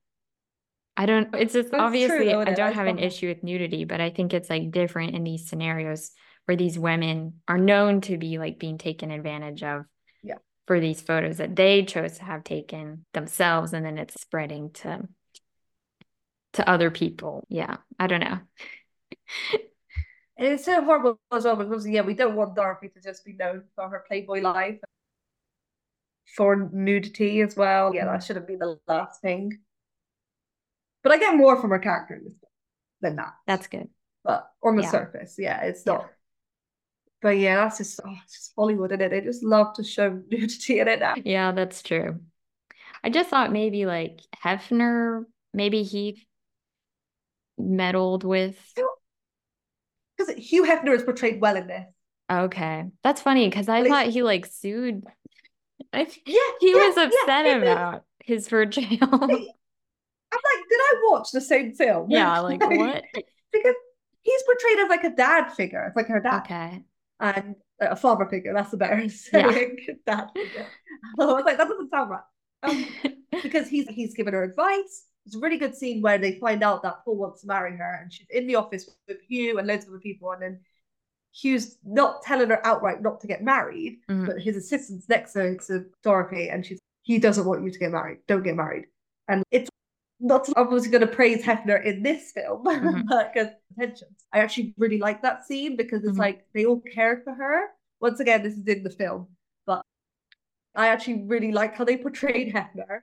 Speaker 1: I don't, it's just
Speaker 2: That's
Speaker 1: obviously
Speaker 2: though,
Speaker 1: I don't have an issue with nudity, but I think it's like different in these scenarios where these women are known to be like being taken advantage of
Speaker 2: Yeah.
Speaker 1: for these photos that they chose to have taken themselves and then it's spreading to to other people. Yeah, I don't know.
Speaker 2: And it's so horrible as well because yeah, we don't want Dorothy to just be known for her Playboy life, for nudity as well. Yeah, that mm. shouldn't be the last thing. But I get more from her character in this film than that.
Speaker 1: That's good.
Speaker 2: but on the
Speaker 1: Yeah.
Speaker 2: surface, yeah, it's not. But yeah, that's just, oh, it's just Hollywood in it. They just love to show (laughs) nudity in it now.
Speaker 1: Yeah, that's true. I just thought maybe like Hefner, maybe he meddled with.
Speaker 2: Because Hugh Hefner is portrayed well in this.
Speaker 1: Okay, that's funny because I
Speaker 2: At
Speaker 1: thought he like sued. I,
Speaker 2: Yeah,
Speaker 1: he
Speaker 2: yeah,
Speaker 1: was
Speaker 2: yeah,
Speaker 1: upset
Speaker 2: was-
Speaker 1: about his portrayal.
Speaker 2: I'm like, did I watch the same film?
Speaker 1: Yeah, (laughs) like what?
Speaker 2: Because he's portrayed as like a dad figure, like her dad,
Speaker 1: Okay.
Speaker 2: and uh, a father figure. That's the better
Speaker 1: Yeah.
Speaker 2: saying. (laughs) Dad figure. (laughs) I was like, that doesn't sound right. Um, because he's he's given her advice. It's a really good scene where they find out that Paul wants to marry her, and she's in the office with Hugh and loads of other people, and then Hugh's not telling her outright not to get married,
Speaker 1: Mhm.
Speaker 2: but his assistant's next to, to Dorothy, and she's he doesn't want you to get married. Don't get married. And it's not obviously going to praise Hefner in this film, (laughs)
Speaker 1: Mhm.
Speaker 2: but because intentions. I actually really like that scene because it's
Speaker 1: Mhm.
Speaker 2: like they all cared for her. Once again, this is in the film, but I actually really like how they portrayed Hefner.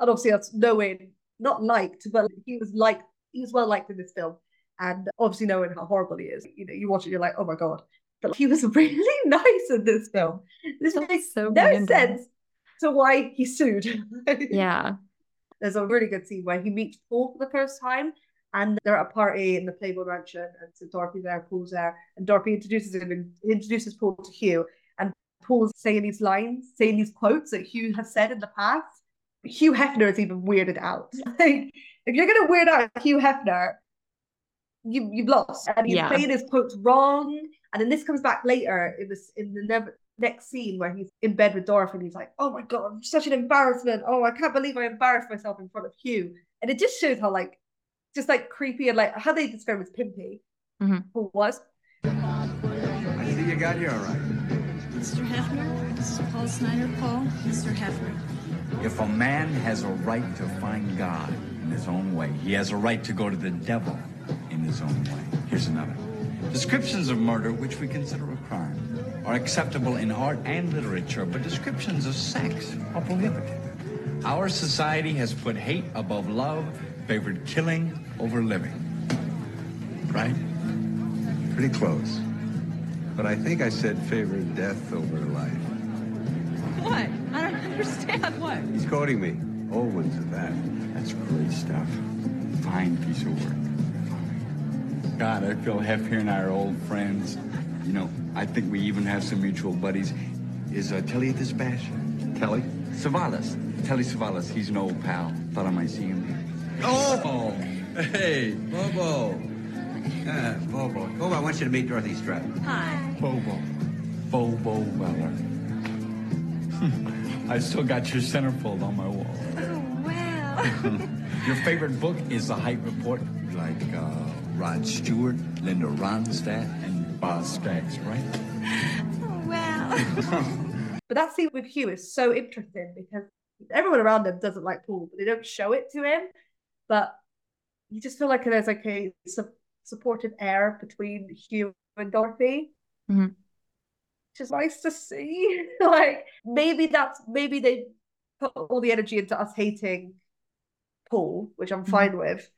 Speaker 2: And obviously, that's no way not liked, but he was like he was well liked in this film. And obviously, knowing how horrible he is, you know, you watch it, you're like, oh my god. But he was (laughs) really nice in this film. This
Speaker 1: That's
Speaker 2: makes
Speaker 1: so
Speaker 2: no
Speaker 1: random.
Speaker 2: sense to why he sued. (laughs)
Speaker 1: Yeah.
Speaker 2: There's a really good scene where he meets Paul for the first time, and they're at a party in the Playboy Mansion, and so Dorothy's there, Paul's there, and Dorothy introduces him and introduces Paul to Hugh, and Paul's saying these lines, saying these quotes that Hugh has said in the past. Hugh Hefner is even weirded out. (laughs) Like, if you're gonna weird out Hugh Hefner, you you've lost, and he's
Speaker 1: Yeah.
Speaker 2: saying his quotes wrong, and then this comes back later in this in the never next scene where he's in bed with Dorothy and he's like, Oh my god, I'm such an embarrassment. Oh, I can't believe I embarrassed myself in front of Hugh. And it just shows how like just like creepy and like how they describe him as pimpy
Speaker 1: Mhm.
Speaker 2: Paul was.
Speaker 12: I see you got here all right.
Speaker 10: Mr. Hefner, this is Paul Snider. Paul, Mr. Hefner.
Speaker 11: If a man has a right to find God in his own way, he has a right to go to the devil in his own way. Here's another. Descriptions of murder, which we consider a crime, are acceptable in art and literature, but descriptions of sex are prohibited. Our society has put hate above love, favored killing over living.
Speaker 12: Right? Pretty close. But I think I said favored death over life.
Speaker 10: What? I don't (laughs) understand what.
Speaker 12: He's quoting me. Old ones at that.
Speaker 11: That's great stuff. Fine piece of work. Fine. God, I feel Hef here and I are old friends. You know, I think we even have some mutual buddies. Is uh, Telly at this bash? Telly? Savalas. Telly Savalas. He's an old pal. Thought I might see him.
Speaker 12: Oh! Hey, Bobo. Uh, Bobo. Bobo, I want you to meet Dorothy Stratten.
Speaker 10: Hi.
Speaker 11: Bobo. Bobo Weller. I still got your centerfold on my wall.
Speaker 10: Oh, well. (laughs)
Speaker 11: Your favorite book is The Hite Report, like uh, Rod Stewart, Linda Ronstadt, and Boz Scaggs, right?
Speaker 10: oh, (laughs) well. (laughs)
Speaker 2: But that scene with Hugh is so interesting because everyone around him doesn't like Paul, but they don't show it to him. But you just feel like there's like a su- supportive air between Hugh and Dorothy.
Speaker 1: Mhm.
Speaker 2: Which is nice to see. (laughs) like maybe that's maybe they put all the energy into us hating Paul, which I'm fine with.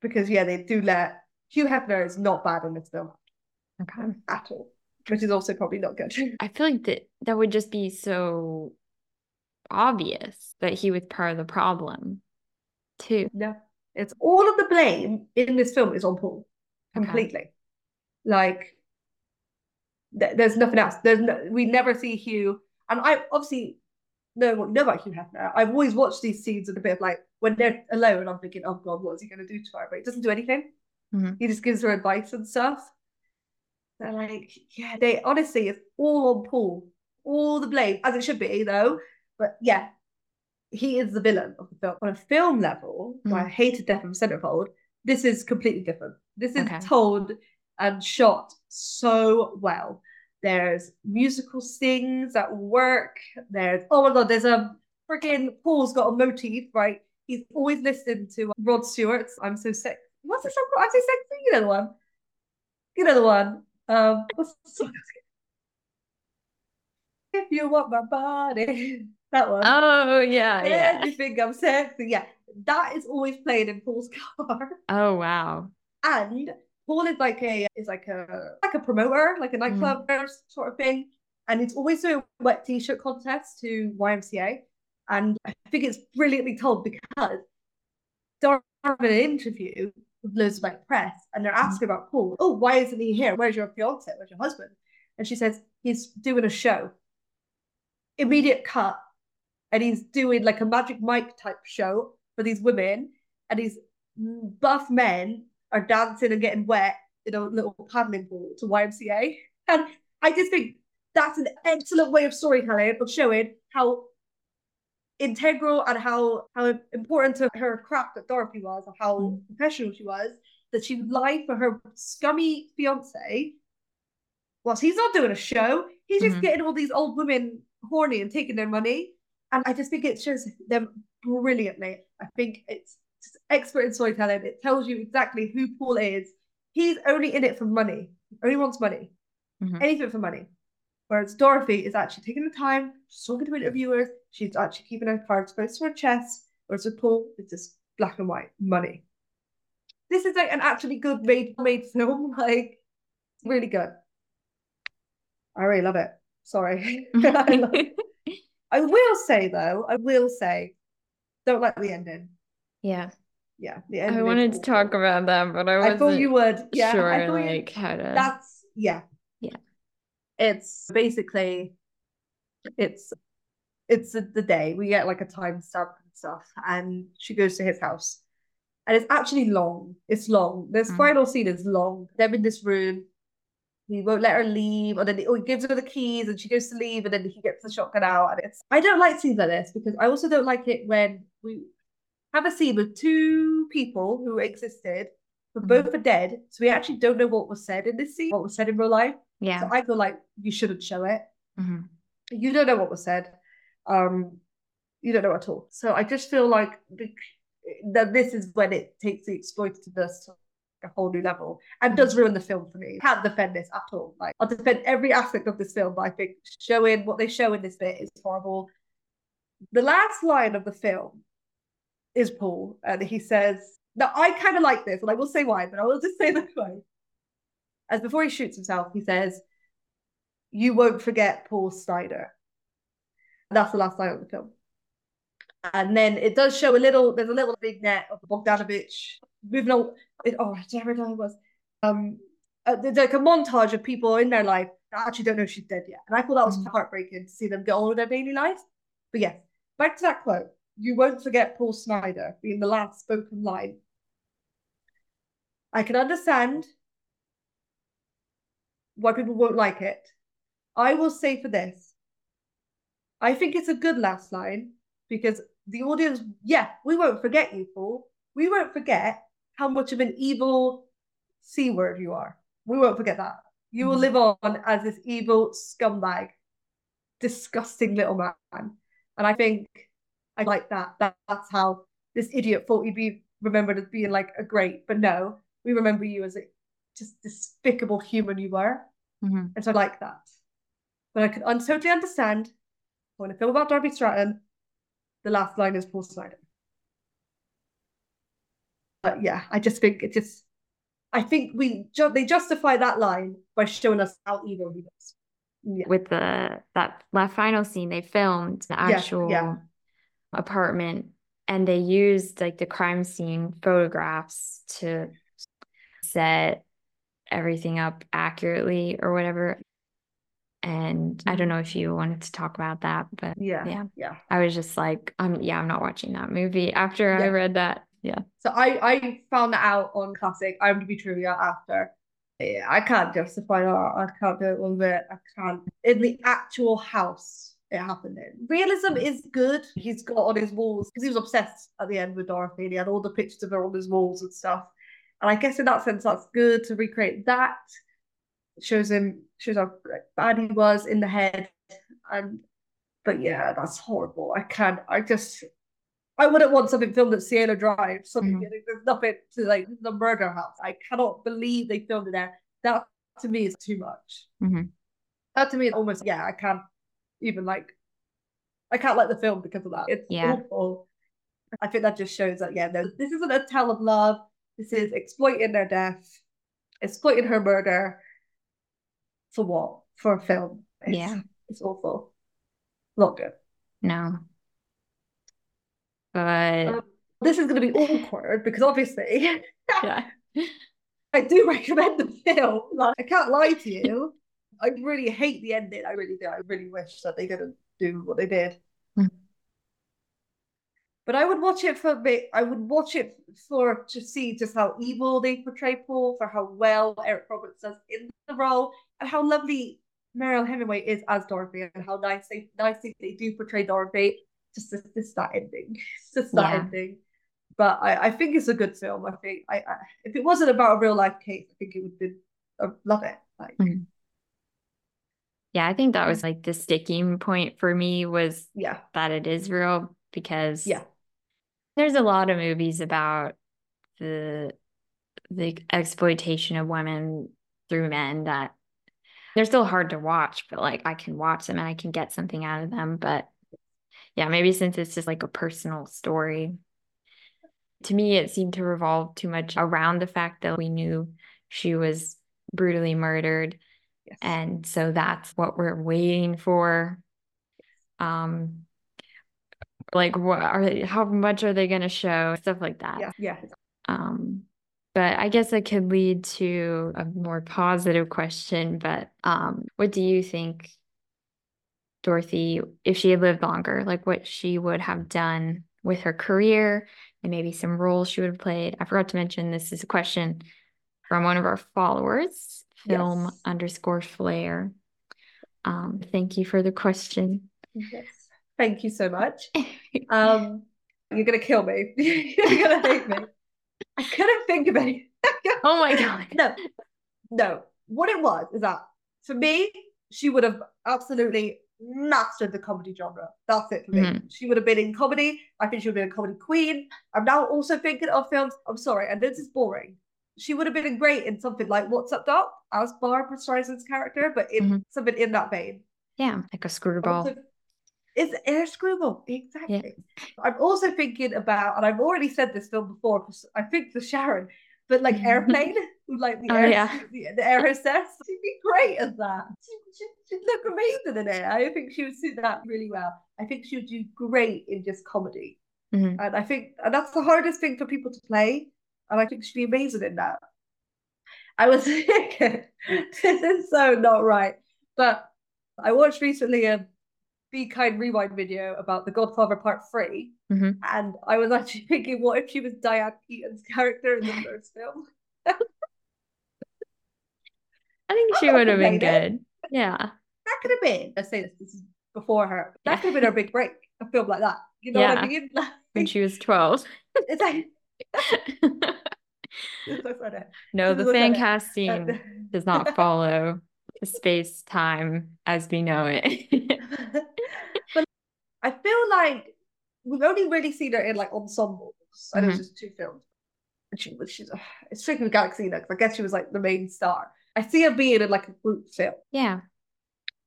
Speaker 2: Because yeah, they do let Hugh Hefner is not bad in this film
Speaker 1: Okay.
Speaker 2: at all. Which is also probably not good. (laughs)
Speaker 1: I feel like that that would just be so obvious that he was part of the problem too.
Speaker 2: No, it's all of the blame in this film is on Paul
Speaker 1: Okay.
Speaker 2: completely. Like, th- there's nothing else. There's no, we never see Hugh, and I obviously know know about Hugh Hefner. I've always watched these scenes with a bit of like when they're alone, I'm thinking, oh God, what is he going to do to her? But he doesn't do anything.
Speaker 1: Mhm.
Speaker 2: He just gives her advice and stuff. They're like, yeah, they honestly, it's all on Paul, all the blame, as it should be, though. But yeah, he is the villain of the film. On a film level, where I hated Death of a Centerfold, this is completely different. This is
Speaker 1: Okay.
Speaker 2: told and shot so well. There's musical stings that work. There's oh my god, there's a freaking Paul's got a motif, right? He's always listening to Rod Stewart's I'm so sick. What's the song called? I'm so sexy. You know the one. You know the one. Um, (laughs) the? If you want my body, (laughs) that one.
Speaker 1: Oh yeah, yeah.
Speaker 2: You think I'm sexy? Yeah, that is always played in Paul's (laughs) car.
Speaker 1: Oh wow.
Speaker 2: And Paul is like a is like a like a promoter, like a mm. nightclub sort of thing, and he's always doing wet t-shirt contests to YMCA, and I think it's brilliantly told because Dara in an interview with loads of like press, and they're mm. asking about Paul. Oh, why isn't he here? Where's your fiance? Where's your husband? And she says he's doing a show. Immediate cut, and he's doing like a Magic Mike type show for these women, and these buff men are dancing and getting wet in a little paddling pool to YMCA. And I just think that's an excellent way of storytelling of showing how integral and how how important to her craft that Dorothy was, and how mm. professional she was, that she lied for her scummy fiance. Whilst he's not doing a show, he's just mm-hmm. getting all these old women horny and taking their money. And I just think it shows them brilliantly. I think it's expert in storytelling. It tells you exactly who Paul is. He's only in it for money. He only wants money. Mm-hmm. Anything for money. Whereas Dorothy is actually taking the time, she's talking to interviewers, she's actually keeping her cards close to her chest, whereas with Paul, it's just black and white money. This is like an actually good made made (laughs) film, like really good. I really love it. Sorry. (laughs) I, love it. (laughs) I will say though, I will say, don't like the ending.
Speaker 1: Yeah.
Speaker 2: Yeah.
Speaker 1: The I wanted to talk about that, but I wasn't
Speaker 2: I thought you would. Yeah.
Speaker 1: Sure,
Speaker 2: I
Speaker 1: like you, how to.
Speaker 2: That's yeah.
Speaker 1: Yeah.
Speaker 2: It's basically, it's it's the day we get like a timestamp and stuff, and she goes to his house, and it's actually long. It's long. This mm. final scene is long. They're in this room. He won't let her leave, or then he, oh, he gives her the keys, and she goes to leave, and then he gets the shotgun out. And it's I don't like scenes like this because I also don't like it when we have a scene with two people who existed, but mm-hmm. both are dead. So we actually don't know what was said in this scene, what was said in real life.
Speaker 1: Yeah.
Speaker 2: So I feel like you shouldn't show it.
Speaker 1: Mm-hmm.
Speaker 2: You don't know what was said. Um, you don't know at all. So I just feel like that this is when it takes the exploitativeness to a whole new level and does ruin the film for me. Can't defend this at all. Like I'll defend every aspect of this film, but I think showing what they show in this bit is horrible. The last line of the film is Paul, and he says, "Now I kind of like this, and I will say why, but I will just say (laughs) the quote." As before he shoots himself, he says, "You won't forget Paul Snider." That's the last line of the film. And then it does show a little. There's a little vignette of Bogdanovich moving on. It, oh, whatever it was. Um, uh, there's like a montage of people in their life that actually don't know she's dead yet, and I thought that was mm-hmm. heartbreaking to see them get on with their daily life. But yes, back to that quote you won't forget Paul Snider being the last spoken line. I can understand why people won't like it. I will say for this, I think it's a good last line because the audience, yeah, we won't forget you, Paul. We won't forget how much of an evil C word you are. We won't forget that. You will live on as this evil scumbag, disgusting little man. And I think I like that. that. That's how this idiot thought he'd be remembered as being like a great, but no, we remember you as a just despicable human you were.
Speaker 1: Mm-hmm.
Speaker 2: And so I like that. But I can un- totally understand when a film about Dorothy Stratten, the last line is Paul Snider. But yeah, I just think it just I think we ju- they justify that line by showing us how evil he was.
Speaker 1: Yeah. With the that that final scene, they filmed the actual yeah, yeah apartment and they used like the crime scene photographs to set everything up accurately or whatever and I don't know if you wanted to talk about that, but
Speaker 2: yeah,
Speaker 1: yeah,
Speaker 2: yeah.
Speaker 1: I was just like, um, yeah, I'm not watching that movie after yeah. I read that. Yeah.
Speaker 2: So I I found that out on classic IMDb trivia after. Yeah, I can't justify that. I can't do it one bit. I can't in the actual house it happened in. Realism is good. He's got on his walls because he was obsessed at the end with Dorothy. And he had all the pictures of her on his walls and stuff. And I guess in that sense, that's good to recreate that. It shows him shows how bad he was in the head. And but yeah, that's horrible. I can't. I just. I wouldn't want something filmed at Cielo Drive. Something mm-hmm. there's nothing to like the murder house. I cannot believe they filmed it there. That to me is too much.
Speaker 1: Mm-hmm.
Speaker 2: That to me is almost yeah. I can't even like I can't like the film because of that. It's yeah. awful. I think that just shows that yeah, this isn't a tale of love. This is exploiting their death. exploiting her murder for what? For a film. It's,
Speaker 1: Yeah.
Speaker 2: It's awful. Not good.
Speaker 1: No. But
Speaker 2: Um, this is going to be awkward because obviously (laughs)
Speaker 1: yeah. (laughs)
Speaker 2: I do recommend the film. Like, I can't lie to you. I really hate the ending. I really do. I really wish that they didn't do what they did.
Speaker 1: Mhm.
Speaker 2: But I would watch it for a bit. I would watch it for to see just how evil they portray Paul, for how well Eric Roberts does in the role, and how lovely Mariel Hemingway is as Dorothy, and how nice they nicely they do portray Dorothy. Just this, this that ending, just that
Speaker 1: Yeah.
Speaker 2: ending. But I, I think it's a good film. I think I, I if it wasn't about a real life case, I think it would be I love it. Like
Speaker 1: Mhm. Yeah, I think that was mm-hmm. like the sticking point for me was
Speaker 2: yeah,
Speaker 1: that it is real because
Speaker 2: yeah,
Speaker 1: there's a lot of movies about the the exploitation of women through men that they're still hard to watch, but like I can watch them and I can get something out of them. But yeah, maybe since it's just like a personal story, to me, it seemed to revolve too much around the fact that we knew she was brutally murdered.
Speaker 2: Yes.
Speaker 1: And so that's what we're waiting for. Um, like what are they, how much are they going to show? Stuff like that.
Speaker 2: yeah, yeah.
Speaker 1: Um, but I guess it could lead to a more positive question. But um, what do you think, Dorothy, if she had lived longer, like what she would have done with her career and maybe some roles she would have played? I forgot to mention this is a question from one of our followers, film
Speaker 2: Yes.
Speaker 1: underscore flair. Um, thank you for the question.
Speaker 2: Yes. Thank you so much. (laughs) Um, you're gonna kill me. (laughs) You're gonna hate me. I couldn't think of any. (laughs)
Speaker 1: Oh my God.
Speaker 2: No, no. What it was is that for me, she would have absolutely mastered the comedy genre. That's it for me.
Speaker 1: Mhm.
Speaker 2: She would have been in comedy. I think she would have been a comedy queen. I'm now also thinking of films. I'm sorry, and this is boring. She would have been great in something like What's Up Doc as Barbra Streisand's character, but in
Speaker 1: Mhm.
Speaker 2: something in that vein.
Speaker 1: Yeah, like a screwball.
Speaker 2: Also, it's a screwball, exactly. I'm also thinking about, and I've already said this film before, 'cause I think for Sharon, but like Airplane, (laughs) like the
Speaker 1: Oh,
Speaker 2: air,
Speaker 1: yeah.
Speaker 2: the, the air hostess, she'd be great at that. She, she, she'd look amazing in it. I think she would suit that really well. I think she would do great in just comedy,
Speaker 1: Mhm.
Speaker 2: and I think and that's the hardest thing for people to play, and I think she'd be amazing in that. I was (laughs) thinking, this is so not right, but I watched recently a Be Kind Rewind video about The Godfather Part 3,
Speaker 1: Mhm.
Speaker 2: and I was actually (laughs) thinking, what if she was Diane Keaton's character in the (laughs) first film?
Speaker 1: I think she would have been good. Yeah.
Speaker 2: That could have been, let's say this, this is before her, that could have been her big break, a film like that. You know what I mean?
Speaker 1: When she was 12.
Speaker 2: It's like, it's so funny. (laughs)
Speaker 1: No, the fan casting does not (laughs) follow space time as we know it. (laughs)
Speaker 2: but I feel like we've only really seen her in like ensembles. I know it's
Speaker 1: Mhm.
Speaker 2: just two films. And she was she's it's tricky with Galaxina because I guess she was like the main star. I see her being in like a group film.
Speaker 1: yeah.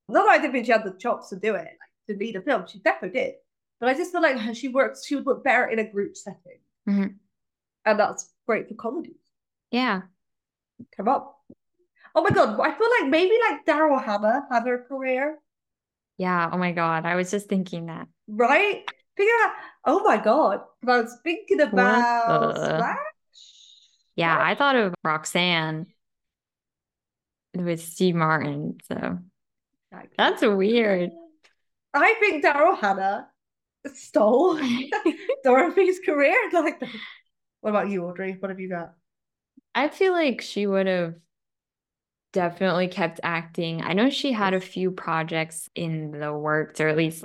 Speaker 2: Not that I didn't think she had the chops to do it, like to lead a film. She definitely did. But I just feel like she works, she would work better in a group setting.
Speaker 1: Mhm.
Speaker 2: And that's great for comedies.
Speaker 1: Yeah.
Speaker 2: Come up. Oh my god, I feel like maybe like Daryl Hannah had her career,
Speaker 1: Yeah. Oh my God. I was just thinking that.
Speaker 2: right? Figure out, oh my god. I was thinking about
Speaker 1: the-
Speaker 2: Smash.
Speaker 1: Yeah. I thought of Roxanne with Steve Martin. So that's weird.
Speaker 2: I think Daryl Hannah stole (laughs) Dorothy's career. Like, what about you, Audrey? What have you got?
Speaker 1: I feel like she would have definitely kept acting. I know she had a few projects in the works, or at least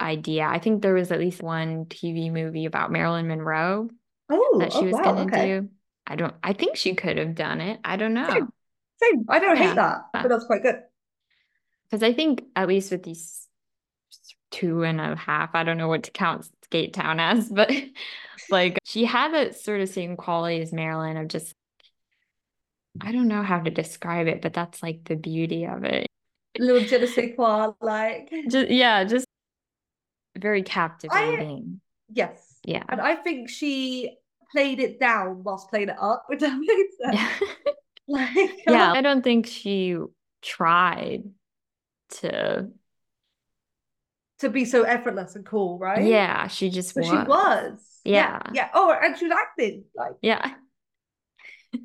Speaker 1: idea. I think there was at least one TV movie about Marilyn Monroe
Speaker 2: Oh,
Speaker 1: that she
Speaker 2: oh,
Speaker 1: was
Speaker 2: wow,
Speaker 1: gonna
Speaker 2: okay.
Speaker 1: do. I don't. I think she could have done it. I don't know.
Speaker 2: Same. Same. I don't
Speaker 1: Yeah.
Speaker 2: hate that, but that's quite good.
Speaker 1: Because I think at least with these two and a half, I don't know what to count Skatetown as, (laughs) but like she had that sort of same quality as Marilyn of just I don't know how to describe it, but that's like the beauty of it.
Speaker 2: Little je ne sais quoi, like (laughs)
Speaker 1: Just yeah, just very captivating.
Speaker 2: yes.
Speaker 1: Yeah.
Speaker 2: And I think she played it down whilst playing it up. (laughs) If that makes sense. like,
Speaker 1: Yeah, I don't think she tried to.
Speaker 2: To be so effortless and cool, right?
Speaker 1: Yeah, she just
Speaker 2: But
Speaker 1: was.
Speaker 2: she was.
Speaker 1: Yeah.
Speaker 2: Yeah. Oh, and she was acting like.
Speaker 1: Yeah. (laughs)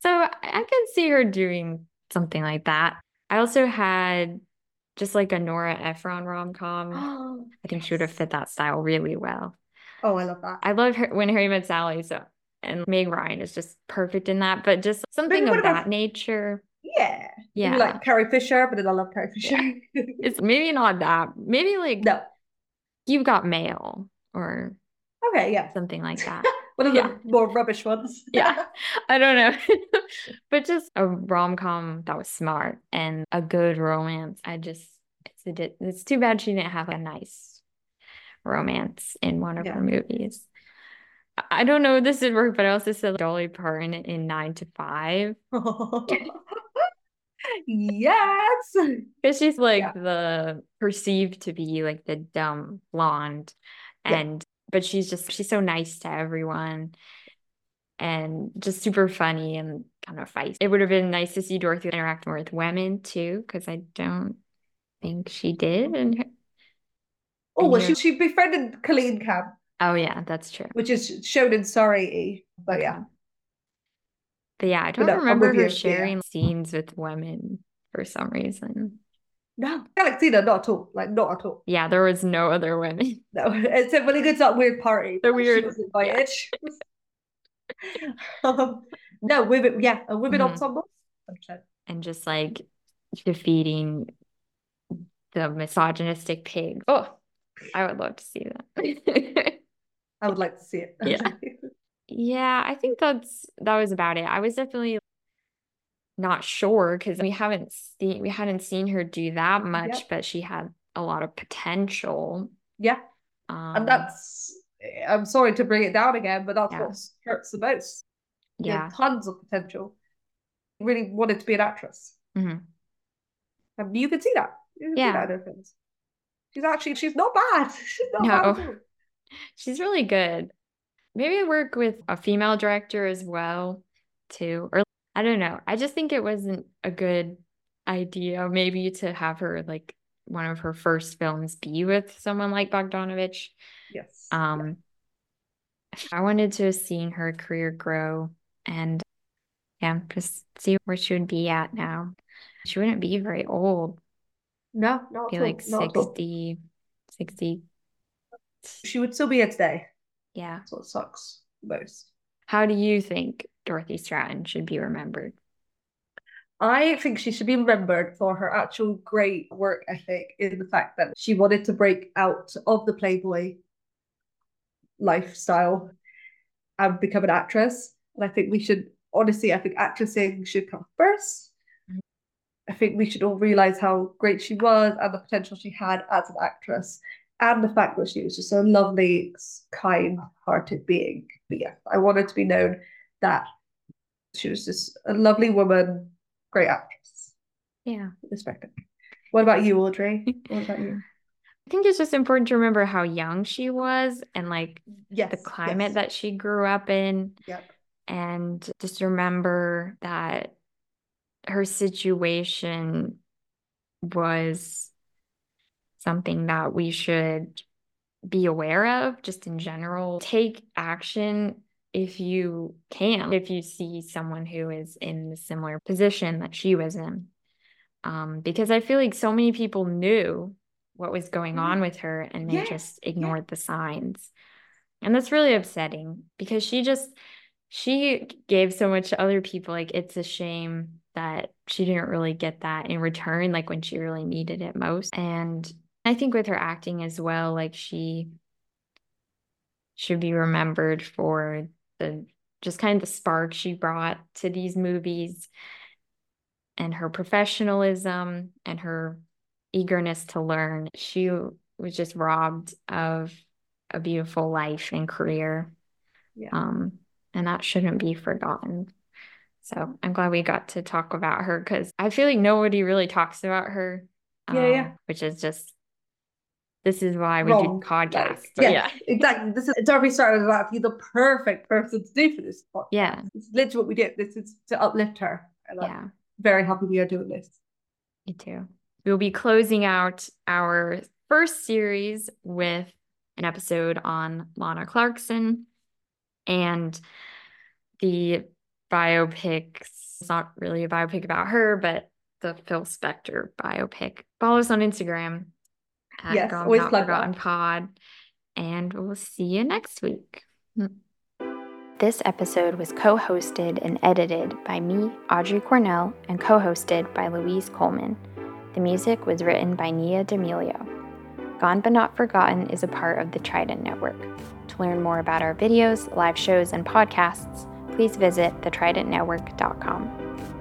Speaker 1: So I can see her doing something like that. I also had just like a Nora Ephron rom-com. (gasps) I think she would have fit that style really well.
Speaker 2: Oh, I love that.
Speaker 1: I love her when Harry met Sally, so and Meg Ryan is just perfect in that, but just something
Speaker 2: what
Speaker 1: of
Speaker 2: about-
Speaker 1: that nature.
Speaker 2: Yeah.
Speaker 1: Yeah.
Speaker 2: You like Carrie Fisher, but then I love Carrie Fisher. (laughs)
Speaker 1: It's maybe not that. Maybe like
Speaker 2: no.
Speaker 1: You've Got Mail or
Speaker 2: Okay, yeah.
Speaker 1: something like that. (laughs)
Speaker 2: One of the more rubbish ones. (laughs)
Speaker 1: yeah. I don't know. but just a rom-com that was smart and a good romance. I just it's a, it's too bad she didn't have a nice romance in one of
Speaker 2: Yeah.
Speaker 1: her movies. I- don't know if this would work, but I also said Dolly Parton in Nine to Five.
Speaker 2: Yes.
Speaker 1: Because she's like the perceived to be like the dumb blonde.
Speaker 2: Yeah.
Speaker 1: And but she's just she's so nice to everyone and just super funny and kind of feisty. It would have been nice to see Dorothy interact more with women too, because I don't think she did. And
Speaker 2: Oh, well, she, she befriended Colleen Camp,
Speaker 1: oh yeah, that's true.
Speaker 2: which is shown in Sorry. E, But yeah.
Speaker 1: But yeah, I don't remember her
Speaker 2: you, yeah.
Speaker 1: sharing scenes with women for some reason.
Speaker 2: No, Galaxina, not at all. Like, not at all.
Speaker 1: Yeah, there was no other women.
Speaker 2: No, (laughs) it's a really good that weird party.
Speaker 1: The weird-
Speaker 2: invited. (laughs) um, no, women, yeah, a women
Speaker 1: Mhm.
Speaker 2: ensemble.
Speaker 1: and just like defeating the misogynistic pig. Oh, I would love to see that. (laughs)
Speaker 2: I would like to see it.
Speaker 1: Yeah. Yeah, I think that's that was about it. I was definitely not sure because we haven't seen we hadn't seen her do that much,
Speaker 2: Yep.
Speaker 1: but she had a lot of potential.
Speaker 2: Yeah.
Speaker 1: Um,
Speaker 2: And that's, I'm sorry to bring it down again, but that's
Speaker 1: Yeah.
Speaker 2: what hurts the most.
Speaker 1: Yeah.
Speaker 2: tons of potential. Really wanted to be an actress.
Speaker 1: mm-hmm.
Speaker 2: And you can see that. You can see
Speaker 1: Yeah.
Speaker 2: that. She's actually, she's not bad. (laughs) She's not
Speaker 1: No.
Speaker 2: all.
Speaker 1: She's really good. Maybe work with a female director as well, too. Or I don't know. I just think it wasn't a good idea, maybe to have her like one of her first films be with someone like Bogdanovich.
Speaker 2: Yes.
Speaker 1: Um, I wanted to have seen her career grow and yeah, just see where she would be at now. She wouldn't be very old,
Speaker 2: No, not
Speaker 1: be like
Speaker 2: all.
Speaker 1: 60, 60.
Speaker 2: She would still be here today.
Speaker 1: Yeah.
Speaker 2: That's what sucks most.
Speaker 1: How do you think Dorothy Stratten should be remembered?
Speaker 2: I think she should be remembered for her actual great work ethic in the fact that she wanted to break out of the Playboy lifestyle and become an actress. And I think we should, honestly, I think actressing should come first. Mm-hmm. I think we should all realize how great she was and the potential she had as an actress, and the fact that she was just a lovely, kind hearted being. But yeah, I want her to be known that she was just a lovely woman, great actress.
Speaker 1: Yeah.
Speaker 2: Respect her. What about you, Audrey? (laughs) What about you?
Speaker 1: I think it's just important to remember how young she was and like
Speaker 2: Yes,
Speaker 1: the climate
Speaker 2: yes.
Speaker 1: that she grew up in.
Speaker 2: Yep.
Speaker 1: And just remember that her situation was something that we should be aware of just in general. Take action if you can, if you see someone who is in a similar position that she was in. Um, because I feel like so many people knew what was going on with her and they
Speaker 2: Yeah,
Speaker 1: just ignored the signs. And that's really upsetting because she just she gave so much to other people. Like it's a shame that she didn't really get that in return, like when she really needed it most. And I think with her acting as well, like she should be remembered for the just kind of the spark she brought to these movies and her professionalism and her eagerness to learn. She was just robbed of a beautiful life and career.
Speaker 2: Yeah.
Speaker 1: Um, and that shouldn't be forgotten. So I'm glad we got to talk about her because I feel like nobody really talks about her.
Speaker 2: Yeah, yeah.
Speaker 1: um, Which is just this is why we
Speaker 2: Wrong.
Speaker 1: do podcasts.
Speaker 2: Yeah,
Speaker 1: yeah.
Speaker 2: exactly. This is Dorothy Stratten was actually the perfect person to do for this podcast.
Speaker 1: Yeah.
Speaker 2: It's literally what we did. This is to uplift her. And I'm
Speaker 1: Yeah.
Speaker 2: very happy we are doing this.
Speaker 1: Me too. We'll be closing out our first series with an episode on Lana Clarkson and the biopics. It's not really a biopic about her, but the Phil Spector biopic. Follow us on Instagram at
Speaker 2: Yes,
Speaker 1: Gone
Speaker 2: always
Speaker 1: Not
Speaker 2: plug
Speaker 1: Forgotten
Speaker 2: that.
Speaker 1: Pod. And we'll see you next week. Mm. This episode was co hosted and edited by me, Audrey Cornell, and co hosted by Louise Coleman. The music was written by Nia D'Amelio. Gone But Not Forgotten is a part of the Trident Network. To learn more about our videos, live shows, and podcasts, please visit thetridentnetwork.com.